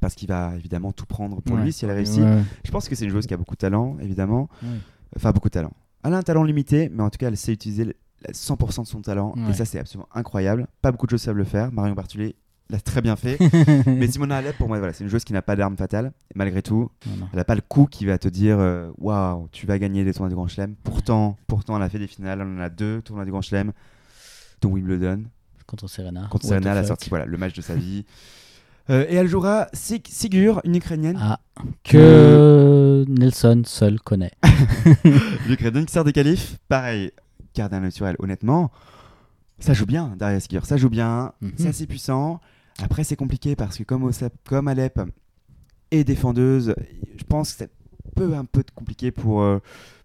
Parce qu'il va évidemment tout prendre pour
Ouais.
lui si elle réussit.
Ouais.
Je pense que c'est une joueuse qui a beaucoup de talent, évidemment.
Ouais.
Enfin, beaucoup de talent. Elle a un talent limité, mais en tout cas, elle sait utiliser le- la 100% de son talent, et ça, c'est absolument incroyable. Pas beaucoup de joueuses savent le faire. Marion Bartulé l'a très bien fait. [LAUGHS] mais Simona Alep, pour moi, voilà, c'est une joueuse qui n'a pas d'arme fatale, et malgré tout, elle n'a pas le coup qui va te dire euh, waouh, tu vas gagner des tournois du Grand Chelem. Pourtant, pourtant, elle a fait des finales, elle en a deux tournois du Grand Chelem, dont Wimbledon.
Contre Serena.
Contre Serena, elle a sorti voilà, le match de sa vie. [LAUGHS] Euh, et elle jouera Sig- Sigur, une Ukrainienne.
Ah, que Nelson seul connaît. [LAUGHS]
L'Ukrainienne qui sort des qualifs. Pareil, sur elle, honnêtement. Ça joue bien, Daria Sigur, ça joue bien,
Mhm.
c'est assez puissant. Après, c'est compliqué parce que comme, Osap- comme Alep est défendeuse, je pense que c'est peu un peu compliqué pour, euh,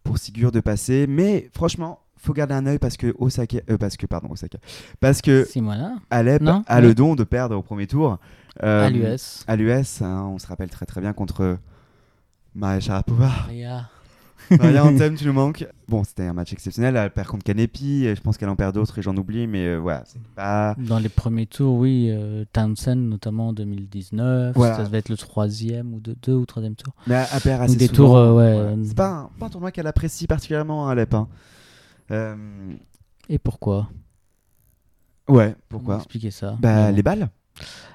pour Sigur de passer. Mais franchement, faut garder un œil parce que Osaka, euh, parce que pardon Osaka, parce que
Simona,
Alep
Non?
a
Oui.
le don de perdre au premier tour. Euh,
à l'US.
À l'US, hein, on se rappelle très très bien contre Maria Sharapova.
Maria. [LAUGHS]
Maria [LAUGHS] Anthem, tu nous manques. Bon, c'était un match exceptionnel. Elle perd contre Canepi. Je pense qu'elle en perd d'autres et j'en oublie, mais euh, voilà, c'est pas.
Dans les premiers tours, oui, euh, Townsend notamment en 2019.
Voilà.
Ça devait être le troisième ou deux, deux ou troisième tour.
Mais elle elle perd assez
des
souvent.
tours, euh, ouais, euh,
C'est pas, un- pas un tournoi qu'elle apprécie particulièrement, hein, Alep. hein. Euh,
Et pourquoi?
Ouais, pourquoi?
Expliquer ça
Bah, les balles.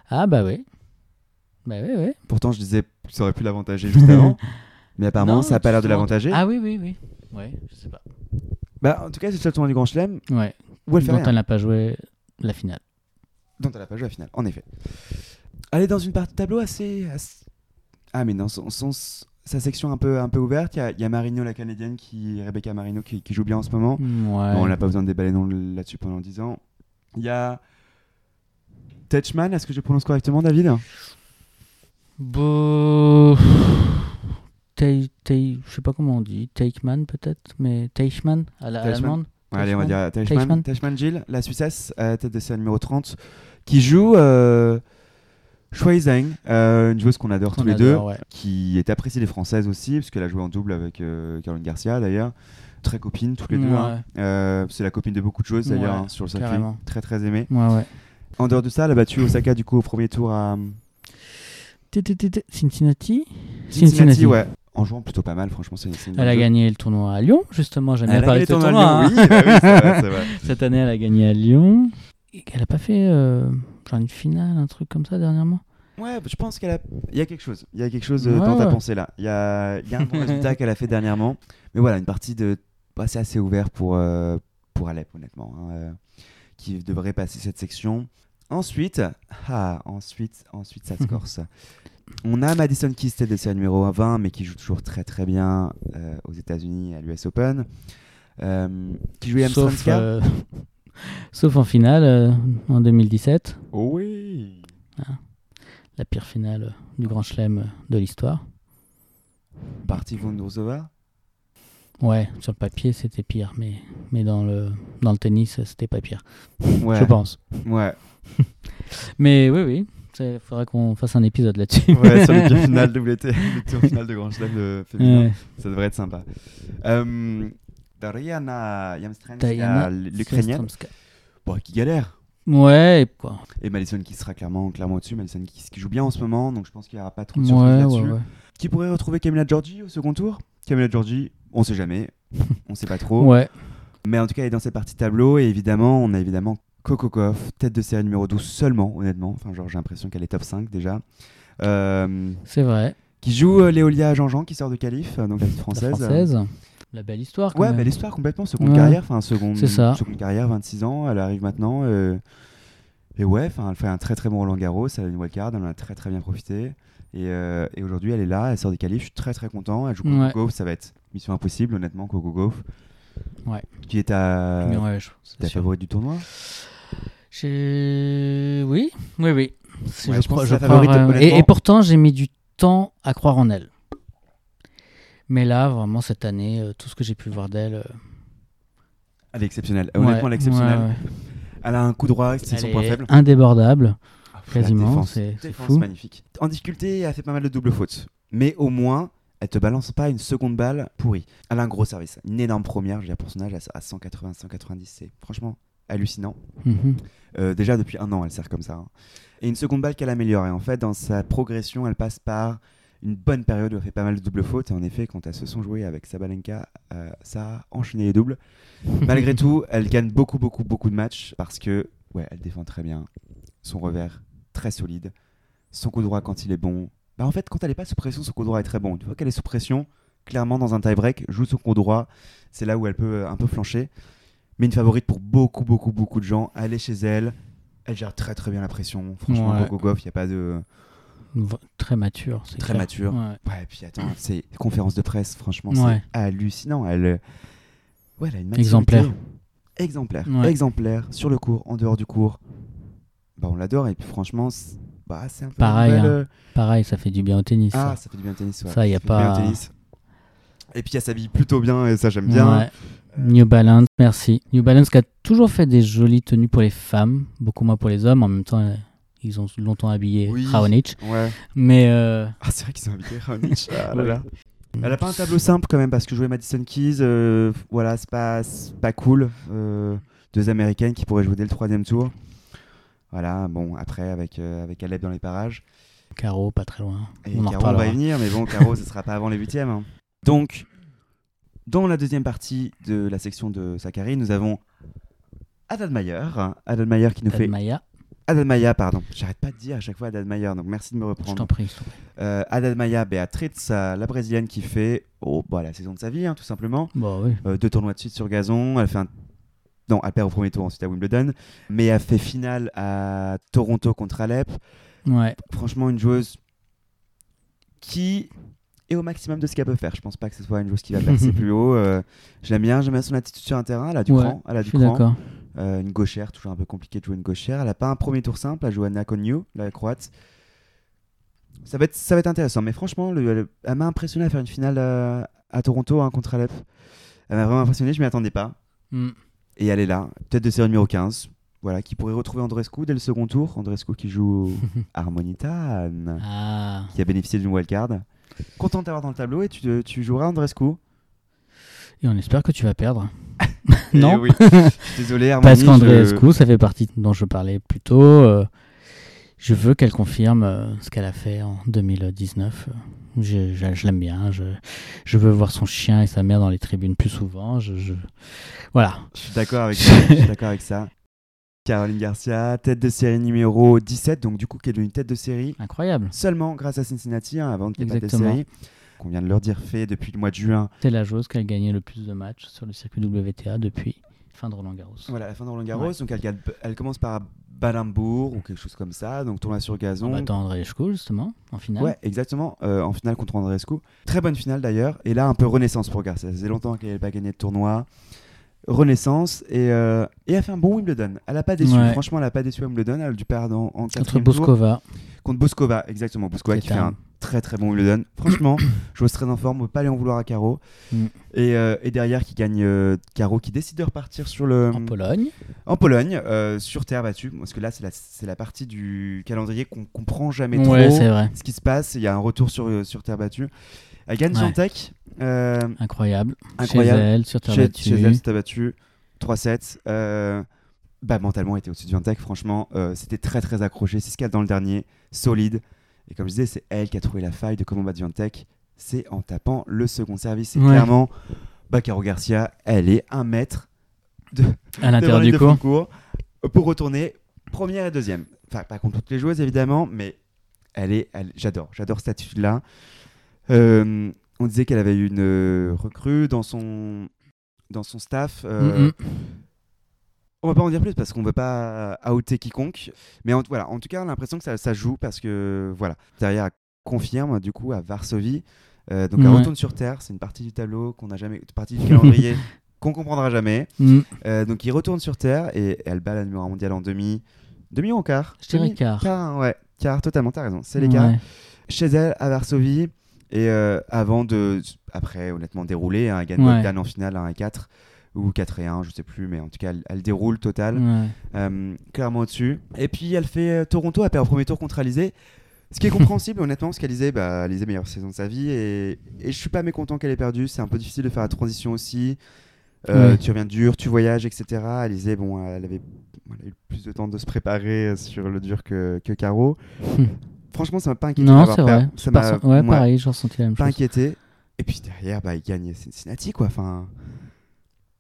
Ah bah oui. Bah oui, oui.
Pourtant, je disais, ça aurait pu l'avantager juste avant. [LAUGHS] Mais apparemment,
Non,
ça n'a pas l'air de l'avantager.
Ah oui, oui, oui. Ouais, je sais pas.
Bah, en tout cas, c'est le seul tournoi du Grand Chelem
Ouais.
où elle fait
Dont
rien.
elle n'a pas joué la finale.
dont elle n'a pas joué à la finale, en effet. Elle est dans une partie de tableau assez. assez- Ah, mais dans son, son- sa section un peu, un peu ouverte, il y a, il y a Marino, la canadienne, qui, Rebecca Marino, qui, qui joue bien en ce moment.
Ouais.
Bon, on n'a pas besoin de déballer non là-dessus pendant 10 ans. Il y a. Tetchman, est-ce que je prononce correctement, David
Bon. Tei- Tei- je sais pas comment on dit, Teichmann peut-être, mais Teichmann à la
Teichmann.
l'allemande.
Ouais, Allez, on va dire
Teichmann.
Tetchman Gilles, la Suissesse, à tête de série numéro 30, qui joue euh, Shui Zheng, euh, une joueuse qu'on adore tous les deux.
ouais.
qui est appréciée des Françaises aussi, parce qu'elle a joué en double avec euh, Caroline Garcia d'ailleurs. Très copine, toutes les deux. Hein. Euh, c'est la copine de beaucoup de choses d'ailleurs
Ouais,
hein, sur le circuit. Très très aimée.
Ouais, ouais.
En dehors de ça, elle a battu Osaka du coup au premier tour à
té- Cincinnati
Cincinnati, ouais. En jouant plutôt pas mal, franchement. C'est, une
Elle a gagné le tournoi à Lyon, justement. J'aime
Elle
bien
a
parler
gagné
de
le
ce
tournoi.
Cette année, elle a gagné à Lyon. Et Elle a pas fait euh, genre une finale, un truc comme ça dernièrement?
Ouais, je pense qu'il y a quelque chose. Il y a quelque chose euh,
Ouais,
dans ta
ouais.
pensée là. Il y a, il y a un bon résultat qu'elle a fait dernièrement. Mais voilà, une partie de bah, c'est assez ouvert pour, euh, pour Alep, honnêtement, hein, euh, qui devrait passer cette section. Ensuite, ah, ensuite, ensuite, ça se [LAUGHS] corse. On a Madison Keys, tête de série numéro 20, mais qui joue toujours très très bien euh, aux États-Unis à l'US Open. Euh, qui joue
sauf, euh, [LAUGHS] sauf en finale euh, en 2017,
Oh oui
la pire finale du Grand Chelem de l'histoire.
Partie Vondrousova
Ouais, sur le papier c'était pire, mais, mais dans, le, dans le tennis c'était pas pire,
Ouais. [LAUGHS]
je pense.
Ouais. [LAUGHS]
Mais oui, oui, il faudrait qu'on fasse un épisode là-dessus.
Ouais, sur les deux [LAUGHS] finales WT, le tour final de Grand Chelem de féminin.
Ouais.
Ça devrait être sympa. Euh, Dariana Yamstrenska,
Diana
l'Ukrainienne, bon, qui galère.
Ouais, et quoi.
Et Madison qui sera clairement, clairement au-dessus. Madison qui, qui joue bien en ce moment, donc je pense qu'il n'y aura pas trop de surprises
Ouais,
là-dessus.
ouais, ouais.
Qui pourrait retrouver Camila Giorgi au second tour? Camila Giorgi, on sait jamais. [LAUGHS] on sait pas trop.
Ouais.
Mais en tout cas, elle est dans cette partie tableau. Et évidemment, on a évidemment Coco Gauff, tête de série numéro 12 seulement, honnêtement. Enfin, genre, j'ai l'impression qu'elle est top 5 déjà. Euh,
C'est vrai.
qui joue euh, Léolia Jean-Jean, qui sort de Calif, euh, donc la petite
La
française.
française. La belle histoire. quand
Ouais,
même.
belle histoire complètement, seconde
Ouais.
carrière, enfin seconde,
C'est ça.
seconde carrière, 26 ans, elle arrive maintenant. euh, et ouais, elle fait un très très bon Roland Garros, elle a une wildcard, elle en a très très bien profité. Et, euh, et aujourd'hui, elle est là, elle sort des qualifs, je suis très très content. Elle joue Coco
Ouais.
Gauff, ça va être mission impossible, honnêtement, Coco Gauff.
Ouais.
Qui est ta,
ouais,
ta favorite du tournoi?
Oui, oui, oui.
Ouais,
je
pense
et, pourtant, j'ai mis du temps à croire en elle. Mais là, vraiment, cette année, euh, tout ce que j'ai pu voir d'elle. euh,
Elle est exceptionnelle,
ouais,
honnêtement, elle est exceptionnelle.
ouais, ouais.
Elle a un coup droit, c'est son point faible.
indébordable.
La
quasiment, c'est- c'est
défense
fou.
magnifique. En difficulté, elle a fait pas mal de doubles fautes. Mais au moins, elle te balance pas une seconde balle pourrie. Elle a un gros service. Une énorme première, je veux dire, pour son âge, à 180, 190, c'est franchement hallucinant.
Mhm.
Euh, déjà, depuis un an, elle sert comme ça. hein. Et une seconde balle qu'elle améliore. Et en fait, dans sa progression, elle passe par une bonne période où elle fait pas mal de doubles fautes. Et en effet, quand elles se sont jouées avec Sabalenka, euh, ça a enchaîné les doubles. [LAUGHS] Malgré tout, elle gagne beaucoup, beaucoup, beaucoup de matchs parce que, ouais, elle défend très bien. Son revers, très solide. Son coup droit, quand il est bon. Bah, en fait, quand elle n'est pas sous pression, son coup droit est très bon. Une fois qu'elle est sous pression, clairement, dans un tie-break, joue son coup droit. C'est là où elle peut euh, un peu flancher. Mais une favorite pour beaucoup, beaucoup, beaucoup de gens. Elle est chez elle. Elle gère très, très bien la pression. Franchement,
Ouais.
Coco Gauff, il n'y a pas de.
V- Très mature.
Très
clair.
mature.
Ouais.
Ouais, et puis attends, c'est conférence de presse, franchement,
Ouais.
c'est hallucinant. Elle, ouais, elle a une.
Exemplaire.
Exemplaire. Exemplaire. Sur le cours, en dehors du cours. Bah, on l'adore. Et puis franchement, c'est bah, c'est un peu.
Pareil, hein.
euh,
Pareil, ça fait du bien au tennis.
Ah,
ça.
ça fait du bien au tennis. Ouais.
Ça, y a
fait du bien au
pas-.
Et puis elle s'habille plutôt bien, et ça j'aime bien.
New Balance, merci. New Balance qui a toujours fait des jolies tenues pour les femmes, beaucoup moins pour les hommes. En même temps, euh, ils ont longtemps habillé
Oui.
Raonic.
Ouais.
Mais euh,
Ah, c'est vrai qu'ils ont invité Raonic. Ah là [LAUGHS]
Ouais.
là. Elle a pas un tableau simple quand même parce que jouer Madison Keys, euh, voilà, c'est pas, c'est pas cool. Euh, deux américaines qui pourraient jouer dès le troisième tour. Voilà, bon, après avec, euh, avec Alep dans les parages.
Caro, pas très loin.
Et
on en
Caro, on va y venir, mais bon, Caro, ce sera pas avant les huitièmes. hein. [LAUGHS] Donc, dans la deuxième partie de la section de Sakari, nous avons Adalmayer. Adalmayer qui nous fait.
Maya,
Adalmaya, pardon. J'arrête pas de dire à chaque fois Adalmayer, donc merci de me reprendre.
je t'en prie.
Euh, Adalmaya Beatriz, euh, la brésilienne qui fait oh, bah, la saison de sa vie, hein, tout simplement.
Bon, oui.
Euh, deux tournois de suite sur gazon. Elle fait un. Non, elle perd au premier tour, ensuite à Wimbledon. Mais elle fait finale à Toronto contre Alep.
Ouais.
Franchement, une joueuse qui au maximum de ce qu'elle peut faire. Je pense pas que ce soit une joueuse qui va percer [LAUGHS] plus haut. Euh, je l'aime bien, j'aime bien son attitude sur un terrain. Elle a du
Ouais,
cran. Elle a du cran. Euh, une gauchère, toujours un peu compliqué de jouer une gauchère. Elle n'a pas un premier tour simple. Elle joue Anna Konyu, la croate. Ça va être, ça va être intéressant. Mais franchement, le- le- elle m'a impressionné à faire une finale euh, à Toronto hein, contre Alep. Elle m'a vraiment impressionné, je m'y attendais pas.
Mm.
Et elle est là, tête de série numéro 15. Voilà, qui pourrait retrouver Andrescu dès le second tour. Andrescu qui joue [LAUGHS] Harmonitan,
Ah.
qui a bénéficié d'une wildcard. Content de t'avoir dans le tableau et tu, tu joueras Andrescu.
Et on espère que tu vas perdre. [LAUGHS]
Eh
non
oui. Désolé, Harmony.
Parce
je-
qu'Andreescu, ça fait partie dont je parlais plus tôt. euh, je veux qu'elle confirme euh, ce qu'elle a fait en 2019. euh, Je, je- je l'aime bien. Je, je veux voir son chien et sa mère dans les tribunes plus souvent. Je, je- Voilà.
Je suis d'accord avec [LAUGHS] ça. je suis d'accord avec ça. Caroline Garcia, tête de série numéro 17, donc du coup qui est devenue tête de série
Incroyable.
seulement grâce à Cincinnati, hein, avant qu'il n'y ait pas de série. Qu'on vient de leur dire fait depuis le mois de juin.
C'est la joueuse qui a gagné le plus de matchs sur le circuit WTA depuis fin de Roland Garros.
Voilà, la fin de Roland Garros.
Ouais.
Donc elle, commence par Balambourg ou quelque chose comme ça, donc tournoi sur gazon.
battant Andreescu, justement, en finale.
Ouais, exactement. euh, en finale contre Andreescu. Très bonne finale d'ailleurs. Et là, un peu renaissance pour Garcia. Ça faisait longtemps qu'elle n'avait pas gagné de tournoi. Renaissance. Et, euh, et elle a fait un bon Wimbledon. Elle n'a pas déçu.
Ouais.
Franchement, elle n'a pas déçu à Wimbledon. Elle a dû perdre en, en
Contre. Boskova.
Contre Boskova, exactement. Boskova qui fait
un-
très très bon Wimbledon. Franchement, [COUGHS] joueuse très en forme. On peut pas aller en vouloir à Caro.
Mm.
Et, euh, et derrière, qui gagne euh, Caro, qui décide de repartir sur le,
En Pologne.
en Pologne, sur terre battue. Parce que là, c'est la, c'est la partie du calendrier qu'on comprend jamais
Ouais,
trop
c'est vrai.
ce qui se passe. Il y a un retour sur, sur terre battue. Elle gagne euh,
Incroyable.
Incroyable.
Chez elle, sur terre
chez,
battue.
chez elle, c'était battu 3-7. Euh, bah, mentalement, était au-dessus de Viantec. Franchement, euh, c'était très très accroché. C'est ce qu'il y a dans le dernier, solide. Et comme je disais, c'est elle qui a trouvé la faille de comment battre Viantec. C'est en tapant le second service. C'est
Ouais.
clairement, bah, Caro Garcia, elle est un mètre de,
À l'intérieur du cours.
pour retourner première et deuxième. Enfin, pas contre toutes les joueuses évidemment, mais elle est, elle- j'adore, j'adore cette attitude-là. Euh, on disait qu'elle avait eu une euh, recrue dans son dans son staff. euh,
Mm, mm.
On va pas en dire plus parce qu'on veut pas outer quiconque. Mais en, voilà, en tout cas, on a l'impression que ça, ça joue parce que voilà, derrière confirme du coup à Varsovie. Euh, donc elle
Ouais.
retourne sur Terre. C'est une partie du tableau qu'on n'a jamais, une partie du calendrier [LAUGHS] qu'on comprendra jamais.
Mm.
Euh, donc il retourne sur Terre et elle bat la numéro 1 mondiale en demi, demi ou en quart?
Je dirais quart.
Quart, ouais, quart. Totalement, t'as raison. C'est les quarts
Ouais.
chez elle à Varsovie et euh, avant de après honnêtement dérouler hein, elle gagne
Ouais.
En finale 1 et 4 ou 4 et 1 je sais plus mais en tout cas elle, elle déroule total
Ouais.
euh, clairement au-dessus et puis elle fait euh, Toronto elle perd au premier tour contre Alizé ce qui est [LAUGHS] compréhensible honnêtement parce qu'Alizé bah, Alizé meilleure saison de sa vie et, et je suis pas mécontent qu'elle ait perdu c'est un peu difficile de faire la transition aussi Euh,
Ouais.
tu reviens dur tu voyages etc Alizé bon elle avait elle a eu plus de temps de se préparer sur le dur que, que Caro. [LAUGHS] franchement ça m'a pas inquiété
Non, c'est vrai.
ça m'a
ouais,
ouais,
pareil, j'ai ressenti la même
pas
chose.
inquiété. Et puis derrière, bah, il gagne Cincinnati, quoi. Enfin,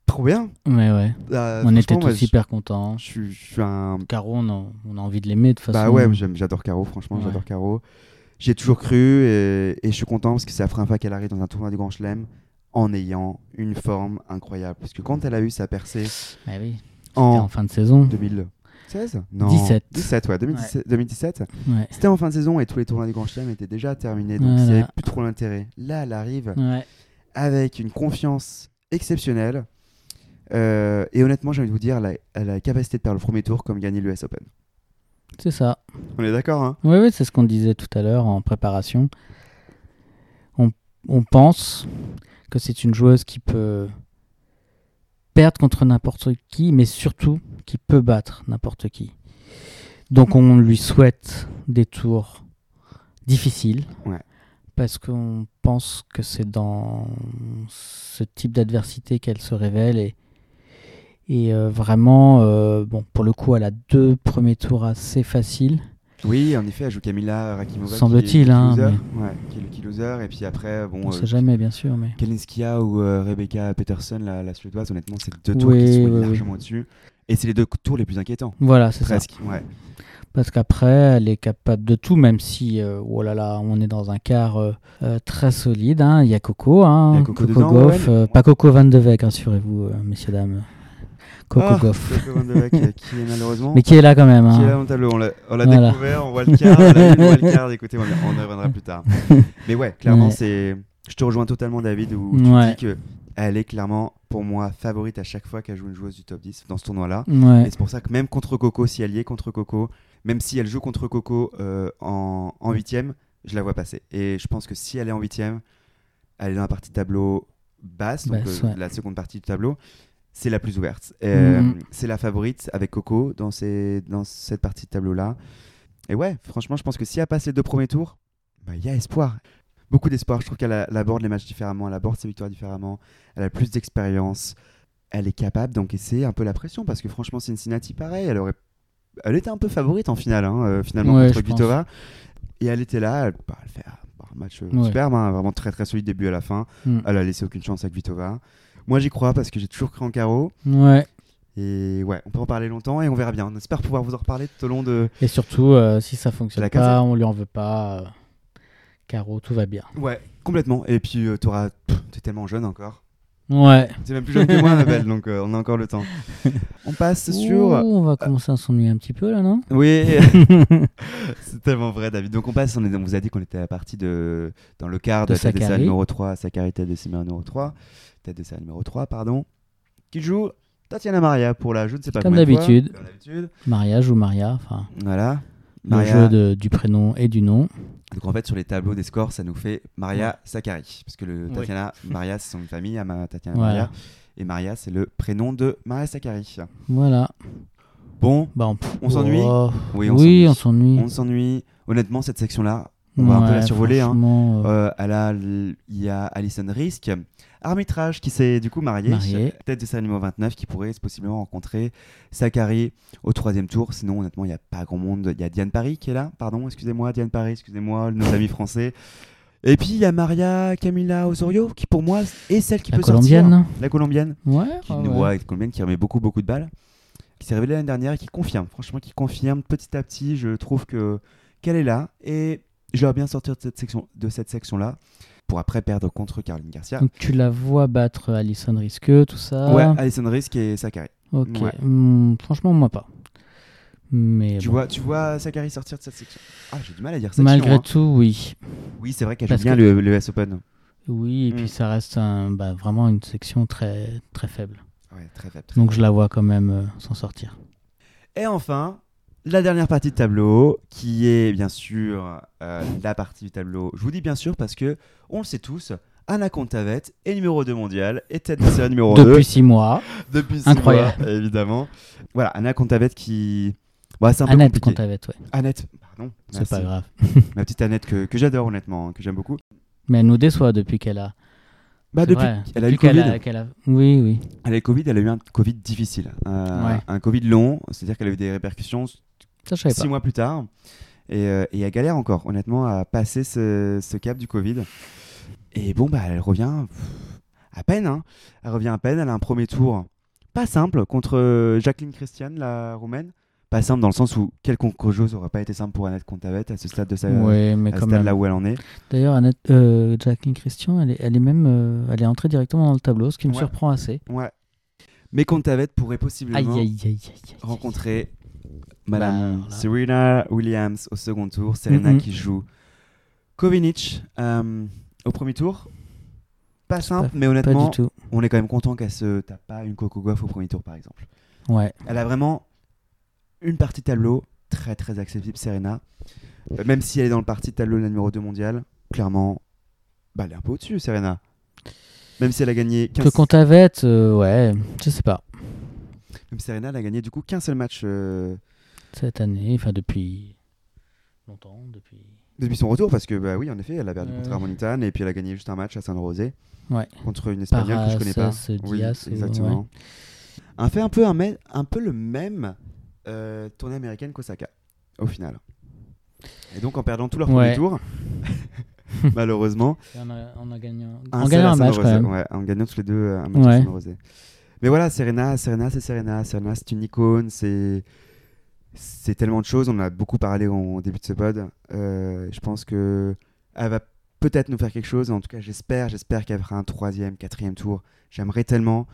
trop bien.
Ouais, ouais.
Euh,
on était tous hyper contents.
Je je suis je suis un.
Caro, on a, on a envie de l'aimer de toute façon.
Bah ouais, j'adore Caro, franchement,
Ouais.
j'adore Caro. J'y ai toujours cru et, et je suis content parce que c'est la première fois qu'elle arrive dans un tournoi du Grand Chelem en ayant une forme incroyable. Parce que quand elle a eu sa percée
Ah oui, c'était en
en
fin de saison.
2016 Non.
17.
17, ouais, 2017. 2017.
Ouais.
C'était en fin de saison et tous les tournois du Grand Chelem étaient déjà terminés, donc il n'y avait plus trop l'intérêt. Là, elle arrive
Ouais.
avec une confiance exceptionnelle. Euh, et honnêtement, j'ai envie de vous dire, elle a, elle a la capacité de perdre le premier tour comme gagner l'US Open.
C'est ça.
On est d'accord, hein?
Oui, oui, c'est ce qu'on disait tout à l'heure en préparation. On, on pense que c'est une joueuse qui peut perdre contre n'importe qui, mais surtout qui peut battre n'importe qui. Donc on lui souhaite des tours difficiles.
Ouais.
Parce qu'on pense que c'est dans ce type d'adversité qu'elle se révèle et, et euh, vraiment, euh, bon, pour le coup, elle a deux premiers tours assez faciles.
Oui, en effet, elle joue Camila Rakimova.
Semble-t-il, hein,
loser.
mais-
Ouais, qui est le key loser. Et puis après, bon,
On
euh,
sait jamais, bien sûr, mais.
Kalinskaya ou euh, Rebecca Peterson, la, la suédoise, honnêtement, c'est deux tours
Oui,
qui sont
oui, oui.
largement au-dessus. Et c'est les deux tours les plus inquiétants.
Voilà, c'est ça.
Presque, ouais.
Parce qu'après, elle est capable de tout, même si, euh, oh là là, on est dans un quart euh, euh, très solide. hein. Il y a Coco, hein,
Il y a Coco dedans,
Goff,
ouais,
euh,
mais-
pas Coco Van de Beek, rassurez-vous, euh, messieurs, dames. Coco
Ah,
Goff.
Coco Van de euh, qui est malheureusement.
Mais qui est là quand même.
Qui est là
Hein.
dans le tableau. On l'a
Voilà.
découvert, on voit le quart, on a vu le wildcard. Écoutez, on, on y reviendra plus tard. [LAUGHS] Mais ouais, clairement,
Ouais.
c'est. Je te rejoins totalement, David, où tu
Ouais.
dis que elle est clairement, pour moi, favorite à chaque fois qu'elle joue une joueuse du top 10 dans ce tournoi-là.
Ouais.
Et c'est pour ça que même contre Coco, si elle y est contre Coco, même si elle joue contre Coco euh, en, en huitième, je la vois passer. Et je pense que si elle est en huitième, elle est dans la partie tableau basse, donc
Basse,
euh,
ouais.
la seconde partie du tableau, c'est la plus ouverte. Et, euh,
Mhm.
C'est la favorite avec Coco dans, ces, dans cette partie de tableau-là. Et ouais, franchement, je pense que si elle passe les deux premiers tours, bah, il y a espoir. Beaucoup d'espoir. Je trouve qu'elle aborde les matchs différemment, elle aborde ses victoires différemment, elle a plus d'expérience, elle est capable d'encaisser un peu la pression parce que franchement, Cincinnati, pareil, elle aurait. Elle était un peu favorite en finale, hein, euh, finalement,
Ouais,
contre. Kvitova. Et elle était là, elle, bah, elle fait bah, un match euh,
Ouais.
superbe, hein, vraiment très très solide début à la fin.
Mm.
Elle a laissé aucune chance à Kvitova. Moi, j'y crois parce que j'ai toujours cru en Caro.
Ouais.
Et ouais, on peut en parler longtemps et on verra bien. On espère pouvoir vous en reparler tout au long de.
Et surtout, euh, si ça fonctionne
La
pas, on lui en veut pas. Euh, Caro, tout va bien.
Ouais, complètement. Et puis, euh, t'auras. T'es tellement jeune encore.
Ouais.
T'es même plus jeune que moi, ma belle, [LAUGHS] donc euh, on a encore le temps. [LAUGHS] On passe sur.
Ouh, on va commencer à s'ennuyer un petit peu là, non?
Oui, [LAUGHS] c'est tellement vrai, David. Donc on passe, on, est- on vous a dit qu'on était à partie de. Dans le quart de,
De
série
Sakari.
numéro 3, Sakari tête de série numéro 3. Tête de série numéro 3, pardon. Qui joue Tatiana Maria pour la je ne sais pas
Comme d'habitude.
Comme d'habitude.
Mariage ou Maria, enfin,
Voilà.
le
Maria.
jeu de- du prénom et du nom.
Donc en fait, sur les tableaux des scores, ça nous fait Maria Sakari. Parce que le. Tatiana, Maria, c'est son famille, Ama- Tatiana
Voilà.
Maria. Et Maria, c'est le prénom de Maria Sakari.
Voilà.
Bon,
Bah, on
On s'ennuie?
Oh,
oui, on s'ennuie. On s'ennuie. Honnêtement, cette section-là, on va un peu
Ouais,
la survoler. hein.
euh,
Euh, il y a Alison Risk, arbitrage qui s'est du coup marié.
Marié.
Tête de numéro 29 qui pourrait possiblement rencontrer Sakari au troisième tour. Sinon, honnêtement, il n'y a pas grand monde. Il y a Diane Paris qui est là. Pardon, excusez-moi, Diane Paris, excusez-moi, nos amis français. Et puis il y a Maria Camila Osorio qui pour moi est celle qui
La
peut
colombienne.
sortir. La colombienne.
Ouais,
Qui,
ah
ouais,
ouais.
la colombienne qui remet beaucoup beaucoup de balles. Qui s'est révélée l'année dernière et qui confirme. Franchement, qui confirme petit à petit. Je trouve que qu'elle est là et je vais bien sortir de cette section de cette section là pour après perdre contre Caroline Garcia.
Donc tu la vois battre Alison Risqueux, tout ça.
Ouais, Alison Risk et Sakari.
Ok.
ouais.
Hmm, franchement, moi pas. Mais
Tu
bon.
vois, tu vois Sakari sortir de cette section. Ah, j'ai du mal à dire section.
Malgré
hein.
tout, oui.
Oui, c'est vrai qu'elle joue bien
que-
le, le US Open.
Oui, et puis ça reste un, bah, vraiment une section très, très faible.
Ouais, très faible. très
Donc je la vois quand même euh, s'en sortir.
Et enfin, la dernière partie de tableau, qui est bien sûr euh, la partie du tableau. Je vous dis bien sûr parce que on le sait tous, Anna Kontavet est numéro 2 mondial et tête de série numéro 2
Depuis six mois,
depuis six
Incroyable.
mois, évidemment. Voilà, Anna Kontavet qui. Bah, c'est un peu
Annette
compliqué.
Contavette, ouais.
Annette, pardon.
C'est pas grave.
Ma petite Annette que, que j'adore honnêtement, hein, que j'aime beaucoup.
Mais elle nous déçoit depuis qu'elle a.
Bah, depuis
vrai,
elle a eu
qu'elle
Covid.
a- qu'elle a- Oui, oui.
Elle a eu Covid, elle a eu un Covid difficile. Euh,
Ouais.
Un Covid long, c'est-à-dire qu'elle a eu des répercussions
Ça,
six
pas.
mois plus tard. Et, euh, et elle galère encore, honnêtement, à passer ce, ce cap du Covid. Et bon, bah, elle revient pff, à peine. hein. Elle revient à peine. Elle a un premier tour pas simple contre euh, Jacqueline Christian, la roumaine. Pas simple dans le sens où quelconque chose n'aurait pas été simple pour Annette Contavet à ce stade de sa
Ouais, mais
à ce
quand
stade
même.
là où elle en est.
D'ailleurs, Annette, euh, Jacqueline Christian, elle est, elle est même, euh, elle est entrée directement dans le tableau, ce qui me
Ouais.
surprend assez.
Ouais. Mais Contavet pourrait possiblement
Aïe, aïe, aïe,
rencontrer
Bah,
Madame
là.
Serena Williams au second tour. Serena qui joue Kovinic euh, au premier tour. Pas simple, mais honnêtement, on est quand même content qu'elle se tape pas une Coco Gauff au premier tour, par exemple.
Ouais.
Elle a vraiment une partie tableau très très accessible, Serena. Euh, même si elle est dans le parti tableau de la numéro 2 mondiale, clairement, bah, elle est un peu au-dessus, Serena. Même si elle a gagné 15...
Que Contavette, euh, ouais, je sais pas.
Même Serena, elle a gagné du coup qu'un seul match euh,
Cette année, enfin depuis longtemps, depuis.
depuis son retour, parce que bah oui, en effet, elle a perdu contre. Harmonitan et puis elle a gagné juste un match à San José
Ouais.
contre une espagnole que je connais pas. Oui, exactement. Un fait un peu, un peu le même euh, tournée américaine qu'Osaka, au final. Et donc en perdant tout leur premier
Ouais.
tour, [LAUGHS] malheureusement,
Et On a, on a gagné un, gagnant match quand même.
Ouais, en gagnant tous les deux euh, un match
Ouais.
à San José. Mais voilà, Serena, Serena, c'est Serena. Serena, c'est une icône. C'est c'est tellement de choses. On en a beaucoup parlé au début de ce pod. Euh, je pense que elle va peut-être nous faire quelque chose. En tout cas, j'espère, j'espère qu'elle fera un troisième, quatrième tour. J'aimerais tellement.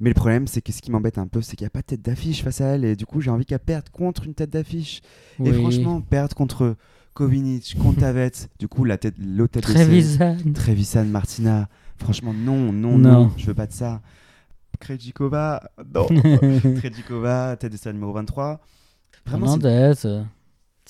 Mais le problème, c'est que ce qui m'embête un peu, c'est qu'il n'y a pas de tête d'affiche face à elle. Et du coup, j'ai envie qu'elle perde contre une tête d'affiche. Et franchement, perdre contre Kovinic, Kontavet, [LAUGHS] du coup, la tête, l'autre tête de.
Trevisan.
Trevisan Martina. Franchement, non, non, non,
Non.
je veux pas de ça. Krejcikova, non. [LAUGHS] Krejcikova, tête de série numéro 23. Vraiment, c'est-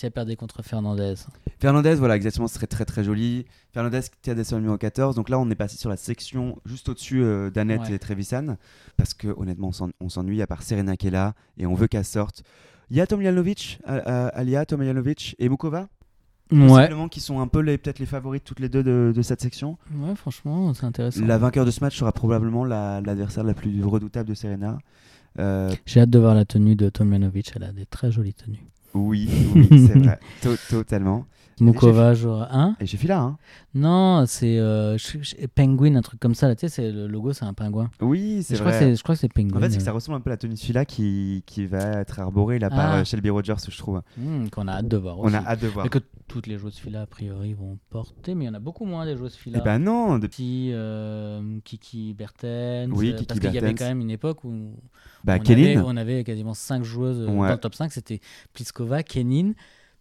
Elle perdait contre Fernandez.
Fernandez, voilà, exactement, ce serait très très joli. Fernandez, tête de série numéro 14. Donc là, on est passé sur la section juste au-dessus euh, d'Annette
Ouais.
et Trevisan. Parce que honnêtement, on s'en- on s'ennuie à part Serena qui est là et on veut qu'elle sorte. Il y a Tomljanovic, Alia, Tomljanovic et Mukova,
Ouais.
qui sont un peu peut-être les favorites toutes les deux de, de cette section.
Ouais, franchement, c'est intéressant.
La vainqueur de ce match sera probablement la- l'adversaire la, plus redoutable de Serena. Euh,
J'ai hâte de voir la tenue de Tomjanovic. Elle a des très jolies tenues.
Oui, [LAUGHS] oui, c'est vrai, To- totalement.
Mukova jouera 1.
Et j'ai fait là, hein.
Non, c'est euh, Penguin, un truc comme ça. Là, tu sais, le logo, c'est un pingouin.
Oui, c'est
Je crois, que
vrai.
c'est- je crois que c'est Penguin.
En fait, c'est que ça
euh,
ressemble un peu à la tenue de Fila qui, qui va être arborée là par
Ah.
euh, Shelby Rogers, je trouve.
hmm, qu'on a hâte de voir
On
aussi.
a hâte de voir.
Et que toutes les joueuses fila, a priori, vont porter, mais il y en a beaucoup moins des joueuses fila.
Eh ben non, de-
euh, Kiki Bertens.
Oui, Kiki
parce qu'il y avait quand même une époque où
bah,
on, avait, on avait quasiment 5 joueuses
Ouais.
dans le top 5. C'était Pliskova, Kenin,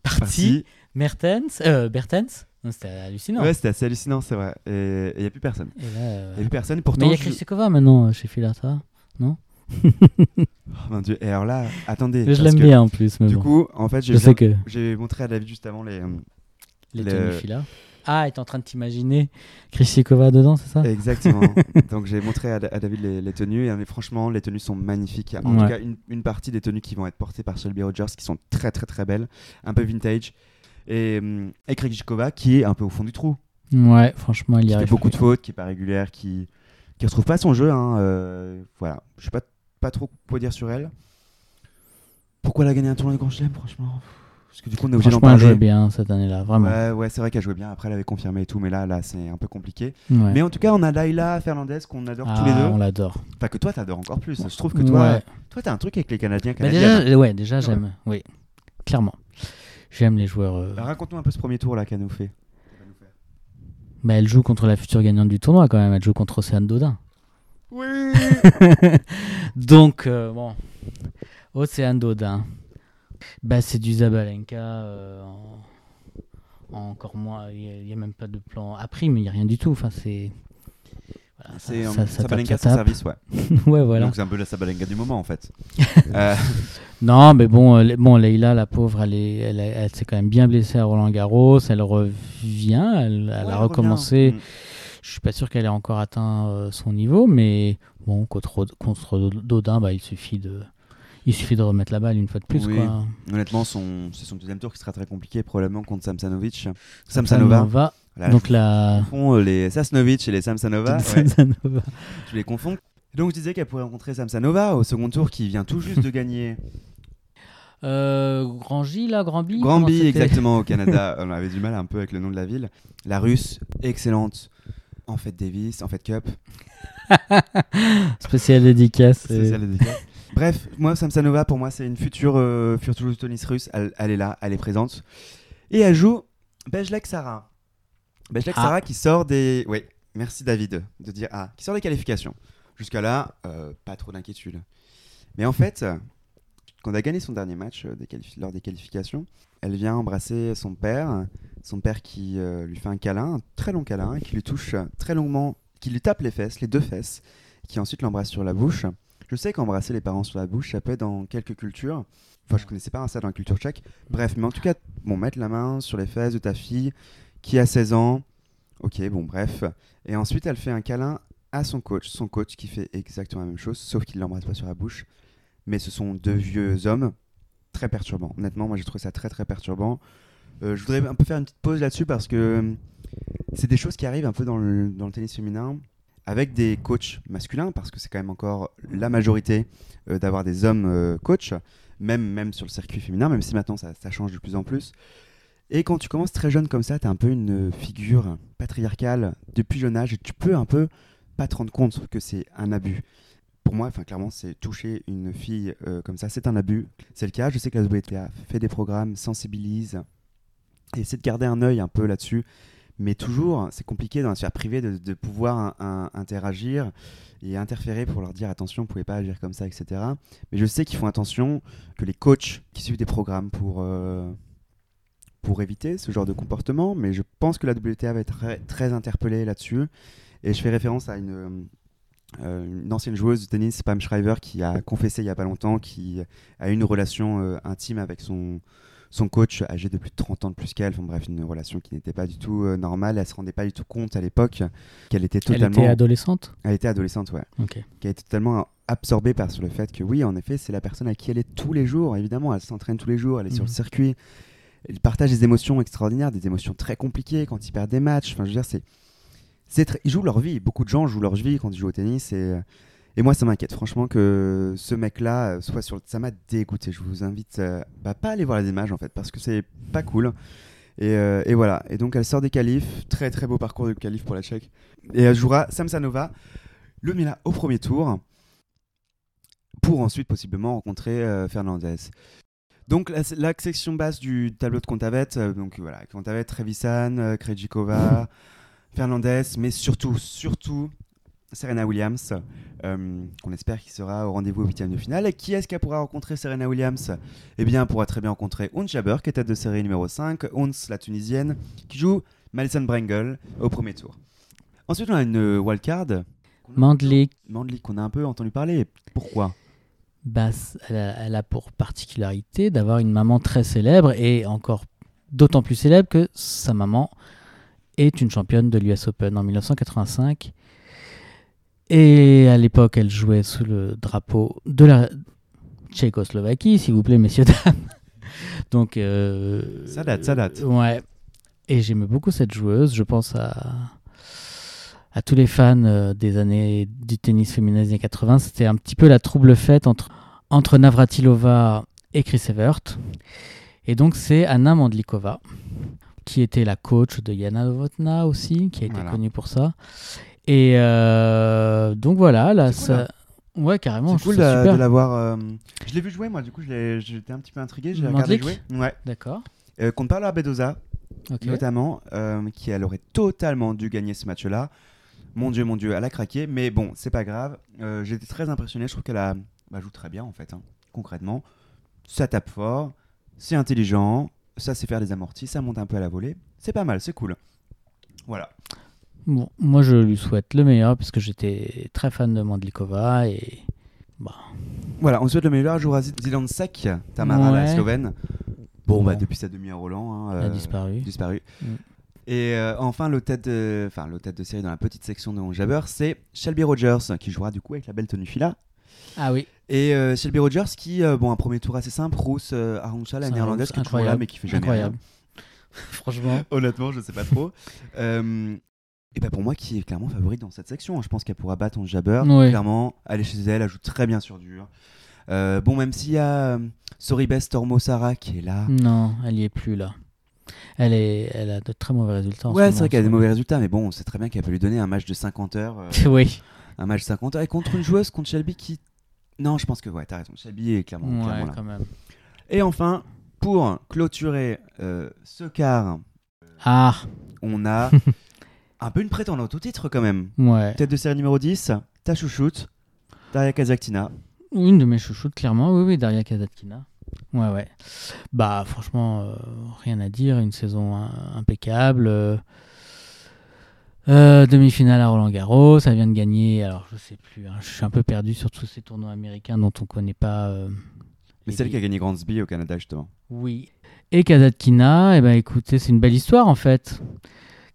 Parti. Mertens, euh, Bertens. C'était hallucinant.
Ouais, c'était assez hallucinant, c'est vrai. Et il n'y a plus personne.
Euh,
Il n'y a plus personne.
Mais
Pourtant,
il y a
je-
Krejcikova maintenant euh, chez Fila, ça va non [LAUGHS]
Oh, mon Dieu. Et alors là, attendez.
Je l'aime bien en plus. Mais
Du
bon.
coup, en fait, j'ai
je
montré à David juste avant les. euh,
les Fila. Ah, est en train de t'imaginer Krejcikova dedans, c'est ça?
Exactement. [LAUGHS] Donc j'ai montré à, à David les, les tenues et euh, franchement les tenues sont magnifiques. En
Ouais.
tout cas une, une partie des tenues qui vont être portées par Shelby Rogers qui sont très très très belles, un peu vintage. Et, hum, et qui est un peu au fond du trou,
Ouais, franchement, il y
qui fait beaucoup de fautes, qui est pas régulière, qui qui retrouve pas son jeu. Hein, euh, voilà, je sais pas, pas trop quoi dire sur elle. Pourquoi elle a gagné un tournoi de Grand Chelem, franchement? Parce que du coup, on est obligé d'en
Franchement, elle
parler.
jouait bien cette année-là, vraiment.
Ouais, ouais, c'est vrai qu'elle jouait bien. Après, elle avait confirmé et tout, mais là, là, c'est un peu compliqué.
Ouais.
Mais en tout cas, on a Laila Fernandez qu'on adore tous les
Ah,
deux.
on l'adore.
Enfin, que toi, t'adores encore plus. Je trouve que toi,
Ouais.
toi, t'as un truc avec les Canadiens.
Bah, déjà, ouais, déjà j'aime. Oui, clairement. J'aime les joueurs. euh,
Bah, Raconte-nous un peu ce premier tour là qu'elle nous fait.
bah, elle joue contre la future gagnante du tournoi quand même. Elle joue contre Océane Dodin.
Oui. [LAUGHS]
Donc, euh, bon. Océane Dodin. Bah, c'est du Zabalenka. euh, en- en encore moins. Il n'y a, même pas de plan appris, mais il n'y a rien du tout. Enfin, c'est. voilà,
C'est
ça-
euh,
ça- ça
Sabalenka
tape.
service, ouais. [LAUGHS]
ouais, voilà.
Donc c'est un peu la Sabalenka du moment en fait. [LAUGHS] Euh,
Non, mais bon, euh, bon, Leïla, la pauvre, elle est, elle, est- elle s'est quand même bien blessée à Roland Garros. Elle revient, elle,
ouais,
a recommencé.
revient. Mm.
Je suis pas sûr qu'elle ait encore atteint euh, son niveau, mais bon, contre, contre Dodin, bah, il suffit de, il suffit de remettre la balle une fois de plus,
Oui.
quoi.
Honnêtement, son, c'est son deuxième tour qui sera très compliqué, probablement contre Samsanovic. Samsanova.
Samsonova,
Là,
donc
je
la.
confonds euh, les Sasnovic et les Samsanova. ouais, je les confonds. Donc je disais qu'elle pourrait rencontrer Samsanova au second tour qui vient tout juste de gagner
Euh, Grand J, là, Grand B
Granby
c'était
exactement au Canada. [LAUGHS] On avait du mal un peu avec le nom de la ville. La russe, excellente. En fait Davis, en fait Cup. [LAUGHS]
Spécial dédicace.
Le détail. Bref, moi, Samsonova, pour moi, c'est une future, euh, future russe. Elle, elle est là, elle est présente. Et elle joue Bejlek Sarah. Bejlek
Ah.
Sarah qui sort des. Oui, merci David de dire ah, qui sort des qualifications. Jusqu'à là, euh, pas trop d'inquiétude. Mais en fait, quand elle a gagné son dernier match euh, des lors des qualifications, elle vient embrasser son père. Son père qui euh, lui fait un câlin, un très long câlin, qui lui touche très longuement, qui lui tape les fesses, les deux fesses, qui ensuite l'embrasse sur la bouche. Je sais qu'embrasser les parents sur la bouche, ça peut être dans quelques cultures. Enfin, je connaissais pas ça dans la culture tchèque. Bref, mais en tout cas, bon, mettre la main sur les fesses de ta fille qui a 16 ans. Ok, bon, bref. Et ensuite, elle fait un câlin à son coach. Son coach qui fait exactement la même chose, sauf qu'il l'embrasse pas sur la bouche. Mais ce sont deux vieux hommes très perturbants. Honnêtement, moi, j'ai trouvé ça très, très perturbant. Euh, je voudrais un peu faire une petite pause là-dessus parce que euh, c'est des choses qui arrivent un peu dans le, dans le tennis féminin avec des coachs masculins, parce que c'est quand même encore la majorité euh, d'avoir des hommes euh, coachs, même, même sur le circuit féminin, même si maintenant ça, change de plus en plus. Et quand tu commences très jeune comme ça, tu un peu une figure patriarcale depuis jeune âge, et tu peux un peu pas te rendre compte que c'est un abus. Pour moi, clairement, c'est toucher une fille euh, comme ça, c'est un abus. C'est le cas. Je sais que la WTA fait des programmes, sensibilise, et essaie de garder un œil un peu là-dessus. Mais toujours, c'est compliqué dans la sphère privée de, de pouvoir un- un- interagir et interférer pour leur dire attention, vous pouvez pas agir comme ça, etc. Mais je sais qu'ils font attention, que les coachs qui suivent des programmes pour, euh, pour éviter ce genre de comportement, mais je pense que la WTA va être très, très interpellée là-dessus. Et je fais référence à une, euh, une ancienne joueuse de tennis, Pam Shriver, qui a confessé il y a pas longtemps, qui a eu une relation euh, intime avec son, son coach âgé de plus de 30 ans de plus qu'elle. Enfin bref, une relation qui n'était pas du tout euh, normale. Elle se rendait pas du tout compte à l'époque qu'elle était
Elle
totalement.
était adolescente?
Elle était adolescente, ouais.
Ok.
Qui a été totalement absorbée par sur le fait que oui, en effet, c'est la personne à qui elle est tous les jours. Évidemment, elle s'entraîne tous les jours, elle est sur
Mhm.
le circuit. Elle partage des émotions extraordinaires, des émotions très compliquées quand ils perdent des matchs. Enfin, je veux dire, c'est. Ils jouent leur vie. Beaucoup de gens jouent leur vie quand ils jouent au tennis. Et, et moi, ça m'inquiète franchement que ce mec-là euh, soit sur. Ça m'a dégoûté. Je vous invite euh, bah, pas à aller voir les images en fait, parce que c'est pas cool. Et, euh, et voilà. Et donc, elle sort des qualifs. Très très beau parcours de qualif pour la Tchèque. Et elle jouera Samsanova, Lumila au premier tour, pour ensuite possiblement rencontrer euh, Fernandez. Donc la, la section basse du tableau de Kontavet, euh, donc voilà, Kontavet, Trevisan, Krejcikova, [LAUGHS] Fernandez, mais surtout, surtout Serena Williams, euh, qu'on espère qu'il sera au rendez-vous au huitième de finale. Et qui est-ce qu'elle pourra rencontrer Serena Williams? Eh bien, elle pourra très bien rencontrer Ons Jabeur, qui est tête de série numéro 5, Ons, la Tunisienne, qui joue Madison Brengel au premier tour. Ensuite, on a une wildcard.
Mandlik,
Mandlik, qu'on a un peu entendu parler. Pourquoi?
Bah, elle, a, elle a pour particularité d'avoir une maman très célèbre et encore d'autant plus célèbre que sa maman est une championne de l'US Open en 1985. Et à l'époque, elle jouait sous le drapeau de la Tchécoslovaquie, s'il vous plaît, messieurs, dames. [LAUGHS] Donc, euh,
Ça date, ça date.
Ouais. Et j'aimais beaucoup cette joueuse. Je pense à, à tous les fans euh, des années du tennis féminin des années 80, c'était un petit peu la trouble faite entre, entre Navratilova et Chris Evert. Et donc c'est Anna Mandlikova, qui était la coach de Yana Novotna aussi, qui a été
Voilà.
connue pour ça. Et euh, donc voilà, là,
C'est cool,
ça... Ouais, carrément,
C'est
je
cool
ça
de,
super.
de l'avoir. euh, Je l'ai vu jouer, moi, du coup, j'étais un petit peu intrigué. J'ai regardé jouer. Ouais.
D'accord.
Euh, contre Paola Bedoza,
ok.
notamment, euh, qui elle aurait totalement dû gagner ce match-là. Mon Dieu, mon Dieu, elle a craqué, mais bon, c'est pas grave. Euh, J'étais très impressionné. Je trouve qu'elle a bah, joue très bien en fait, hein, concrètement. Ça tape fort, c'est intelligent, ça sait faire des amortis, ça monte un peu à la volée. C'est pas mal, c'est cool. Voilà.
Bon, moi, je lui souhaite le meilleur parce que j'étais très fan de Mandlikova et bah,
Voilà, on souhaite le meilleur à Zilansak, Tamara, la
Ouais.
Slovène. Bon, bah depuis sa demi-heure Roland, hein,
elle a
euh,
disparu.
disparu.
Mm.
Et euh, enfin, le tête, de, enfin, le tête de série dans la petite section de Jabber, c'est Shelby Rogers, qui jouera du coup avec la belle tenue fila.
Ah oui,
Et euh, Shelby Rogers, qui, euh, bon, un premier tour assez simple, Rousse euh, Arantxa, la néerlandaise, qui est là,
incroyable,
mais qui fait jamais
incroyable. [LAUGHS] Franchement.
Honnêtement, je sais pas trop. [LAUGHS] Euh, et bah pour moi, qui est clairement favorite dans cette section. Je pense qu'elle pourra battre en Jabber,
Ouais.
clairement. Aller chez elle, elle joue très bien sur dur. Euh, bon, même s'il y a euh, Soribes Tormo-Sara qui est là.
non, elle y est plus là. Elle, est, elle a de très mauvais résultats. en
Ouais,
ce
c'est vrai qu'elle a des mauvais résultats, mais bon, on sait très bien qu'elle peut lui donner un match de 50 heures. euh, [LAUGHS]
oui,
un match 50 heures. Et contre une joueuse, contre Shelby qui. Non, je pense que ouais, t'as raison. Shelby est clairement,
ouais,
clairement là.
quand même.
Et enfin, pour clôturer ce quart,
Ah,
on a [LAUGHS] un peu une prétendante au titre quand même.
ouais.
Tête de série numéro 10, ta chouchoute, Daria Kazaktina.
Une de mes chouchoutes, clairement. Oui, oui, Daria Kazatkina. Ouais, ouais. Bah, franchement, euh, rien à dire. Une saison impeccable. euh, euh, Demi-finale à Roland Garros. Ça vient de gagner. Alors, je sais plus. hein, je suis un peu perdu sur tous ces tournois américains dont on connaît pas. euh,
Mais celle qui a gagné Grandsby au Canada justement.
Oui. Et Kazatkina, eh ben, écoutez, c'est une belle histoire en fait.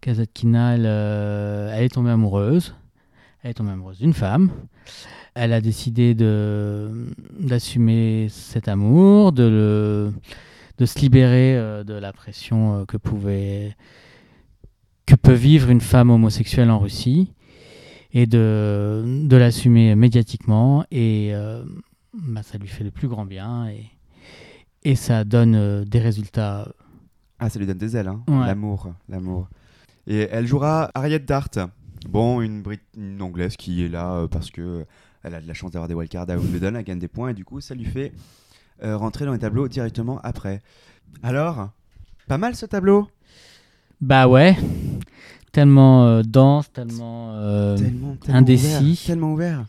Kazatkina, elle, euh, elle est tombée amoureuse. Elle est tombée amoureuse d'une femme. Elle a décidé d'assumer cet amour, de, le, de se libérer euh, de la pression euh, que pouvait que peut vivre une femme homosexuelle en Russie et de, de l'assumer médiatiquement et euh, bah, ça lui fait le plus grand bien et, et ça donne euh, des résultats.
Ah, ça lui donne des ailes, hein.
Ouais.
L'amour, l'amour. Et elle jouera Harriet Dart. Bon, une, Brit- une anglaise qui est là euh, parce que elle a de la chance d'avoir des wildcards à Wimbledon, elle gagne des points et du coup, ça lui fait euh, rentrer dans les tableaux directement après. Alors, pas mal ce tableau
Bah ouais, tellement euh, dense, tellement... euh,
Tellement, tellement
indécis.
ouvert, tellement ouvert.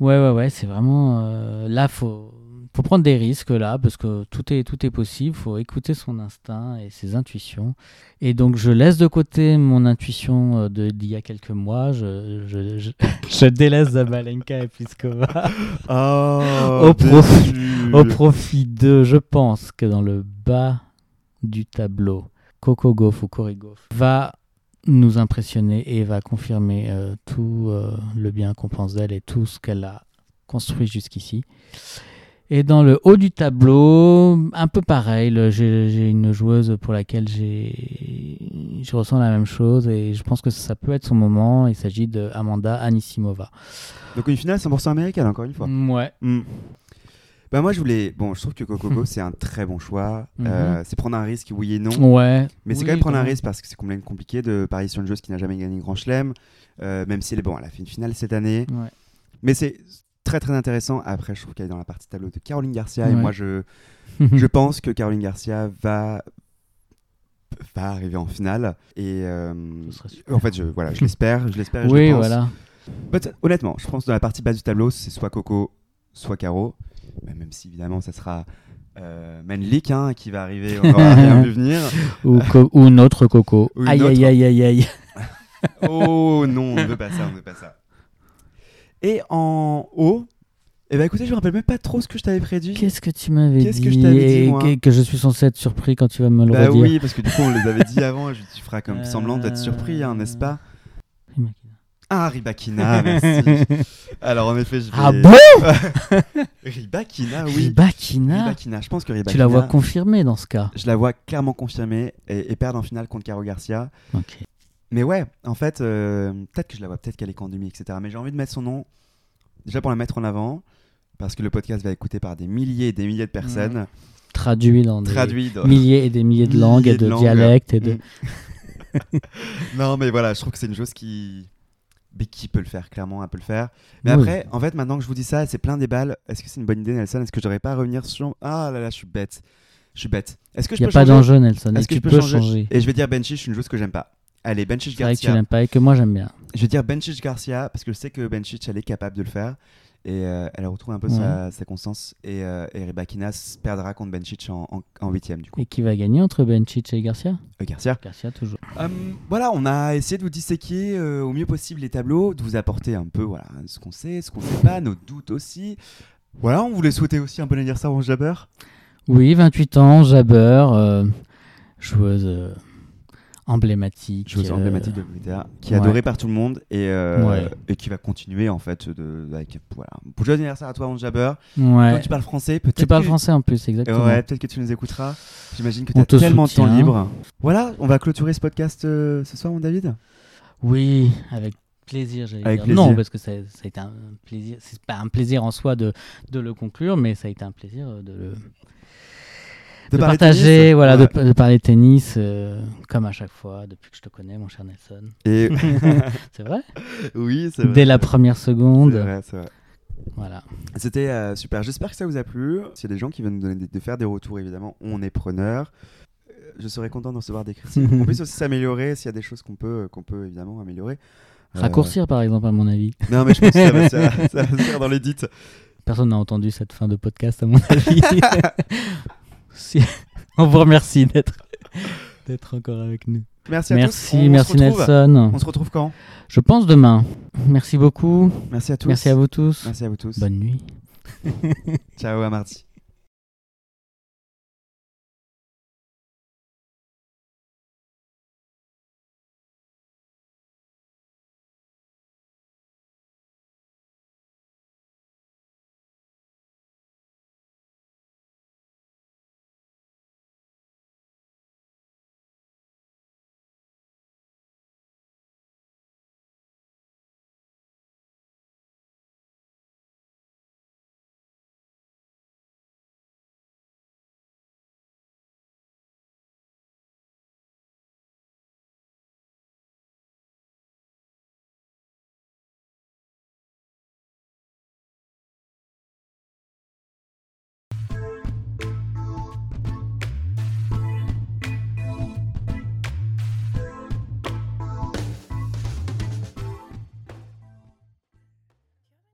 Ouais, ouais, ouais, c'est vraiment... euh, là, faut, faut prendre des risques, là, parce que tout est, tout est possible. faut écouter son instinct et ses intuitions. Et donc, je laisse de côté mon intuition euh, d'il y a quelques mois. Je, je, je, [LAUGHS] je délaisse Zabalenka et Pliskova [LAUGHS]
Oh,
Au au profit de, je pense que dans le bas du tableau, Coco Gauff ou Cory Gauff va nous impressionner et va confirmer euh, tout euh, le bien qu'on pense d'elle et tout ce qu'elle a construit jusqu'ici. Et dans le haut du tableau, un peu pareil, j'ai une joueuse pour laquelle j'ai je ressens la même chose et je pense que ça peut être son moment. Il s'agit de Amanda Anisimova.
Donc une finale 100% américaine, encore une fois.
Ouais.
Hmm. Bah moi je voulais... Bon, je trouve que Coco Gauff, c'est un très bon choix.
Mhm.
Euh, c'est prendre un risque, oui et non.
Ouais.
Mais c'est
Oui,
quand même prendre un risque parce que c'est complètement compliqué de parier sur une joueuse qui n'a jamais gagné Grand Chelem, euh, même si elle est bon, elle a fait une finale cette année.
Ouais.
Mais c'est très très intéressant. Après, je trouve qu'elle est dans la partie tableau de Caroline Garcia et moi je, [LAUGHS] je pense que Caroline Garcia va va arriver en finale et euh, en fait je voilà je l'espère je l'espère je
Oui,
pense.
voilà.
But, honnêtement je pense que dans la partie basse du tableau c'est soit Coco soit Caro Mais même si évidemment ça sera euh, Menlik hein, qui va arriver on n'aura rien vu venir [LAUGHS]
Ou, ou notre coco.
Ou
aïe,
autre.
aïe, aïe, aïe, aïe.
Oh non, on ne veut pas ça, on ne veut pas ça. Et en haut, eh ben écoutez, je me rappelle même pas trop ce que je t'avais prédit.
Qu'est-ce que tu m'avais dit
Qu'est-ce que je t'avais dit,
et
moi
que, que je suis censé être surpris quand tu vas me le
Bah
redire.
oui, parce que du coup on les avait dit avant, je- tu feras comme semblant d'être surpris, hein, n'est-ce pas. Ah, Ribakina, merci. [LAUGHS] Alors en effet, je vais...
Ah bon [LAUGHS]
Ribakina, oui.
Ribakina
Ribakina, je pense que Ribakina...
Tu la vois confirmée dans ce cas.
Je la vois clairement confirmée et, et perdre en finale contre Caro Garcia.
Ok.
Mais ouais, en fait, euh, peut-être que je la vois, peut-être qu'elle est candumie, etc. Mais j'ai envie de mettre son nom, déjà pour la mettre en avant, parce que le podcast va être écouté par des milliers et des milliers de personnes,
Traduit dans des
traduit dans-
milliers et des milliers de
Milliers
langues et
de
dialectes et de.
Mm. [LAUGHS] non, mais voilà, je trouve que c'est une chose qui. Mais qui peut le faire, clairement, elle peut le faire. Mais
Oui.
après, en fait, maintenant que je vous dis ça, c'est plein des balles. Est-ce que c'est une bonne idée, Nelson? Est-ce que je devrais pas revenir sur. Ah là là, je suis bête. Je suis bête. Est-ce que je
Il n'y a pas d'enjeu, Nelson.
Est-ce que
tu
je peux changer?
changer.
Et je vais dire Benchich, une chose que j'aime pas. Allez, Benchich
C'est vrai que tu
Garcia.
l'aimes pas et que moi j'aime bien.
Je vais dire Benchich Garcia parce que je sais que Benchich, elle est capable de le faire. Et euh, elle retrouve un peu
Ouais.
sa, sa constance. Et, euh, et Rebakinas perdra contre Benchich en, huitième, du coup.
Et qui va gagner entre Benchich et Garcia?
Euh, Garcia.
Garcia toujours.
Hum, voilà, on a essayé de vous disséquer euh, au mieux possible les tableaux, de vous apporter un peu voilà, ce qu'on sait, ce qu'on sait pas, nos doutes aussi. Voilà, on voulait souhaiter aussi un bon anniversaire au Jabber.
Oui, 28 ans, Jabber, euh, joueuse euh, emblématique.
Joueuse
euh,
emblématique de l'UTA, qui est
ouais.
adorée par tout le monde et, euh,
Ouais.
et qui va continuer en fait. De, avec, voilà. Joyeux anniversaire à toi, Ange Jabber.
Ouais.
Toi, tu parles français, peut-être.
Tu parles
que-
français en plus, exactement.
Ouais, peut-être que tu nous écouteras. J'imagine que tu as
te
tellement de temps libre. Voilà, on va clôturer ce podcast euh, ce soir, mon David.
Oui, avec plaisir,
Avec plaisir.
Non, parce que ça, ça a été un plaisir. C'est pas un plaisir en soi de, de le conclure, mais ça a été un plaisir de le de, partager,
tennis.
voilà,
Ouais.
de, de parler tennis, euh, comme à chaque fois, depuis que je te connais, mon cher Nelson.
Et... [LAUGHS] [LAUGHS]
C'est vrai?
Oui, c'est vrai.
Dès la première seconde.
C'est vrai, c'est vrai.
Voilà.
C'était euh, super. J'espère que ça vous a plu. S'il y a des gens qui veulent nous donner des- de faire des retours, évidemment, on est preneur. Je serais content de recevoir des critiques. [LAUGHS] on puisse aussi s'améliorer s'il y a des choses qu'on peut, qu'on peut évidemment améliorer. Euh,
Raccourcir, par exemple, à mon avis.
Non, mais je pense que ça va, se faire- ça va se faire dans l'édit.
Personne n'a entendu cette fin de podcast, à mon avis. Si- [LAUGHS] On vous remercie d'être d'être encore avec nous.
Merci à tous.
Merci,
On
merci Nelson.
On se retrouve quand?
Je pense demain. Merci beaucoup.
Merci à tous.
Merci à vous tous.
Merci à vous tous.
Bonne nuit. [LAUGHS]
Ciao, à mardi.